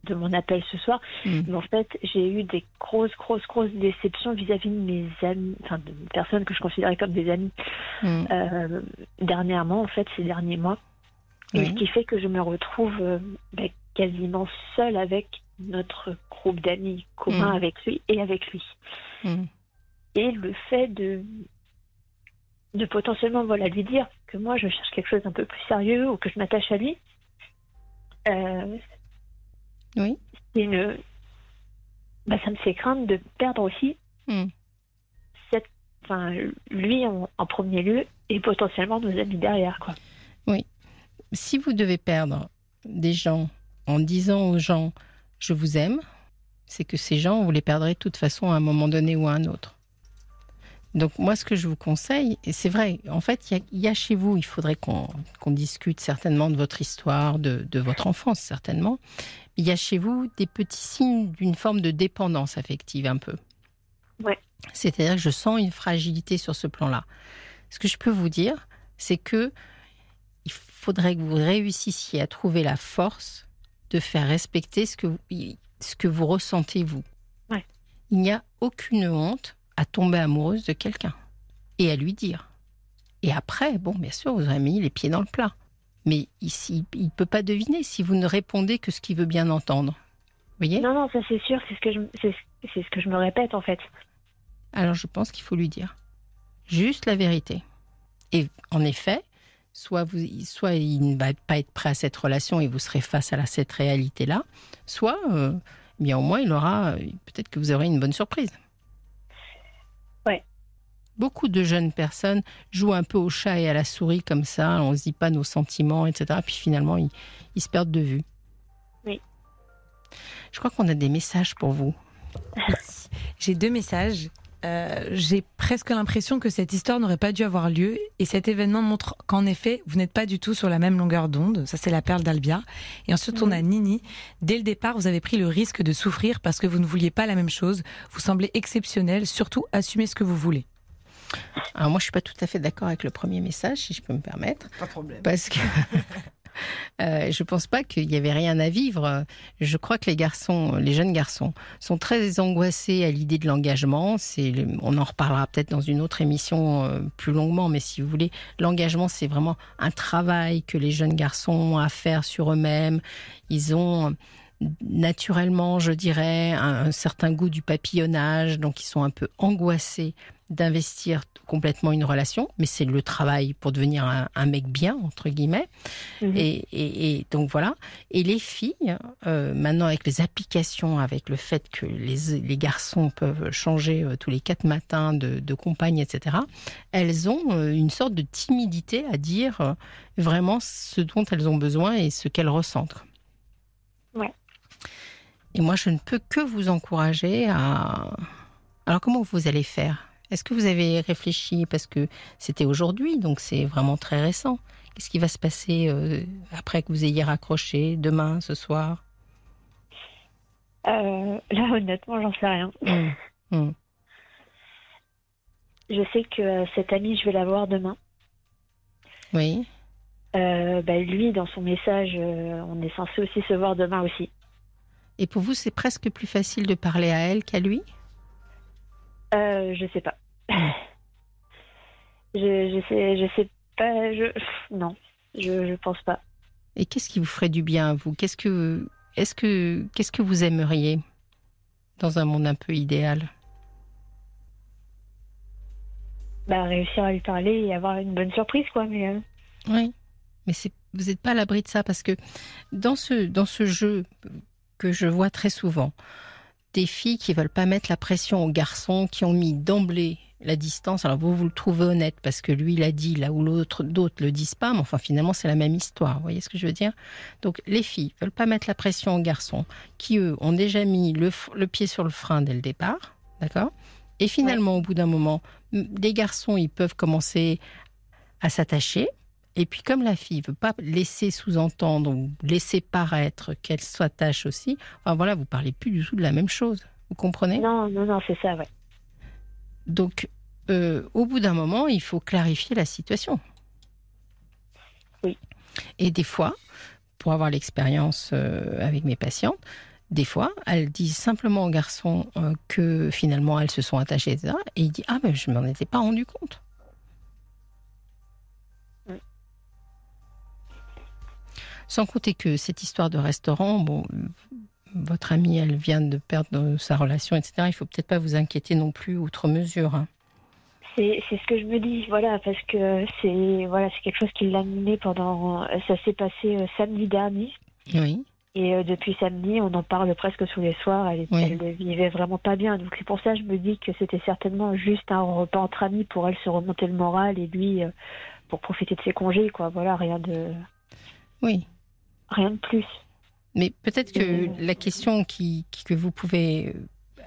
de mon appel ce soir. Mm. Mais en fait, j'ai eu des grosses, grosses, grosses déceptions vis-à-vis de mes amis, enfin de personnes que je considérais comme des amis mm. euh, dernièrement, en fait, ces derniers mois. Et ce qui fait que je me retrouve euh, ben, quasiment seule avec notre groupe d'amis commun mm. avec lui et avec lui. Et le fait de de potentiellement voilà lui dire que moi je cherche quelque chose d'un peu plus sérieux ou que je m'attache à lui, euh, oui. Une... Bah, ça me fait craindre de perdre aussi hmm. cette... enfin, lui en, premier lieu et potentiellement nos amis derrière. Quoi. Oui. Si vous devez perdre des gens en disant aux gens je vous aime, c'est que ces gens, vous les perdrez de toute façon à un moment donné ou à un autre. Donc moi, ce que je vous conseille, et c'est vrai, en fait, il y, a chez vous, il faudrait qu'on discute certainement de votre histoire, de, de votre enfance certainement, il y a chez vous des petits signes d'une forme de dépendance affective un peu. Ouais. C'est-à-dire que je sens une fragilité sur ce plan-là. Ce que je peux vous dire, c'est que il faudrait que vous réussissiez à trouver la force de faire respecter ce que vous, ce que vous ressentez vous. Ouais. Il n'y a aucune honte à tomber amoureuse de quelqu'un et à lui dire. Et après, bon, bien sûr, vous aurez mis les pieds dans le plat. Mais ici, il ne peut pas deviner si vous ne répondez que ce qu'il veut bien entendre. Vous voyez? Non, non, ça c'est sûr, c'est ce, que je, c'est, ce que je me répète en fait. Alors je pense qu'il faut lui dire juste la vérité. Et en effet, soit, vous, soit il ne va pas être prêt à cette relation et vous serez face à cette réalité-là, soit, euh, bien au moins, il aura, peut-être que vous aurez une bonne surprise. Beaucoup de jeunes personnes jouent un peu au chat et à la souris comme ça, on ne se dit pas nos sentiments, etc. Puis finalement, ils, se perdent de vue. Oui. Je crois qu'on a des messages pour vous. J'ai deux messages. euh, j'ai presque l'impression que cette histoire n'aurait pas dû avoir lieu et cet événement montre qu'en effet, vous n'êtes pas du tout sur la même longueur d'onde. Ça, c'est la perle d'Albia. Et ensuite, on a Nini. Dès le départ, vous avez pris le risque de souffrir parce que vous ne vouliez pas la même chose. Vous semblez exceptionnel. Surtout, assumez ce que vous voulez. Alors moi, je suis pas tout à fait d'accord avec le premier message, si je peux me permettre. Pas de problème. Parce que euh, je pense pas qu'il y avait rien à vivre. Je crois que les garçons, les jeunes garçons, sont très angoissés à l'idée de l'engagement. C'est, on en reparlera peut-être dans une autre émission euh, plus longuement, mais si vous voulez, l'engagement, c'est vraiment un travail que les jeunes garçons ont à faire sur eux-mêmes. Ils ont naturellement, je dirais, un, un certain goût du papillonnage, donc ils sont un peu angoissés d'investir complètement une relation, mais c'est le travail pour devenir un, un mec bien, entre guillemets. Mhm. Et, et- et donc voilà. Et les filles, euh, maintenant avec les applications, avec le fait que les, les garçons peuvent changer euh, tous les quatre matins de, de compagne, etc., elles ont euh, une sorte de timidité à dire vraiment ce dont elles ont besoin et ce qu'elles ressentent. Et moi, je ne peux que vous encourager à... Alors comment vous allez faire? Est-ce que vous avez réfléchi Parce que c'était aujourd'hui, donc c'est vraiment très récent. Qu'est-ce qui va se passer euh, après que vous ayez raccroché, demain, ce soir? Euh, là, honnêtement, j'en sais rien. Hum, hum. Je sais que euh, cette amie, je vais la voir demain. Oui. Euh, bah, lui, dans son message, on est censé aussi se voir demain aussi. Et pour vous, c'est presque plus facile de parler à elle qu'à lui? Euh, je sais pas. je, je sais, je sais pas. Je, non, je, je pense pas. Et qu'est-ce qui vous ferait du bien à vous? Qu'est-ce que, est-ce que, qu'est-ce que vous aimeriez dans un monde un peu idéal? Bah, réussir à lui parler et avoir une bonne surprise, quoi. Mais euh, Oui. Mais c'est, vous n'êtes pas à l'abri de ça parce que dans ce, dans ce jeu que je vois très souvent, des filles qui veulent pas mettre la pression aux garçons, qui ont mis d'emblée la distance. Alors vous, vous le trouvez honnête parce que lui l'a dit là où l'autre, d'autres le disent pas, mais enfin finalement c'est la même histoire. Vous voyez ce que je veux dire? Donc les filles veulent pas mettre la pression aux garçons, qui eux ont déjà mis le, pied sur le frein dès le départ, d'accord? Et finalement, au bout d'un moment, les garçons ils peuvent commencer à s'attacher. Et puis comme la fille veut pas laisser sous-entendre ou laisser paraître qu'elle s'attache aussi, enfin voilà, vous parlez plus du tout de la même chose. Vous comprenez? Non, non, non, c'est ça, ouais. Donc, euh, au bout d'un moment, il faut clarifier la situation. Oui. Et des fois, pour avoir l'expérience euh, avec mes patientes, des fois, elles disent simplement aux garçons euh, que finalement elles se sont attachées, etc. Et il dit Ah, mais je m'en étais pas rendu compte. Sans compter que cette histoire de restaurant, bon, votre amie, elle vient de perdre sa relation, etc. Il faut peut-être pas vous inquiéter non plus outre mesure. hein. C'est, ce que je me dis, voilà, parce que c'est, voilà, c'est quelque chose qui l'a mené pendant. Ça s'est passé euh, samedi dernier. Oui. Et euh, depuis samedi, on en parle presque tous les soirs. Elle, Oui. elle ne vivait vraiment pas bien. Donc c'est pour ça que je me dis que c'était certainement juste un repas entre amis pour elle se remonter le moral et lui euh, pour profiter de ses congés, quoi. Voilà, rien de, Oui. Rien de plus. Mais peut-être que Euh. la question qui, que vous pouvez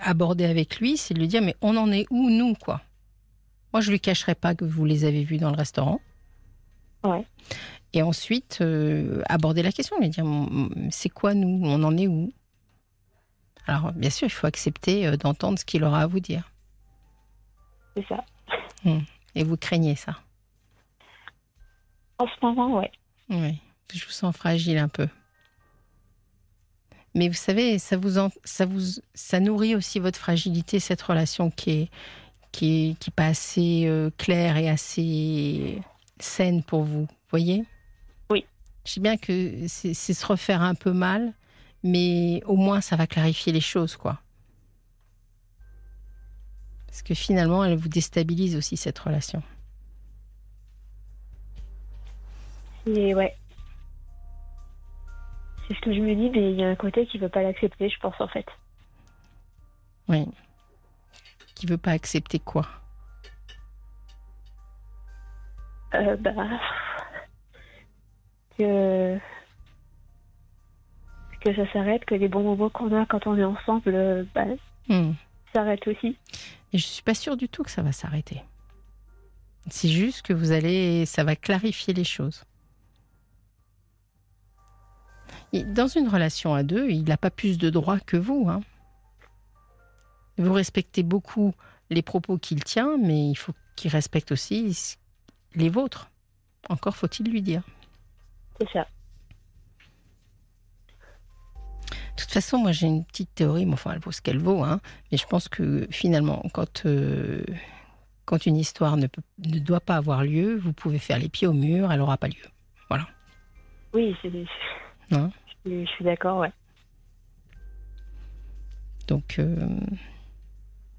aborder avec lui, c'est de lui dire mais on en est où nous quoi? Moi je lui cacherai pas que vous les avez vus dans le restaurant. Ouais. Et ensuite euh, aborder la question, lui dire c'est quoi nous? On en est où? Alors bien sûr il faut accepter euh, d'entendre ce qu'il aura à vous dire. C'est ça. Et vous craignez ça? En ce moment, ouais. Oui. Je vous sens fragile un peu. Mais vous savez, ça vous, en- ça vous, ça nourrit aussi votre fragilité, cette relation qui est, qui est, qui est pas assez euh, claire et assez saine pour vous. Voyez? Oui. Je sais bien que c'est c'est se refaire un peu mal, mais au moins ça va clarifier les choses, quoi. Parce que finalement, elle vous déstabilise aussi cette relation. Et ouais. C'est ce que je me dis, mais il y a un côté qui veut pas l'accepter, je pense, en fait. Oui. Qui veut pas accepter quoi? Euh, bah. Que. Que ça s'arrête, que les bons moments qu'on a quand on est ensemble, euh, bah, Hmm. s'arrête aussi. Et je suis pas sûre du tout que ça va s'arrêter. C'est juste que vous allez, ça va clarifier les choses. Dans une relation à deux, il n'a pas plus de droits que vous. hein. Vous respectez beaucoup les propos qu'il tient, mais il faut qu'il respecte aussi les vôtres. Encore faut-il lui dire. C'est ça. De toute façon, moi j'ai une petite théorie, mais enfin elle vaut ce qu'elle vaut, hein, mais je pense que finalement, quand, euh, quand une histoire ne, peut- ne doit pas avoir lieu, vous pouvez faire les pieds au mur, elle n'aura pas lieu. Oui, c'est. Hein? Je suis- d'accord, ouais. Donc, euh,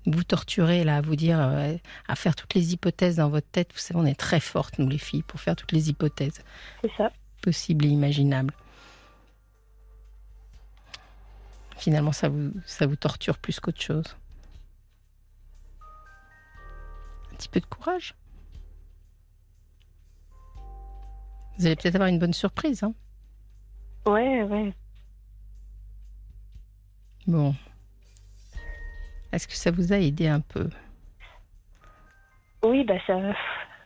vous torturez là, à vous dire, euh, à faire toutes les hypothèses dans votre tête. Vous savez, on est très fortes, nous les filles, pour faire toutes les hypothèses C'est ça. possibles et imaginables. Finalement, ça vous, ça vous torture plus qu'autre chose. Un petit peu de courage. Vous allez peut-être avoir une bonne surprise. Hein Ouais, ouais. bon. Est-ce que ça vous a aidé un peu? Oui, bah ça.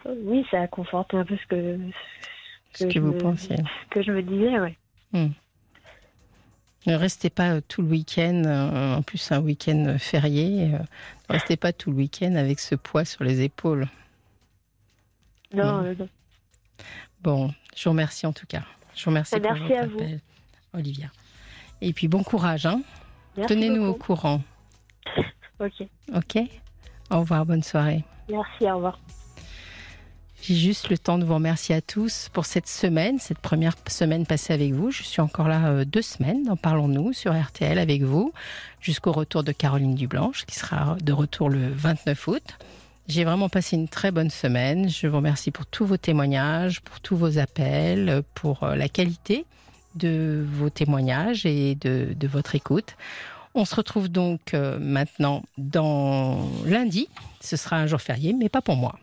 Oui, ça a conforté un peu ce que. Ce que vous me- pensiez. Ce que je me disais, ouais. Ne restez pas euh, tout le week-end, euh, en plus un week-end euh, férié, ne restez pas tout le week-end avec ce poids sur les épaules. Non, non. Bon, je vous remercie en tout cas. Je vous remercie pour Merci votre à vous. appel, Olivia. Et puis bon courage, hein. Tenez-nous au courant. Ok. Ok Au revoir, bonne soirée. Merci, au revoir. J'ai juste le temps de vous remercier à tous pour cette semaine, cette première semaine passée avec vous. Je suis encore là euh, deux semaines dans Parlons-nous sur RTL avec vous, jusqu'au retour de Caroline Dublanche, qui sera de retour le 29 août. J'ai vraiment passé une très bonne semaine. Je vous remercie pour tous vos témoignages, pour tous vos appels, pour euh, la qualité de vos témoignages et de, de votre écoute. On se retrouve donc euh, maintenant dans lundi. Ce sera un jour férié, mais pas pour moi.